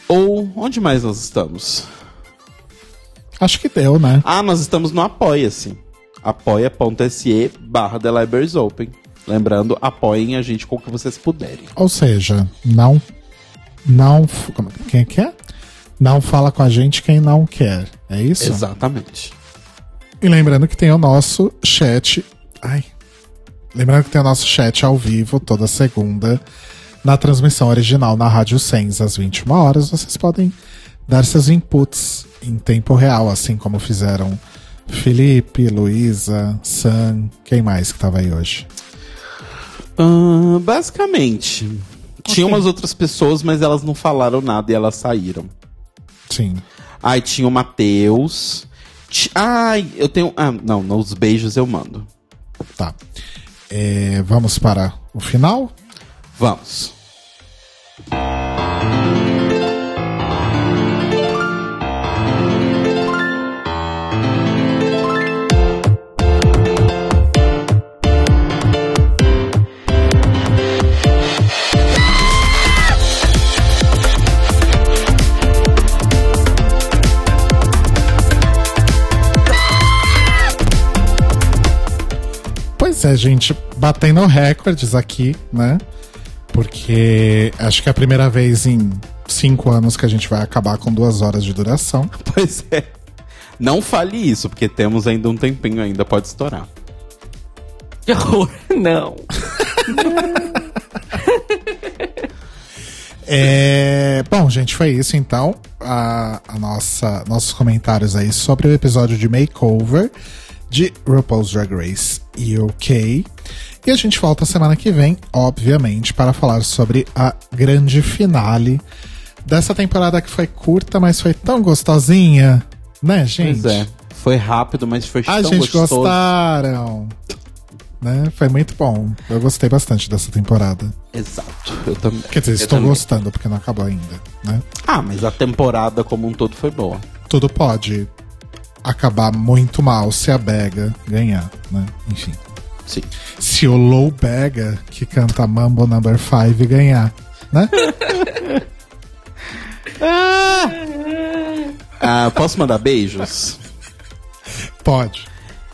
Ou onde mais nós estamos? Acho que deu, né? Ah, nós estamos no Apoia-se. apoia.se barra The Libraries Open. Lembrando, apoiem a gente com o que vocês puderem. Ou seja, não. Não. como- Quem é que é? Não fala com a gente quem não quer. É isso? Exatamente. E lembrando que tem o nosso chat. Ai. Lembrando que tem o nosso chat ao vivo toda segunda na transmissão original na Rádio Sens às 21 horas. Vocês podem dar seus inputs em tempo real, assim como fizeram Felipe, Luísa, Sam, quem mais que tava aí hoje? Ah, basicamente. Tinha umas outras pessoas, mas elas não falaram nada e elas saíram. Sim. Ai, tinha o Matheus. Ai, eu tenho. Ah, não, nos beijos eu mando. Tá. É, vamos para o final? Vamos. É, gente, batendo recordes aqui, né? Porque acho que é a primeira vez em cinco anos que a gente vai acabar com duas horas de duração. Pois é. Não fale isso, porque temos ainda um tempinho ainda, pode estourar. Que horror. Não. É, bom, gente, foi isso então. A, a nossa, nossos comentários aí sobre o episódio de Makeover de RuPaul's Drag Race UK. E a gente volta semana que vem, obviamente, para falar sobre a grande finale dessa temporada que foi curta, mas foi tão gostosinha, né, gente? Pois é. Foi rápido, mas foi A tão gente gostoso. gostaram. Né? Foi muito bom. Eu gostei bastante dessa temporada. Exato. Eu também. Quer dizer, Eu estou também. gostando porque não acabou ainda, né? Ah, mas a temporada como um todo foi boa. Tudo pode acabar muito mal se a Bega ganhar, né? Enfim. Sim. Se o Low Bega, que canta Mambo Number 5, ganhar, né? Ah, posso mandar beijos? Pode.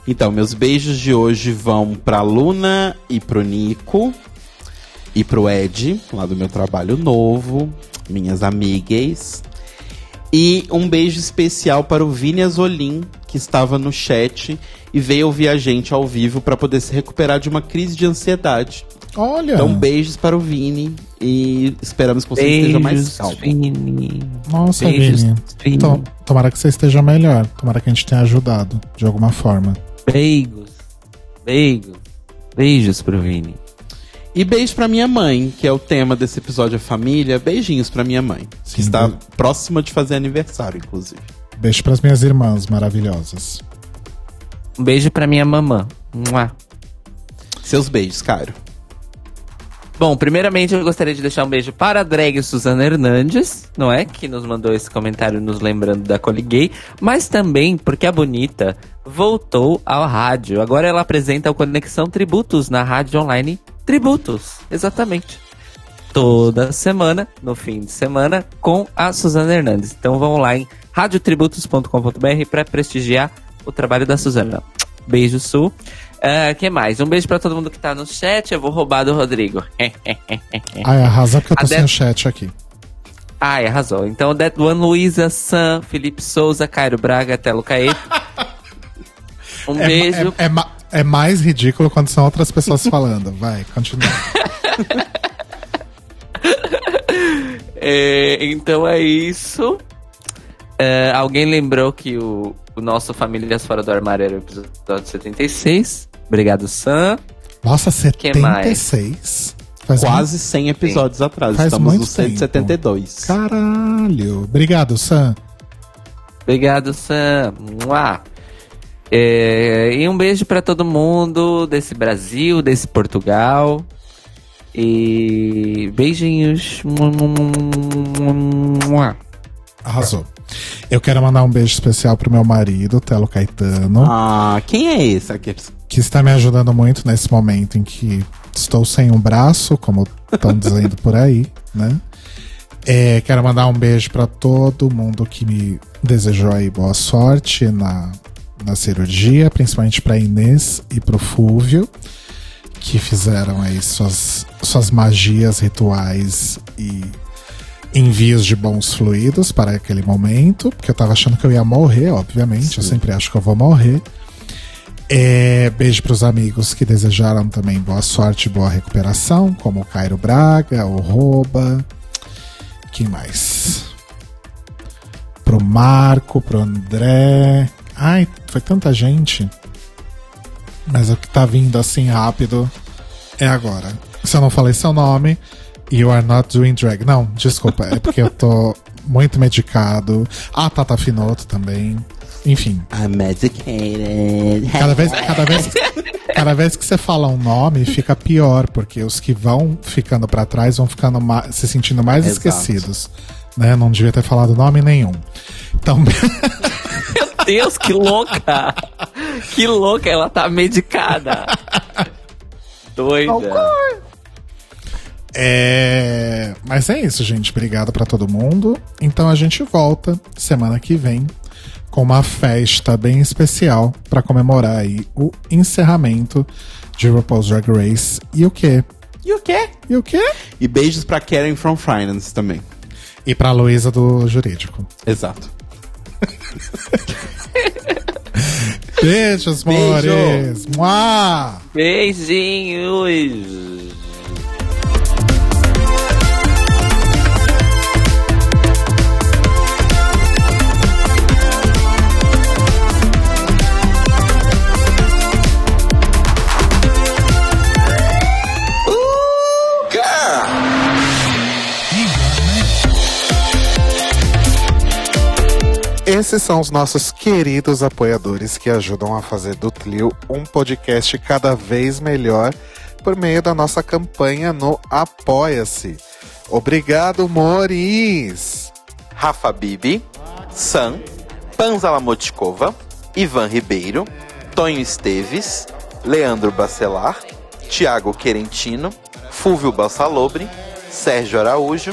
Então, meus beijos de hoje vão pra Luna e pro Nico. E pro Ed, lá do meu trabalho novo. Minhas amigas. E um beijo especial para o Vini Azolim, que estava no chat e veio ouvir a gente ao vivo para poder se recuperar de uma crise de ansiedade. Olha. Então, beijos para o Vini e esperamos que você esteja mais Beijos, calmo. Vini. Nossa, Beijos, Vini. Vini. Então, tomara que você esteja melhor. Tomara que a gente tenha ajudado de alguma forma. Beijos. Beijos. Beijos pro Vini. E beijo pra minha mãe, que é o tema desse episódio, a família. Beijinhos pra minha mãe, Sim, que está be- próxima de fazer aniversário, inclusive. Beijo pras minhas irmãs maravilhosas. Um beijo pra minha mamã. Mua. Seus beijos, Cairo. Bom, primeiramente eu gostaria de deixar um beijo para a drag Suzana Hernandes, não é? Que nos mandou esse comentário nos lembrando da Coliguei, mas também porque a Bonita voltou ao rádio. Agora ela apresenta o Conexão Tributos na rádio online Tributos, exatamente. Toda semana, no fim de semana, com a Suzana Hernandes. Então vão lá em radiotributos.com.br para prestigiar o trabalho da Suzana. Beijo, Sul. Uh, que mais? Um beijo pra todo mundo que tá no chat. Eu vou roubar do Rodrigo. Ai, arrasa porque eu tô A sem Deb- o chat aqui. Ai, arrasou. Então, That One, Luísa, Sam, Felipe Souza, Cairo Braga, Telo Caeto. Um É, beijo. é, é ma- é mais ridículo quando são outras pessoas falando. Vai, continua. É, então é isso. É, alguém lembrou que o, o nosso Famílias Fora do Armário era o episódio 76. Obrigado, Sam. Nossa, Que mais? 76. Faz Quase 100 episódios atrás. Faz Estamos muito no 172. muito- Caralho. Obrigado, Sam. Obrigado, Sam. Mua. É, e um beijo pra todo mundo desse Brasil, desse Portugal. E beijinhos. Arrasou. Eu quero mandar um beijo especial pro meu marido, Telo Caetano, Ah, quem é esse aqui? que está me ajudando muito nesse momento em que estou sem um braço, como estão dizendo por aí, né? É, quero mandar um beijo para todo mundo que me desejou aí boa sorte na, na cirurgia, principalmente para Inês e pro Fúvio, que fizeram aí suas, suas magias rituais e envios de bons fluidos para aquele momento, porque eu tava achando que eu ia morrer, obviamente, eu sempre acho que eu vou morrer. É, beijo pros amigos que desejaram também boa sorte e boa recuperação, como o Cairo Braga, o Roba. Quem mais? Pro Marco, pro André. Ai, foi tanta gente. Mas o que tá vindo assim rápido é agora. Se eu não falei seu nome, you are not doing drag. Não, desculpa, é porque eu tô muito medicado. A Tata Finoto também. Enfim, I'm medicated. Cada vez, cada, vez, cada vez que você fala um nome, fica pior, porque os que vão ficando pra trás vão ficando ma- se sentindo mais Exato. esquecidos. Né? Não devia ter falado nome nenhum. Então, Deus, que louca! Que louca, ela tá medicada. Doida. é... mas é isso, gente. Obrigado pra todo mundo. Então a gente volta semana que vem com uma festa bem especial pra comemorar aí o encerramento de RuPaul's Drag Race. E o quê? E o quê? E o quê? E beijos pra Karen from Finance também. E pra Luísa do Jurídico. Exato. Beijos, Beijo. Mua! Beijinhos. Esses são os nossos queridos apoiadores que ajudam a fazer do Tlio um podcast cada vez melhor por meio da nossa campanha no Apoia-se. Obrigado, Moris! Rafa Bibi, Sam, Panzala Motkova, Ivan Ribeiro, Tonho Esteves, Leandro Bacelar, Tiago Querentino, Fúvio Balsalobre, Sérgio Araújo,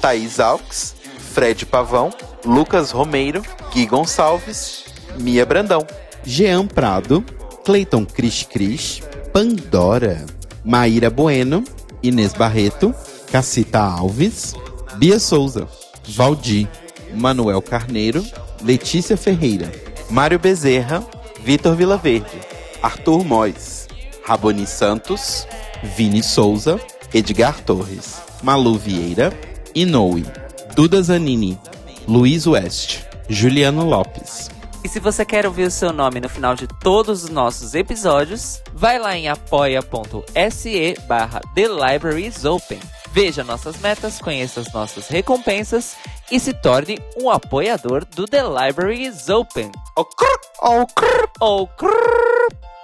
Thaís Alves, Fred Pavão, Lucas Romeiro, Gui Gonçalves, Mia Brandão. Jean Prado, Cleiton Cris Cris, Pandora, Maíra Bueno, Inês Barreto, Cacita Alves, Bia Souza, Valdir, Manuel Carneiro, Letícia Ferreira, Mário Bezerra, Vitor Vilaverde, Arthur Mois, Raboni Santos, Vini Souza, Edgar Torres, Malu Vieira, Inoue, Duda Zanini, Luiz West, Juliano Lopes. E se você quer ouvir o seu nome no final de todos os nossos episódios, vai lá em apoia.se barra The Libraries Open. Veja nossas metas, conheça as nossas recompensas e se torne um apoiador do The Libraries Open. Oh, crrr, oh, crrr. Ou crrr.